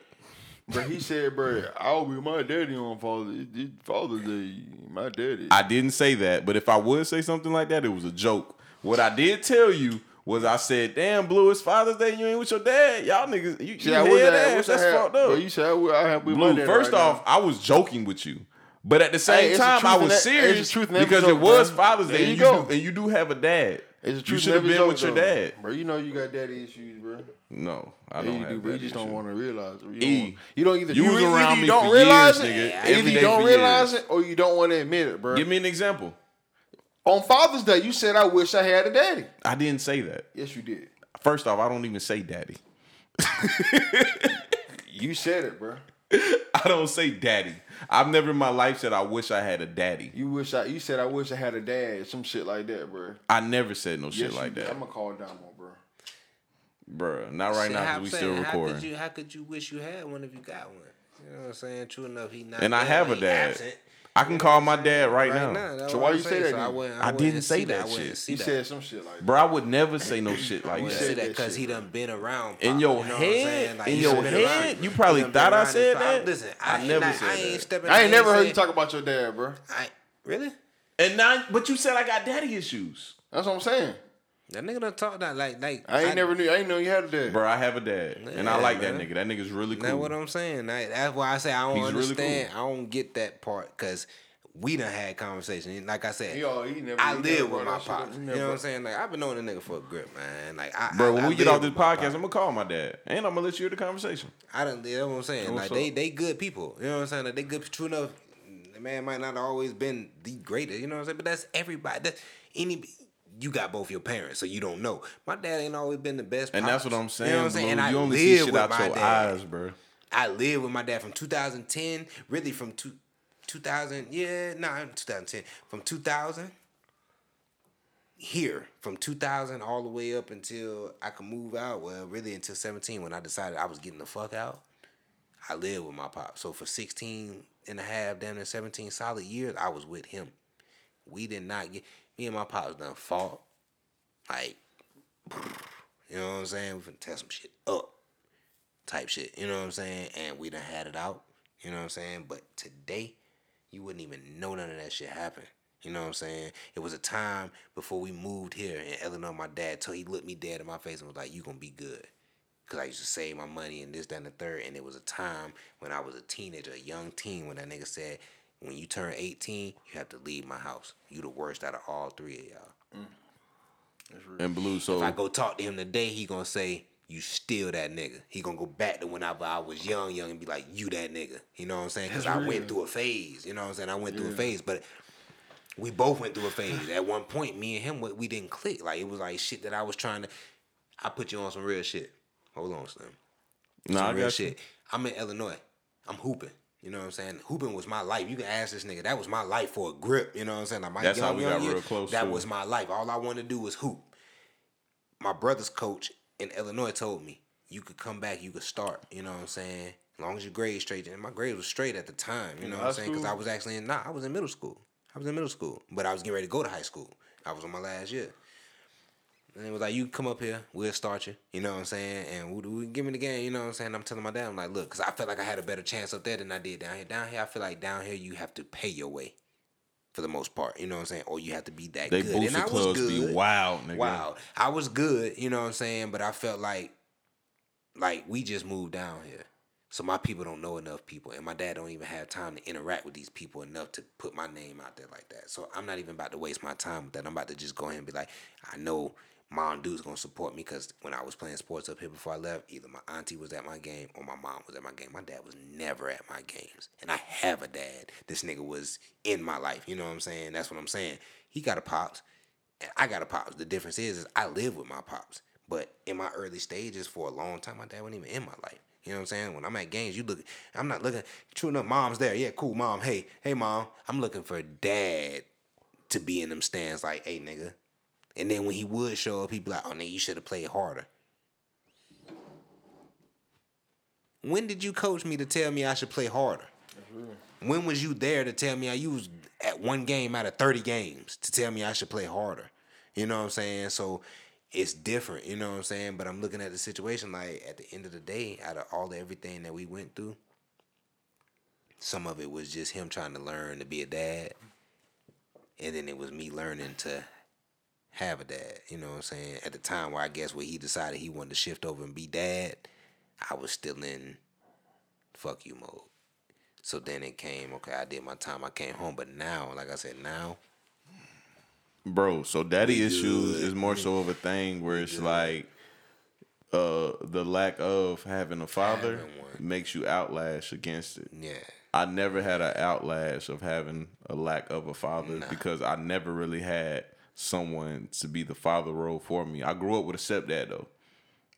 Bro, he said, bro, I'll be my daddy on Father's Father's Day. My daddy. I didn't say that, but if I would say something like that, it was a joke. What I did tell you was I said, "Damn, Blue, it's Father's Day. You ain't with your dad. Y'all niggas, you, you See, I head I, I ass. wish I That's had, fucked up." Bro, you said I would I have with my Blue, daddy first right off, I was joking with you. But at the same Hey, time, I was that- serious truth in every because it was bro. Father's There Day. you and do, and you do have a dad. It's the you should have been joke, with your though. dad. bro. You know you got daddy issues, bro. No, I Yeah, don't you have do, but you just don't want to realize it. You don't, E, you don't either. you was really- around me don't for realize years, it, nigga. Either you don't realize years. it, or you don't want to admit it, bro. Give me an example. On Father's Day, you said, "I wish I had a daddy." I didn't say that. Yes, you did. First off, I don't even say daddy. *laughs* You said it, bro. *laughs* *laughs* I don't say daddy. I've never in my life said I wish I had a daddy. You wish I. You said, "I wish I had a dad." Some shit like that, bro. I never said no shit like did. that, I'm gonna call Damo, bro. Bruh, Not right Shit, now how because we I'm still saying, How recording. could you? How could you wish you had one if you got one? You know what I'm saying? True enough, he not. And I there, have a he dad. absent. I can call my dad right, now. that's So why I'm you say saying. that So I, then? wouldn't, I I, didn't say see that shit. See He that. said some shit like that. Bro, I would never say no shit like I that. say said that that because he done been around. In your you know what I'm saying? head, Like, in he your done been around head, you probably He thought I said pop. that. Listen, I ain't never not- said I ain't that. stepping. I ain't never heard you talk about your dad, bro. I really. And now, but you said I got daddy issues, That's what I'm saying. That nigga done talk that like like. I ain't never knew. I ain't know you had a dad. bro. I have a dad, and I like man. that nigga. That nigga's really cool. That's what I'm saying. Like, that's why I say I don't He's really understand. I don't get that part because we done had conversation. Like I said, He all- he never- I he never live with my that shit up. pops. He You know what I'm saying? Like I've been knowing the nigga for a grip, man. Like I, Bro, I, when I we get live off this podcast. I'm gonna call my dad, and I'm gonna let you hear the conversation. I don't. That's what I'm saying. What's like they up? they good people. You know what I'm saying? Like, they good. True enough. The man might not have always been the greatest. You know what I'm saying? But that's everybody. That's any. You got both your parents, so you don't know. My dad ain't always been the best. And that's what I'm saying. You know what I'm saying? Blue. And I you only live see shit with out my your dad. eyes, bro. I lived with my dad from 2010, really from two, 2000, yeah, nah, 2010, from 2000 here, from 2000 all the way up until I could move out. Well, really until 17 when I decided I was getting the fuck out. I lived with my pop. So for 16 and a half, damn near 17 solid years, I was with him. We did not get, me and my pops done fought. Like, you know what I'm saying? We finna tear some shit up type shit. You know what I'm saying? And we done had it out. You know what I'm saying? But today, you wouldn't even know none of that shit happened. You know what I'm saying? It was a time before we moved here in Illinois. My dad told he looked me dead in my face and was like, "You gonna be good." Cause I used to save my money and this, that, and the third. And it was a time when I was a teenager, a young teen, when that nigga said, "When you turn 18, you have to leave my house. You the worst out of all three of y'all." And blue, so If I go talk to him today, he gonna say, "You still that nigga." He gonna go back to whenever I was young, young, and be like, "You that nigga." You know what I'm saying? Because I went through a phase. You know what I'm saying? I went through a phase, but we both went through a phase. At one point, me and him, we we didn't click. Like it was like shit that I was trying to. I put you on some real shit. Hold on, Slim. nah, Some I real got you. shit. I'm in Illinois. I'm hooping. You know what I'm saying? Hooping was my life. You can ask this nigga. That was my life for a grip. You know what I'm saying? Like my That's how young, we young got years, real close, That too. was my life. All I wanted to do was hoop. My brother's coach in Illinois told me, you could come back, you could start. You know what I'm saying? As long as your grades straight. And my grades was straight at the time. You know what I'm saying? Because I was actually in, nah, I was in middle school. I was in middle school. But I was getting ready to go to high school. I was on my last year. And it was like, you come up here, we'll start you. You know what I'm saying? And we, we give me the game. You know what I'm saying? I'm telling my dad, I'm like, look, because I felt like I had a better chance up there than I did down here. Down here, I feel like down here you have to pay your way, for the most part. You know what I'm saying? Or you have to be that They good. And I was good. be wild, nigga. Wow, I was good. You know what I'm saying? But I felt like, like we just moved down here. So my people don't know enough people, and my dad don't even have time to interact with these people enough to put my name out there like that. So I'm not even about to waste my time with that. I'm about to just go ahead and be like, I know mom dude's gonna support me because when I was playing sports up here before I left, either my auntie was at my game or my mom was at my game. My dad was never at my games, and I have a dad. This nigga was in my life. You know what I'm saying? That's what I'm saying. He got a pops, and I got a pops. The difference is, is I live with my pops. But in my early stages, for a long time, my dad wasn't even in my life. You know what I'm saying? When I'm at games, you look. I'm not looking. True enough, mom's there. Yeah, cool, mom. Hey, hey, mom. I'm looking for dad to be in them stands. Like, hey, nigga. And then when he would show up, he'd be like, "Oh, nigga, you should have played harder." When did you coach me to tell me I should play harder? Mm-hmm. When was you there to tell me I was at one game out of 30 games to tell me I should play harder? You know what I'm saying? So it's different, you know what I'm saying? But I'm looking at the situation like at the end of the day, out of all the everything that we went through, some of it was just him trying to learn to be a dad. And then it was me learning to have a dad, you know what I'm saying? At the time where I guess where he decided he wanted to shift over and be dad, I was still in fuck you mode. So then it came, okay, I did my time, I came home. But now, like I said, now bro. So daddy We issues is more so of a thing where it's like uh the lack of having a father Having makes you outlash against it. yeah. I never had an outlash of having a lack of a father Nah. because I never really had someone to be the father role for me. I grew up with a stepdad though.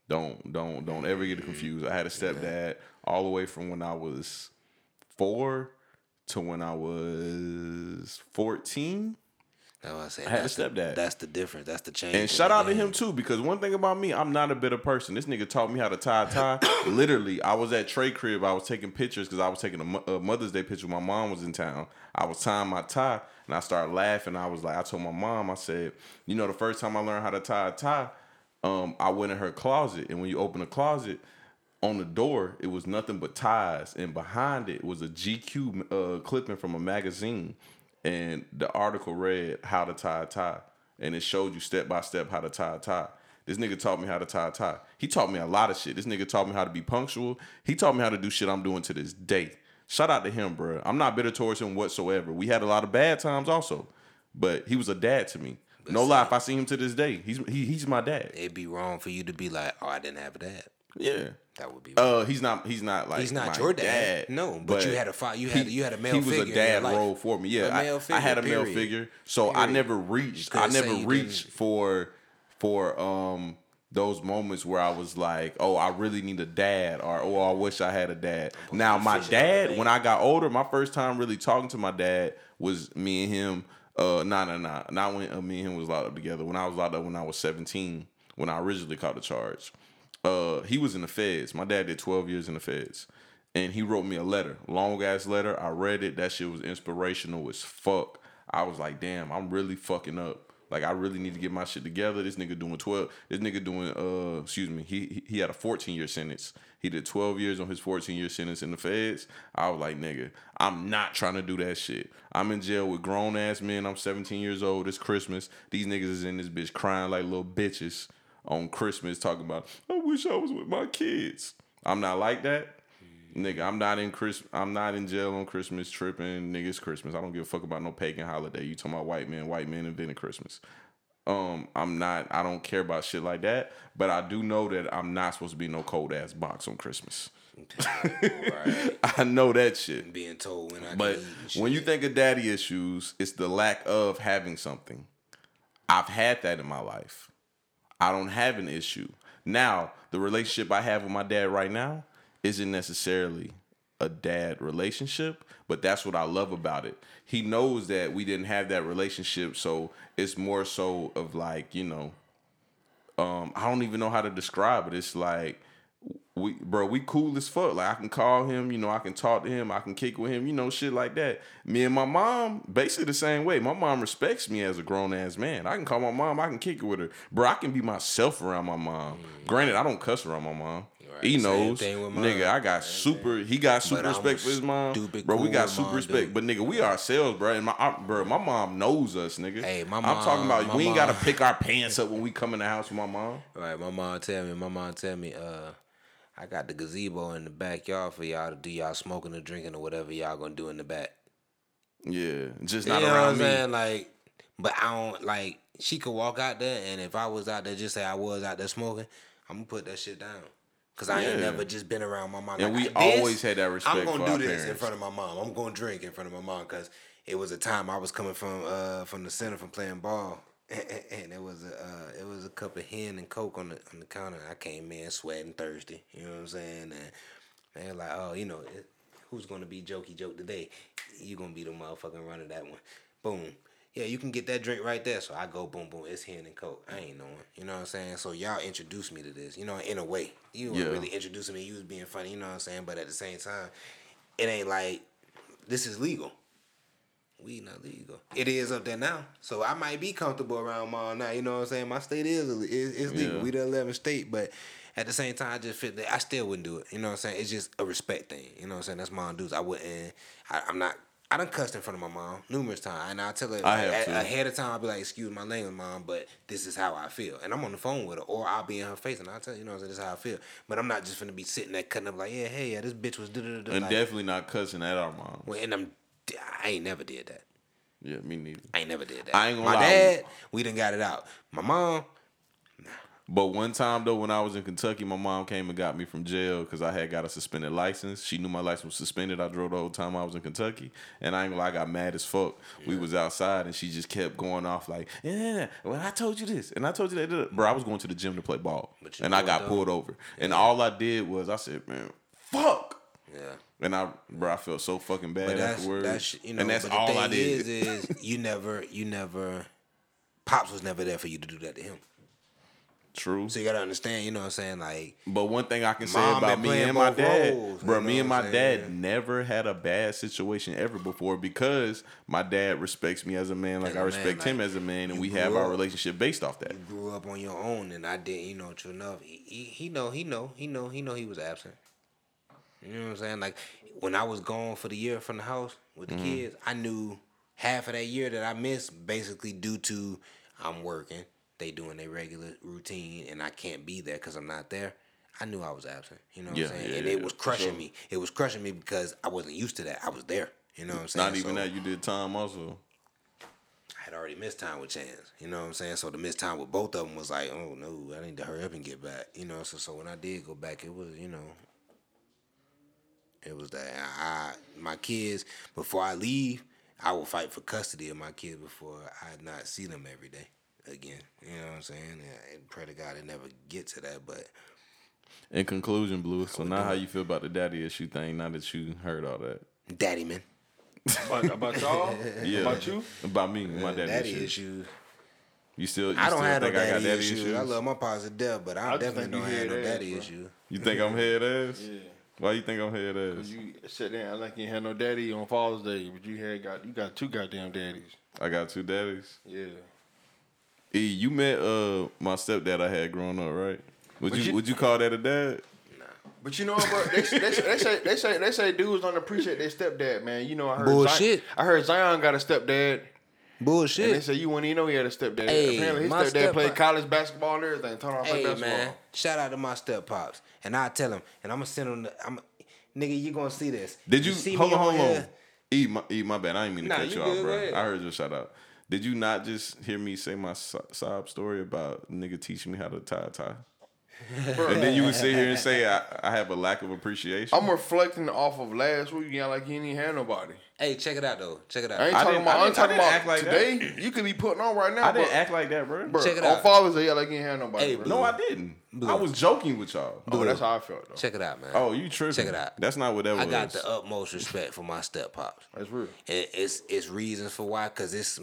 Don't don't don't ever get it confused. I had a stepdad all the way from when I was four to when I was fourteen. I said. I had a that's the- stepdad. that's the difference. That's the change. And shout out to him too, because one thing about me, I'm not a bitter person. This nigga taught me how to tie a tie. *coughs* Literally, I was at Trey crib. I was taking pictures because I was taking a, a Mother's Day picture. My mom was in town. I was tying my tie, and I started laughing. I was like, I told my mom, I said, you know, the first time I learned how to tie a tie, um, I went in her closet, and when you open the closet, on the door, it was nothing but ties, and behind it was a GQ uh, clipping from a magazine, and the article read "How to Tie a Tie," and it showed you step by step how to tie a tie. This nigga taught me how to tie a tie. He taught me a lot of shit. This nigga taught me how to be punctual. He taught me how to do shit I'm doing to this day. Shout out to him, bro. I'm not bitter towards him whatsoever. We had a lot of bad times also, but he was a dad to me. No lie, if I see him to this day, he's he, he's my dad. It'd be wrong for you to be like, oh, I didn't have a dad. Yeah. That would be. Wrong. Uh, he's not. He's not like. He's not your dad. No, but you had a fa- you had- you had a male figure. He was figure a dad role for me. Yeah, I- male I, had a figure, male figure, so I never reached. I never reached didn't- for for um those moments where I was like, oh, I really need a dad, or oh, I wish I had a dad. Now my fish out of the dad, when I got older, my first time really talking to my dad was me and him. Uh, nah, nah, nah, not when uh, me and him was locked up together. When I was locked up when I was seventeen, when I originally caught the charge. Uh, he was in the feds. My dad did twelve years in the feds, and he wrote me a letter, long ass letter. I read it. That shit was inspirational as fuck. I was like, damn, I'm really fucking up. Like I really need to get my shit together. This nigga doing twelve. This nigga doing uh, excuse me. He he- had a 14 year sentence. He did 12 years on his 14 year sentence in the feds. I was like, nigga, I'm not trying to do that shit. I'm in jail with grown ass men. I'm 17 years old. It's Christmas. These niggas is in this bitch crying like little bitches on Christmas, talking about, I wish I was with my kids. I'm not like that. Nigga, I'm not in Chris. I'm not in jail on Christmas tripping. Nigga, it's Christmas. I don't give a fuck about no pagan holiday. You talking about white men? White men invented Christmas. Um, I'm not. I don't care about shit like that. But I do know that I'm not supposed to be no cold ass box on Christmas. right. *laughs* I know that shit. Being told when I But can eat shit. when you think of daddy issues, it's the lack of having something. I've had that in my life. I don't have an issue. Now, the relationship I have with my dad right now isn't necessarily a dad relationship, but that's what I love about it. He knows that we didn't have that relationship, so it's more so of like, you know, um, I don't even know how to describe it. It's like we bro, we cool as fuck. Like I can call him, you know, I can talk to him, I can kick with him, you know, shit like that. Me and my mom, basically the same way. My mom respects me as a grown ass man. I can call my mom, I can kick it with her. Bro, I can be myself around my mom. Granted, I don't cuss around my mom. Right, He knows, thing with mine. nigga. I got super. He got super But respect for his mom, bro. We got super mom, respect, but nigga, we ourselves, bro. And my, I, bro, my mom knows us, nigga. Hey, my I'm talking about we ain't gotta pick our *laughs* pants up when we come in the house with my mom. Right, my mom tell me, my mom tell me, uh, I got the gazebo in the backyard for y'all to do y'all smoking or drinking or whatever y'all gonna do in the back. Yeah, just You not know what I'm around me. saying? Like, but I don't like. She could walk out there, and if I was out there, just say I was out there smoking, I'm gonna put that shit down. Cause I ain't never just been around my mom. And we this, always had that respect I'm gonna do this in front of my mom. I'm gonna drink in front of my mom because it was a time I was coming from uh from the center from playing ball, *laughs* and, it was a uh, it was a cup of hen and coke on the on the counter. I came in sweating, thirsty. You know what I'm saying? And they're like, oh, you know, it, who's gonna be jokey joke today? You gonna be the motherfucking runner that one. Boom. Yeah, you can get that drink right there. So I go boom boom. It's hen and coke. I ain't knowing. You know what I'm saying? So y'all introduced me to this. You know, in a way, you weren't really introducing me. You was being funny. You know what I'm saying? But at the same time, it ain't like this is legal. We not legal. It is up there now, so I might be comfortable around mom now. You know what I'm saying? My state is is, is legal. Yeah. We the 11th state, but at the same time, I just feel that I still wouldn't do it. You know what I'm saying? It's just a respect thing. You know what I'm saying? That's mom dudes. I wouldn't. I, I'm not. I done cussed in front of my mom numerous times, and I tell her I have a- ahead of time. I'll be like, "Excuse my language, mom, but this is how I feel," and I'm on the phone with her, or I'll be in her face and I'll tell you, you know, this is how I feel. But I'm not just gonna be sitting there cutting up like, "Yeah, hey, yeah, this bitch was." da-da-da-da," And like, definitely not cussing at our mom. well, and I'm, I ain't never did that. Yeah, me neither. I ain't never did that. I ain't gonna my lie. dad, we done got it out. My mom, But one time though, when I was in Kentucky, my mom came and got me from jail because I had got a suspended license. She knew my license was suspended. I drove the whole time I was in Kentucky, and I ain't gonna lie, I got mad as fuck. We was outside, and she just kept going off like, "Yeah, well, I told you this, and I told you that." da, da." Bro, I was going to the gym to play ball, and I got pulled over, and all I did was I said, "Man, fuck." yeah. And I, bro, I felt so fucking bad But that's afterwards. that's you know, and that's all I did. Is, is you never, you never, pops was never there for you to do that to him. True. So you gotta understand, you know what I'm saying? Like, But one thing I can say about me and my dad, roles, bro, you me and my I'm dad never had a bad situation ever before because my dad respects me as a man like As I a man, respect him like, as a man, and we have our relationship based off that. you grew up on your own, and I didn't, you know, true enough. He, he, he know, he know, he know, he know he was absent. You know what I'm saying? Like when I was gone for the year from the house with Mm-hmm. the kids, I knew half of that year that I missed basically due to I'm working, they doing their regular routine, and I can't be there because I'm not there. I knew I was absent. You know what Yeah, I'm saying? yeah, and it was crushing sure. me. It was crushing me because I wasn't used to that. I was there. You know what I'm saying? Not even So- that you did time also. I had already missed time with Chance. You know what I'm saying? So the missed time with both of them was like, oh no, I need to hurry up and get back. You know, so so when I did go back, it was you know, it was that I my kids before I leave, I will fight for custody of my kids before I not see them every day again. You know what I'm saying? And, and pray to God it never get to that, but In conclusion, Blue. So now, how you feel about the daddy issue thing? Now that you heard all that, daddy man, About, about y'all? *laughs* yeah, About you? about me, my uh, daddy, daddy issue. issues. You still, you I don't still have no think I got daddy, daddy issues. issues? I love my positive death, but I, I definitely don't you have no head ass, daddy bro. issues. You think I'm head ass? Yeah. Why you think I'm head ass? Cause you sit there and like you ain't had no daddy on Father's Day, but you had got you got two goddamn daddies. I got two daddies. Yeah. E, you met uh my stepdad I had growing up, right? Would But you, you- would you call that a dad? Nah. But you know what, bro? They, they, they, say they say they say dudes don't appreciate their stepdad, man. You know, I heard Bullshit. Zion, I heard Zion got a stepdad, and they Bullshit. say you wouldn't even know he had a stepdad. Hey, Apparently, his stepdad step- played college basketball and everything. Taught him how to Hey basketball. man, shout out to my step pops, and I tell him, and I'm gonna send him. The, I'm, nigga, you gonna see this? Did you, see hold me on, hold on? here? E, my, e, my bad. I didn't mean to Nah, cut you you, good, off, go bro. ahead. I heard your shout out. Did you not just hear me say my so- sob story about nigga teaching me how to tie a tie? and then you would sit here and say I, I have a lack of appreciation. I'm reflecting off of last week. You like you didn't had nobody. Hey, check it out though. Check it out. I ain't I talking didn't- about. I I ain't didn't- talking I didn't about act like today. You could be putting on right now. I didn't act like that, bro. bro, Check it on out. Father's Day, yeah, like you ain't had nobody. Hey, bro. No, I didn't. I was joking with y'all. Oh, that's how I felt though. check it out, man. Oh, you tripping? Check it out. That's not what that was. I was. got the utmost respect for my step pops. That's real. And it's it's reasons for why, cause it's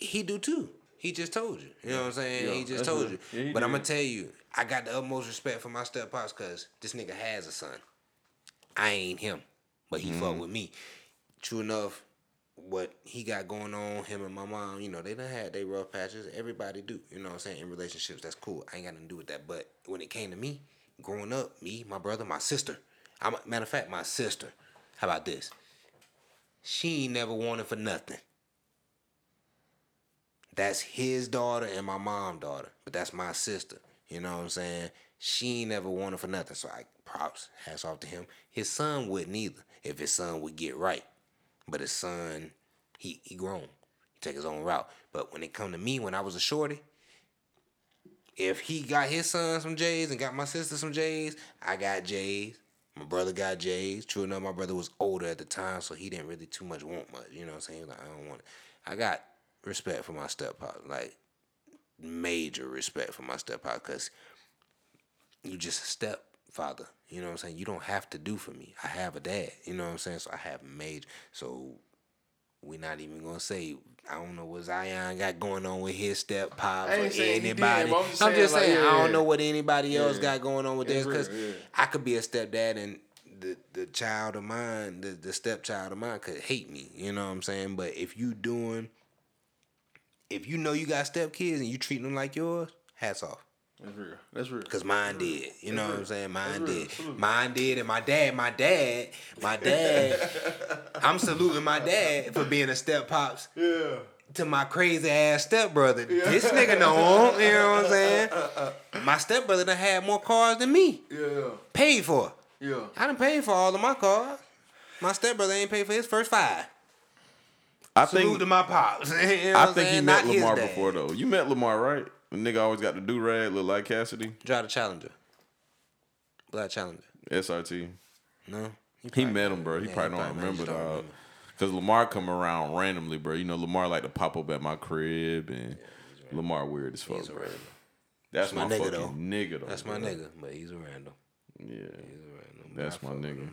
he do too. He just told you. You know what I'm saying? Yeah, he just told you. Yeah, but I'm gonna tell you, I got the utmost respect for my step pops, cause this nigga has a son. I ain't him, but he fuck with me. True enough, what he got going on, him and my mom, you know, they done had they rough patches. Everybody do, you know what I'm saying? In relationships, that's cool. I ain't got nothing to do with that. But when it came to me, growing up, me, my brother, my sister, I'm matter of fact, my sister. How about this? She ain't never wanted for nothing. That's his daughter and my mom daughter, but that's my sister. You know what I'm saying? She ain't never wanted for nothing. So I props, hats off to him. His son wouldn't either if his son would get right. But his son, he he grown. He take his own route. But when it come to me, when I was a shorty, if he got his son some J's and got my sister some J's, I got J's. My brother got J's. True enough, my brother was older at the time, so he didn't really too much want much. You know what I'm saying? Like, I don't want it. I got respect for my stepfather, like major respect for my stepfather, because you just a stepfather. You know what I'm saying? You don't have to do for me. I have a dad. You know what I'm saying? So I have major. So we're not even gonna say I don't know what Zion got going on with his step pops or he did, anybody. but I'm I'm just just saying, like, I don't know what anybody else Yeah. got going on with this because yeah. I could be a stepdad and the the child of mine, the the stepchild of mine could hate me. You know what I'm saying? But if you doing, if you know you got step kids and you treating them like yours, hats off. That's real. That's real. Cause mine did. You know what I'm saying? Mine did. Mine did, and my dad, my dad, my dad. *laughs* I'm saluting my dad for being a step pops Yeah. to my crazy ass stepbrother. This nigga know him. You know what I'm saying? My stepbrother done had more cars than me. Yeah. Paid for. Yeah. I done paid for all of my cars. My stepbrother ain't paid for his first five. I Salute think to my pops. *laughs* You know I I'm think he met Not Lamar before though. You met Lamar, right? The nigga always got the do rag, look like Cassidy. Drive the Challenger. Black Challenger. SRT. No. He probably met him, bro. He yeah, probably don't probably remember, just don't dog. Cause Lamar come around randomly, bro. You know Lamar like to pop up at my crib, and Lamar weird as fuck, He's a bro. random. That's my my, nigga, fucking though. nigga, though. That's my bro. nigga, but he's a random. Yeah, He's a random. That's my fuck with nigga.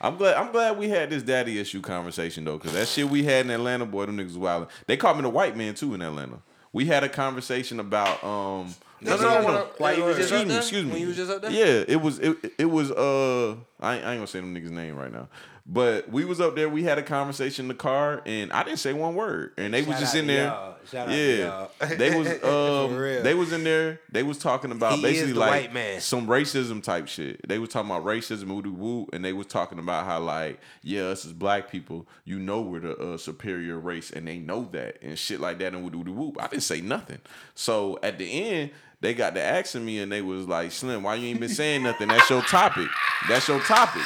I'm glad. I'm glad we had this daddy issue conversation though, cause that shit we had in Atlanta, boy, them niggas was wild. They called me the white man too in Atlanta. We had a conversation about um. No, no, no, no. Why you was just Excuse up me, there? excuse me. When you was just up there? Yeah, it was it, it was uh I ain't, I ain't gonna say them niggas name right now. But we was up there, we had a conversation in the car and I didn't say one word. And they was just in there. Shout yeah. They was *laughs* um they was in there, they was talking about He basically like some racism type shit. They was talking about racism, woo woo, and they was talking about how like, yeah, us as black people, you know we're the uh, superior race, and they know that and shit like that and woo woo woo. I didn't say nothing. So at the end, they got to asking me and they was like, Slim, why you ain't been saying nothing? That's your topic. That's your topic.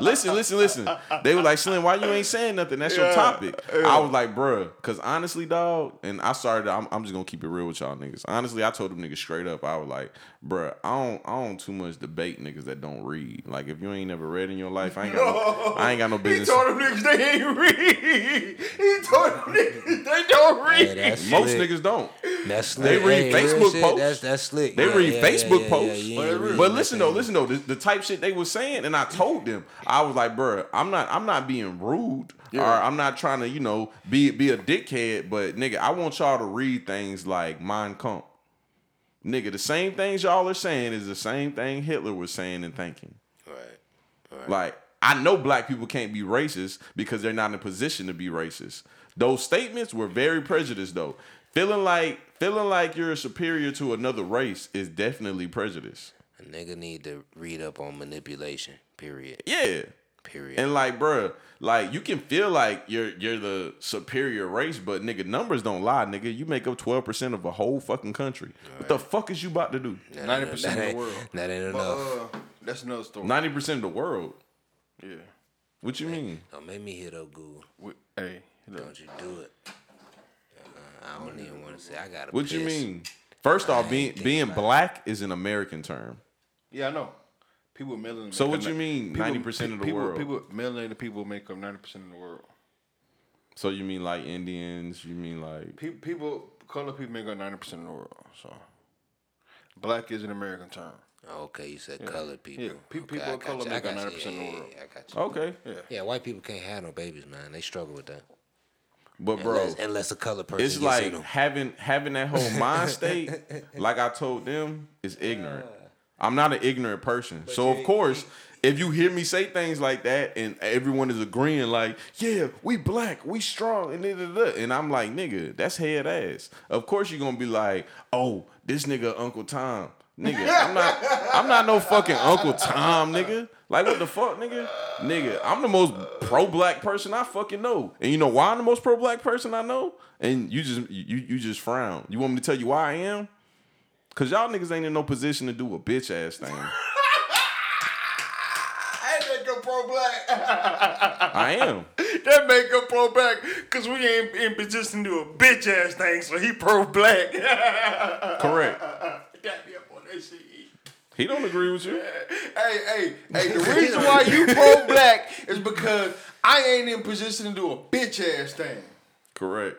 Listen, listen, listen. They were like, Slim, why you ain't saying nothing? That's your topic. I was like, bruh, because honestly, dog, and I started, I'm, I'm just going to keep it real with y'all niggas. Honestly, I told them niggas straight up, I was like, bruh, I don't, I don't too much debate niggas that don't read. Like, if you ain't never read in your life, I ain't got no, I ain't got no business. He told them niggas they ain't read. He told them niggas they don't read. Hey, Most slick. niggas don't. That's slick. They read Hey, Facebook shit, posts. That's that's slick. They Yeah, read yeah, Facebook yeah, posts. Yeah, But yeah, they. But listen though, listen though, the, the type shit they was saying, and I told them, I was like, bruh, I'm not, I'm not being rude, or I'm not trying to, you know, be be a dickhead, but nigga, I want y'all to read things like Mein Kampf. Nigga, the same things y'all are saying is the same thing Hitler was saying and thinking. Right. Right. Like, I know black people can't be racist because they're not in a position to be racist. Those statements were very prejudiced though. Feeling like feeling like you're superior to another race is definitely prejudice. A nigga need to read up on manipulation. Period. Yeah. Period. And like, bruh, like you can feel like you're you're the superior race, but nigga, numbers don't lie, nigga. You make up twelve percent of a whole fucking country. What the fuck is you about to do? Ninety percent of the world. *laughs* That ain't But, enough. uh, that's another story. Ninety percent of the world. yeah. What you mean? Don't make me hit up Google. We, hey, look. Don't you do it. Uh, I don't even want to say. I got to What you mean? First off, being being black is an American term. Yeah, I know. People melanated. So what up you mean 90% of the people, world? People melanated people make up ninety percent of the world. So you mean like Indians? You mean like People, people, color people make up ninety percent of the world. So, black is an American term. Okay, you said colored people. Yeah, pe- Okay, people I of got color you, make up 90% of the world. yeah, I got you. okay? Yeah, yeah, white people can't have no babies, man. They struggle with that. But bro, unless, unless a colored person it's gets like them. having having that whole mind state. like I told them, is ignorant. I'm not an ignorant person, so of course. If you hear me say things like that and everyone is agreeing, like, yeah, we black, we strong, and da, da, da, and I'm like, nigga, that's head ass. Of course you're gonna be like, oh, this nigga Uncle Tom. Nigga, I'm not I'm not no fucking Uncle Tom, nigga. Like what the fuck, nigga? Nigga, I'm the most pro black person I fucking know. And you know why I'm the most pro black person I know? And you just you you just frown. You want me to tell you why I am? Cause y'all niggas ain't in no position to do a bitch ass thing. *laughs* That make up pro black. *laughs* I am. that make up pro black because we ain't in position to do a bitch ass thing. So he pro black. *laughs* Correct. Got me up on that shit. He don't agree with you. Hey, hey, hey, the reason why you pro black is because I ain't in position to do a bitch ass thing. Correct.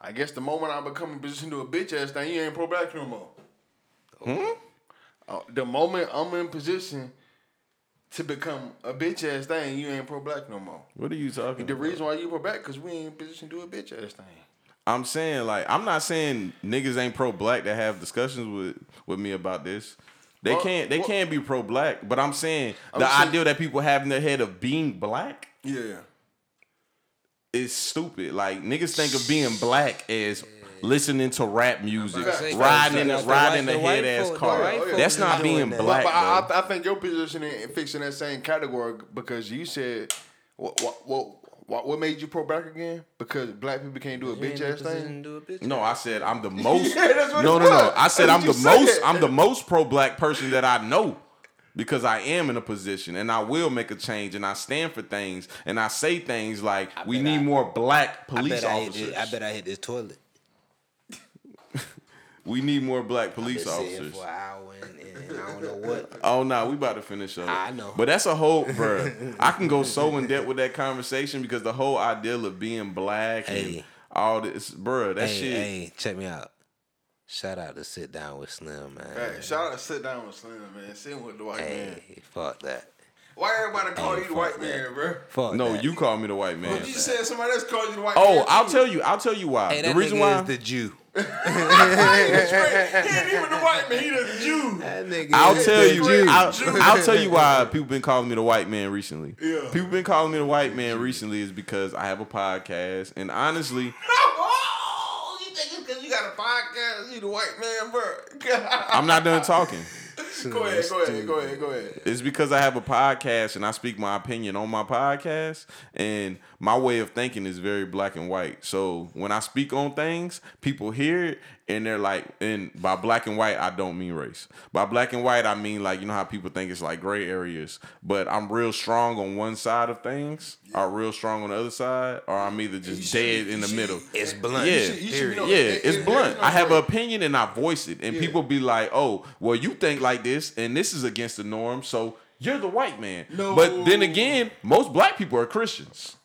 I guess the moment I become in position to a bitch ass thing, you ain't pro black no more. Hmm? Uh, the moment I'm in position to become a bitch ass thing, you ain't pro black no more. What are you talking The about? reason why you pro black because we ain't in position to do a bitch ass thing. I'm saying like I'm not saying niggas ain't pro black that have discussions with with me about this. They Well, can't they well- can't be pro black, but I'm saying I'm the saying- idea that people have in their head of being black, Yeah. Is stupid. Like niggas think of being black as listening to rap music, about riding in a riding a head ass car. white oh, folk That's not being black. but, but I, bro. I, I think your position in fixing that same category because you said what what what what, what made you pro black again? Because black people can't do a bitch ass thing. No, I said I'm the *laughs* most. Yeah, that's what no, it no, no. I said I'm the most. said. I'm the most pro black person that I know because I am in a position and I will make a change and I stand for things and I say things like we need I- more black police I, officers. I bet I hit this toilet. *laughs* we need more black police Been officers. for an hour and, and, I don't know what. Oh no, we about to finish up. I know. but that's a whole, *laughs* bruh. I can go so in depth with that conversation because the whole idea of being black and all this, bro. That hey, shit. hey, check me out. Shout out to sit down with Slim, man. Hey, shout out to sit down with Slim, man. Sitting with the white man. Hey, fuck that. Why everybody call Hey, you the white that. man, bro? Fuck No, that. you call me the white man. But you said somebody else called you the white oh, man. Oh, I'll tell you. I'll tell you why. Hey, the reason nigga why is the Jew. *laughs* He ain't even the white man. He the Jew. That nigga I'll tell you. Jew. I'll, Jew. I'll tell you why people been calling me the white man recently. Yeah. People been calling me the white man recently is because I have a podcast, and honestly, *laughs* Oh, you think it's because you got a podcast? You the white man, bro? I'm not done talking. *laughs* go ahead, go ahead, go ahead, go ahead. It's because I have a podcast and I speak my opinion on my podcast, and my way of thinking is very black and white. So when I speak on things, people hear it and they're like, and by black and white, I don't mean race. By black and white, I mean like you know how people think it's like gray areas, but I'm real strong on one side of things, or real strong on the other side, or I'm either just dead in the middle. It's blunt. Yeah, should- you should know- yeah, it- it's it- blunt. I have an opinion and I voice it, and Yeah. people be like, "Oh, well, you think like this, and this is against the norm, so you're the white man." No. But then again, most black people are Christians.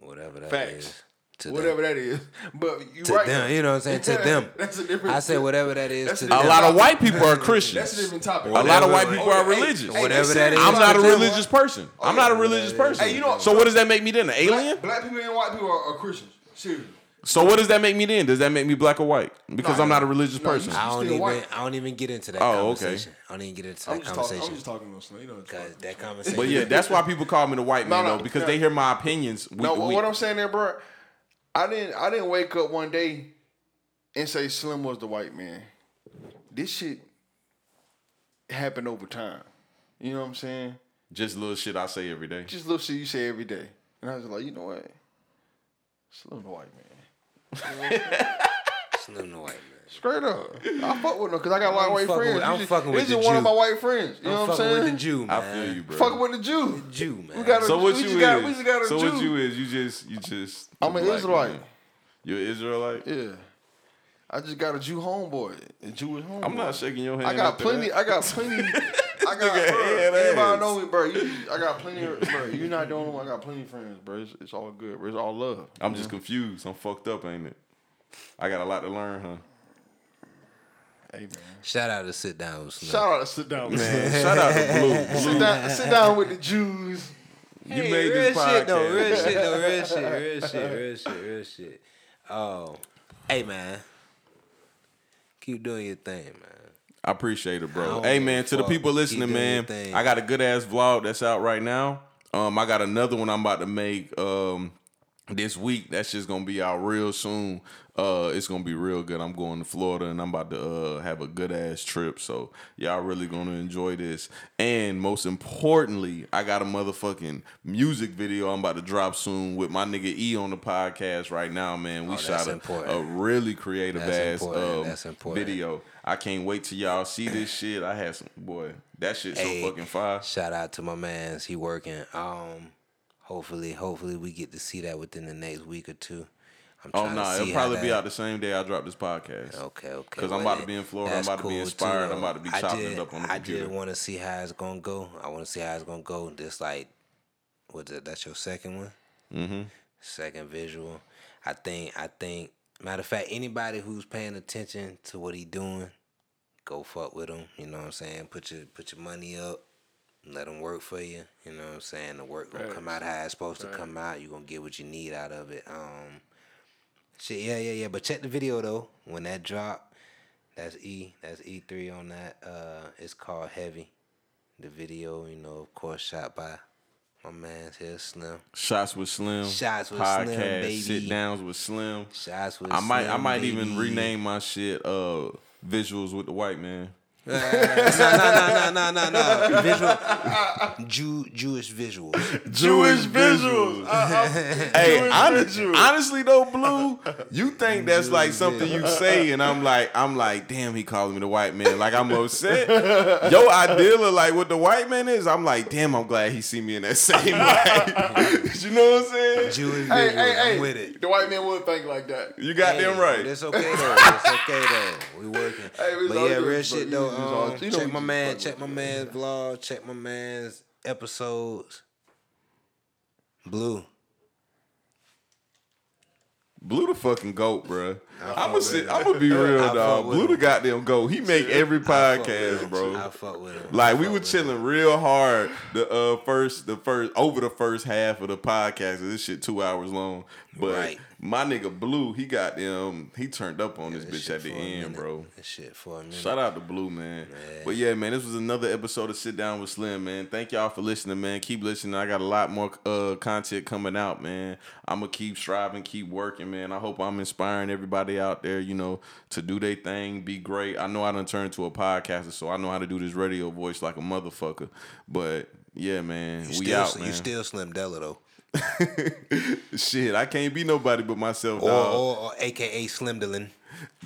Whatever that Facts. is. To Whatever them. that is, but you To right. them, you know what I'm saying? To *laughs* them. That's a different. I say whatever that is That's to a them. A lot of white people are Christians. That's a Christians. different topic. A lot of white people are Oh, hey, religious. hey, Whatever they that said- is. I'm not a to them. religious person. Oh, I'm not a religious person. Hey, you know- so what does that make me then? An alien? Black, black people and white people are, are Christians. Seriously. So what does that make me then? Does that make me black or white? Because Nah, I'm not a religious nah, you person. I don't still even. white. I don't even get into that Oh, okay. conversation. I don't even get into that I'm just talking. conversation. I'm just talking to Slim. You know what I'm Cause talking that conversation. But yeah, that's why people call me the white *laughs* man No, no, though, because no. they hear my opinions. We, No, we- what I'm saying there, bro. I didn't. I didn't wake up one day and say Slim was the white man. This shit happened over time. You know what I'm saying? just little shit I say every day. Just little shit you say every day, and I was like, you know what? Slim the white man. Slim the white man. Straight up, I fuck with him because I got a lot of white friends. with- I'm just- fucking with This the is one of my white friends. You know I'm what I'm fucking saying? with the Jew, man. I feel you, bro. Fucking with the Jew. Jew, man. We got a, So what we you just is? got, we just got a so Jew. what you is? You just you just. I'm an black Israelite. man. You're an Israelite. Yeah. I just got a Jew homeboy, a Jewish homeboy. I'm not shaking your hand. I got plenty. that. I got plenty. *laughs* I got nigga bro, anybody know me, bro. You, I got plenty, of, bro. You're not the only one. I got plenty of friends, bro. It's, it's all good, bro. It's all love. I'm just confused. I'm fucked up, ain't it? I got a lot to learn, huh? Hey man. Shout out to sit down with Slim. Shout out to sit down, man. Man, shout out to *laughs* Blue. sit down, sit down with the Jews. you Hey, made this podcast. shit though, real shit though, real shit, real *laughs* shit, real shit, real shit. Oh, hey man, keep doing your thing, man. I appreciate it, bro. Hey man, to the people listening, man. I got a good ass vlog that's out right now. Um, I got another one I'm about to make um this week. That's just gonna be out real soon. Uh, it's gonna be real good. I'm going to Florida and I'm about to uh have a good ass trip. So y'all really gonna enjoy this. And most importantly, I got a motherfucking music video I'm about to drop soon with my nigga E on the podcast right now, man. We Oh, shot a, a really creative That's ass important. um, video. I can't wait till y'all see this *clears throat* shit. I had some boy. That shit so fucking fire. Shout out to my man's. He working. Um, hopefully, hopefully we get to see that within the next week or two. I'm Oh no, to it'll probably be out the same day I drop this podcast. Okay, okay. Because I'm about to be in Florida. I'm about to be inspired. too, I'm about to be chopping did- it up on the I computer. did want to see how it's gonna go. I want to see how it's gonna go. This like, what's it? That's your second one. Mm-hmm. Second visual. I think. I think. Matter of fact, anybody who's paying attention to what he doing, go fuck with him. You know what I'm saying? Put your put your money up. Let them work for you. You know what I'm saying? The work gonna come out how it's supposed to come out. You gonna get what you need out of it. Um, shit, yeah, yeah, yeah. But check the video though. When that drop, that's E. That's E three on that. Uh, it's called Heavy. The video, you know, of course, shot by My man's here, Slim. Shots with Slim. Shots with podcast, Slim, baby. Sit downs with Slim. Shots with Slim I might I Slim, might even rename my shit uh visuals with the white man. Uh, no, no, no, no, no, no, no. Visual, Jew, Jewish visuals. Jewish visuals. *laughs* *laughs* Hey, Jewish hon- visuals. honestly though, Blue, you think that's like Jewish something you say, and I'm like, I'm like, damn, he calling me the white man. Like I'm upset. Your idea of like what the white man is, I'm like, damn, I'm glad he see me in that same *laughs* light. you know what I'm saying? Jewish Hey, visuals. hey, hey. I'm with it. The white man would think like that. You got Hey, them right. It's okay though. It's okay though. We working. Hey, but yeah, good, real bro. shit though. All- you know check my man. Check my man's vlog. Check my man's episodes. Blue. Blue the fucking goat, bro. I'm gonna sit. I'm gonna be real, I dog. Blue the goddamn goat. He make every I fuck with podcast, bro. I fuck with him. Like we were with him. chilling real hard the uh first the first over the first half of the podcast. This shit two hours long. But Right. My nigga Blue, he got them he turned up on this This bitch at the end, bro. This shit for a minute. Shout out to Blue, man. But yeah, man, this was another episode of Sit Down with Slim, man. Thank y'all for listening, man. Keep listening. I got a lot more uh, content coming out, man. I'm gonna keep striving, keep working, man. I hope I'm inspiring everybody out there, you know, to do their thing, be great. I know I done turned to a podcaster, so I know how to do this radio voice like a motherfucker. But yeah, man, You we still, out, man. You still Slim Della though, *laughs* Shit, I can't be nobody but myself, or, dog. or, or AKA Slim Dylan.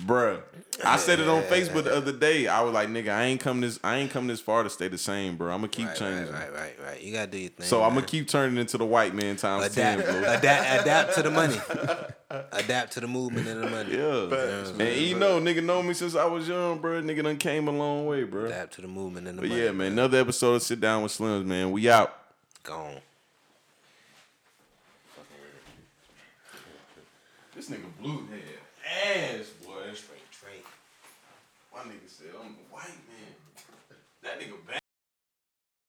Bruh. I said it on Facebook the other day. I was like, nigga, I ain't come this I ain't come this far to stay the same, bro. I'm gonna keep Right, changing. right, right, right, right. You gotta do your thing. So I'm gonna keep turning into the white man times ten, adapt, bro. adapt, adapt to the *laughs* money. adapt to the movement and the money. Yeah. And you know, nigga know me since I was young, bro. Nigga done came a long way, bro. Adapt to the movement and the But money. yeah, man, another episode of Sit Down with Slims, man. We out. Gone. This nigga blue head. Ass,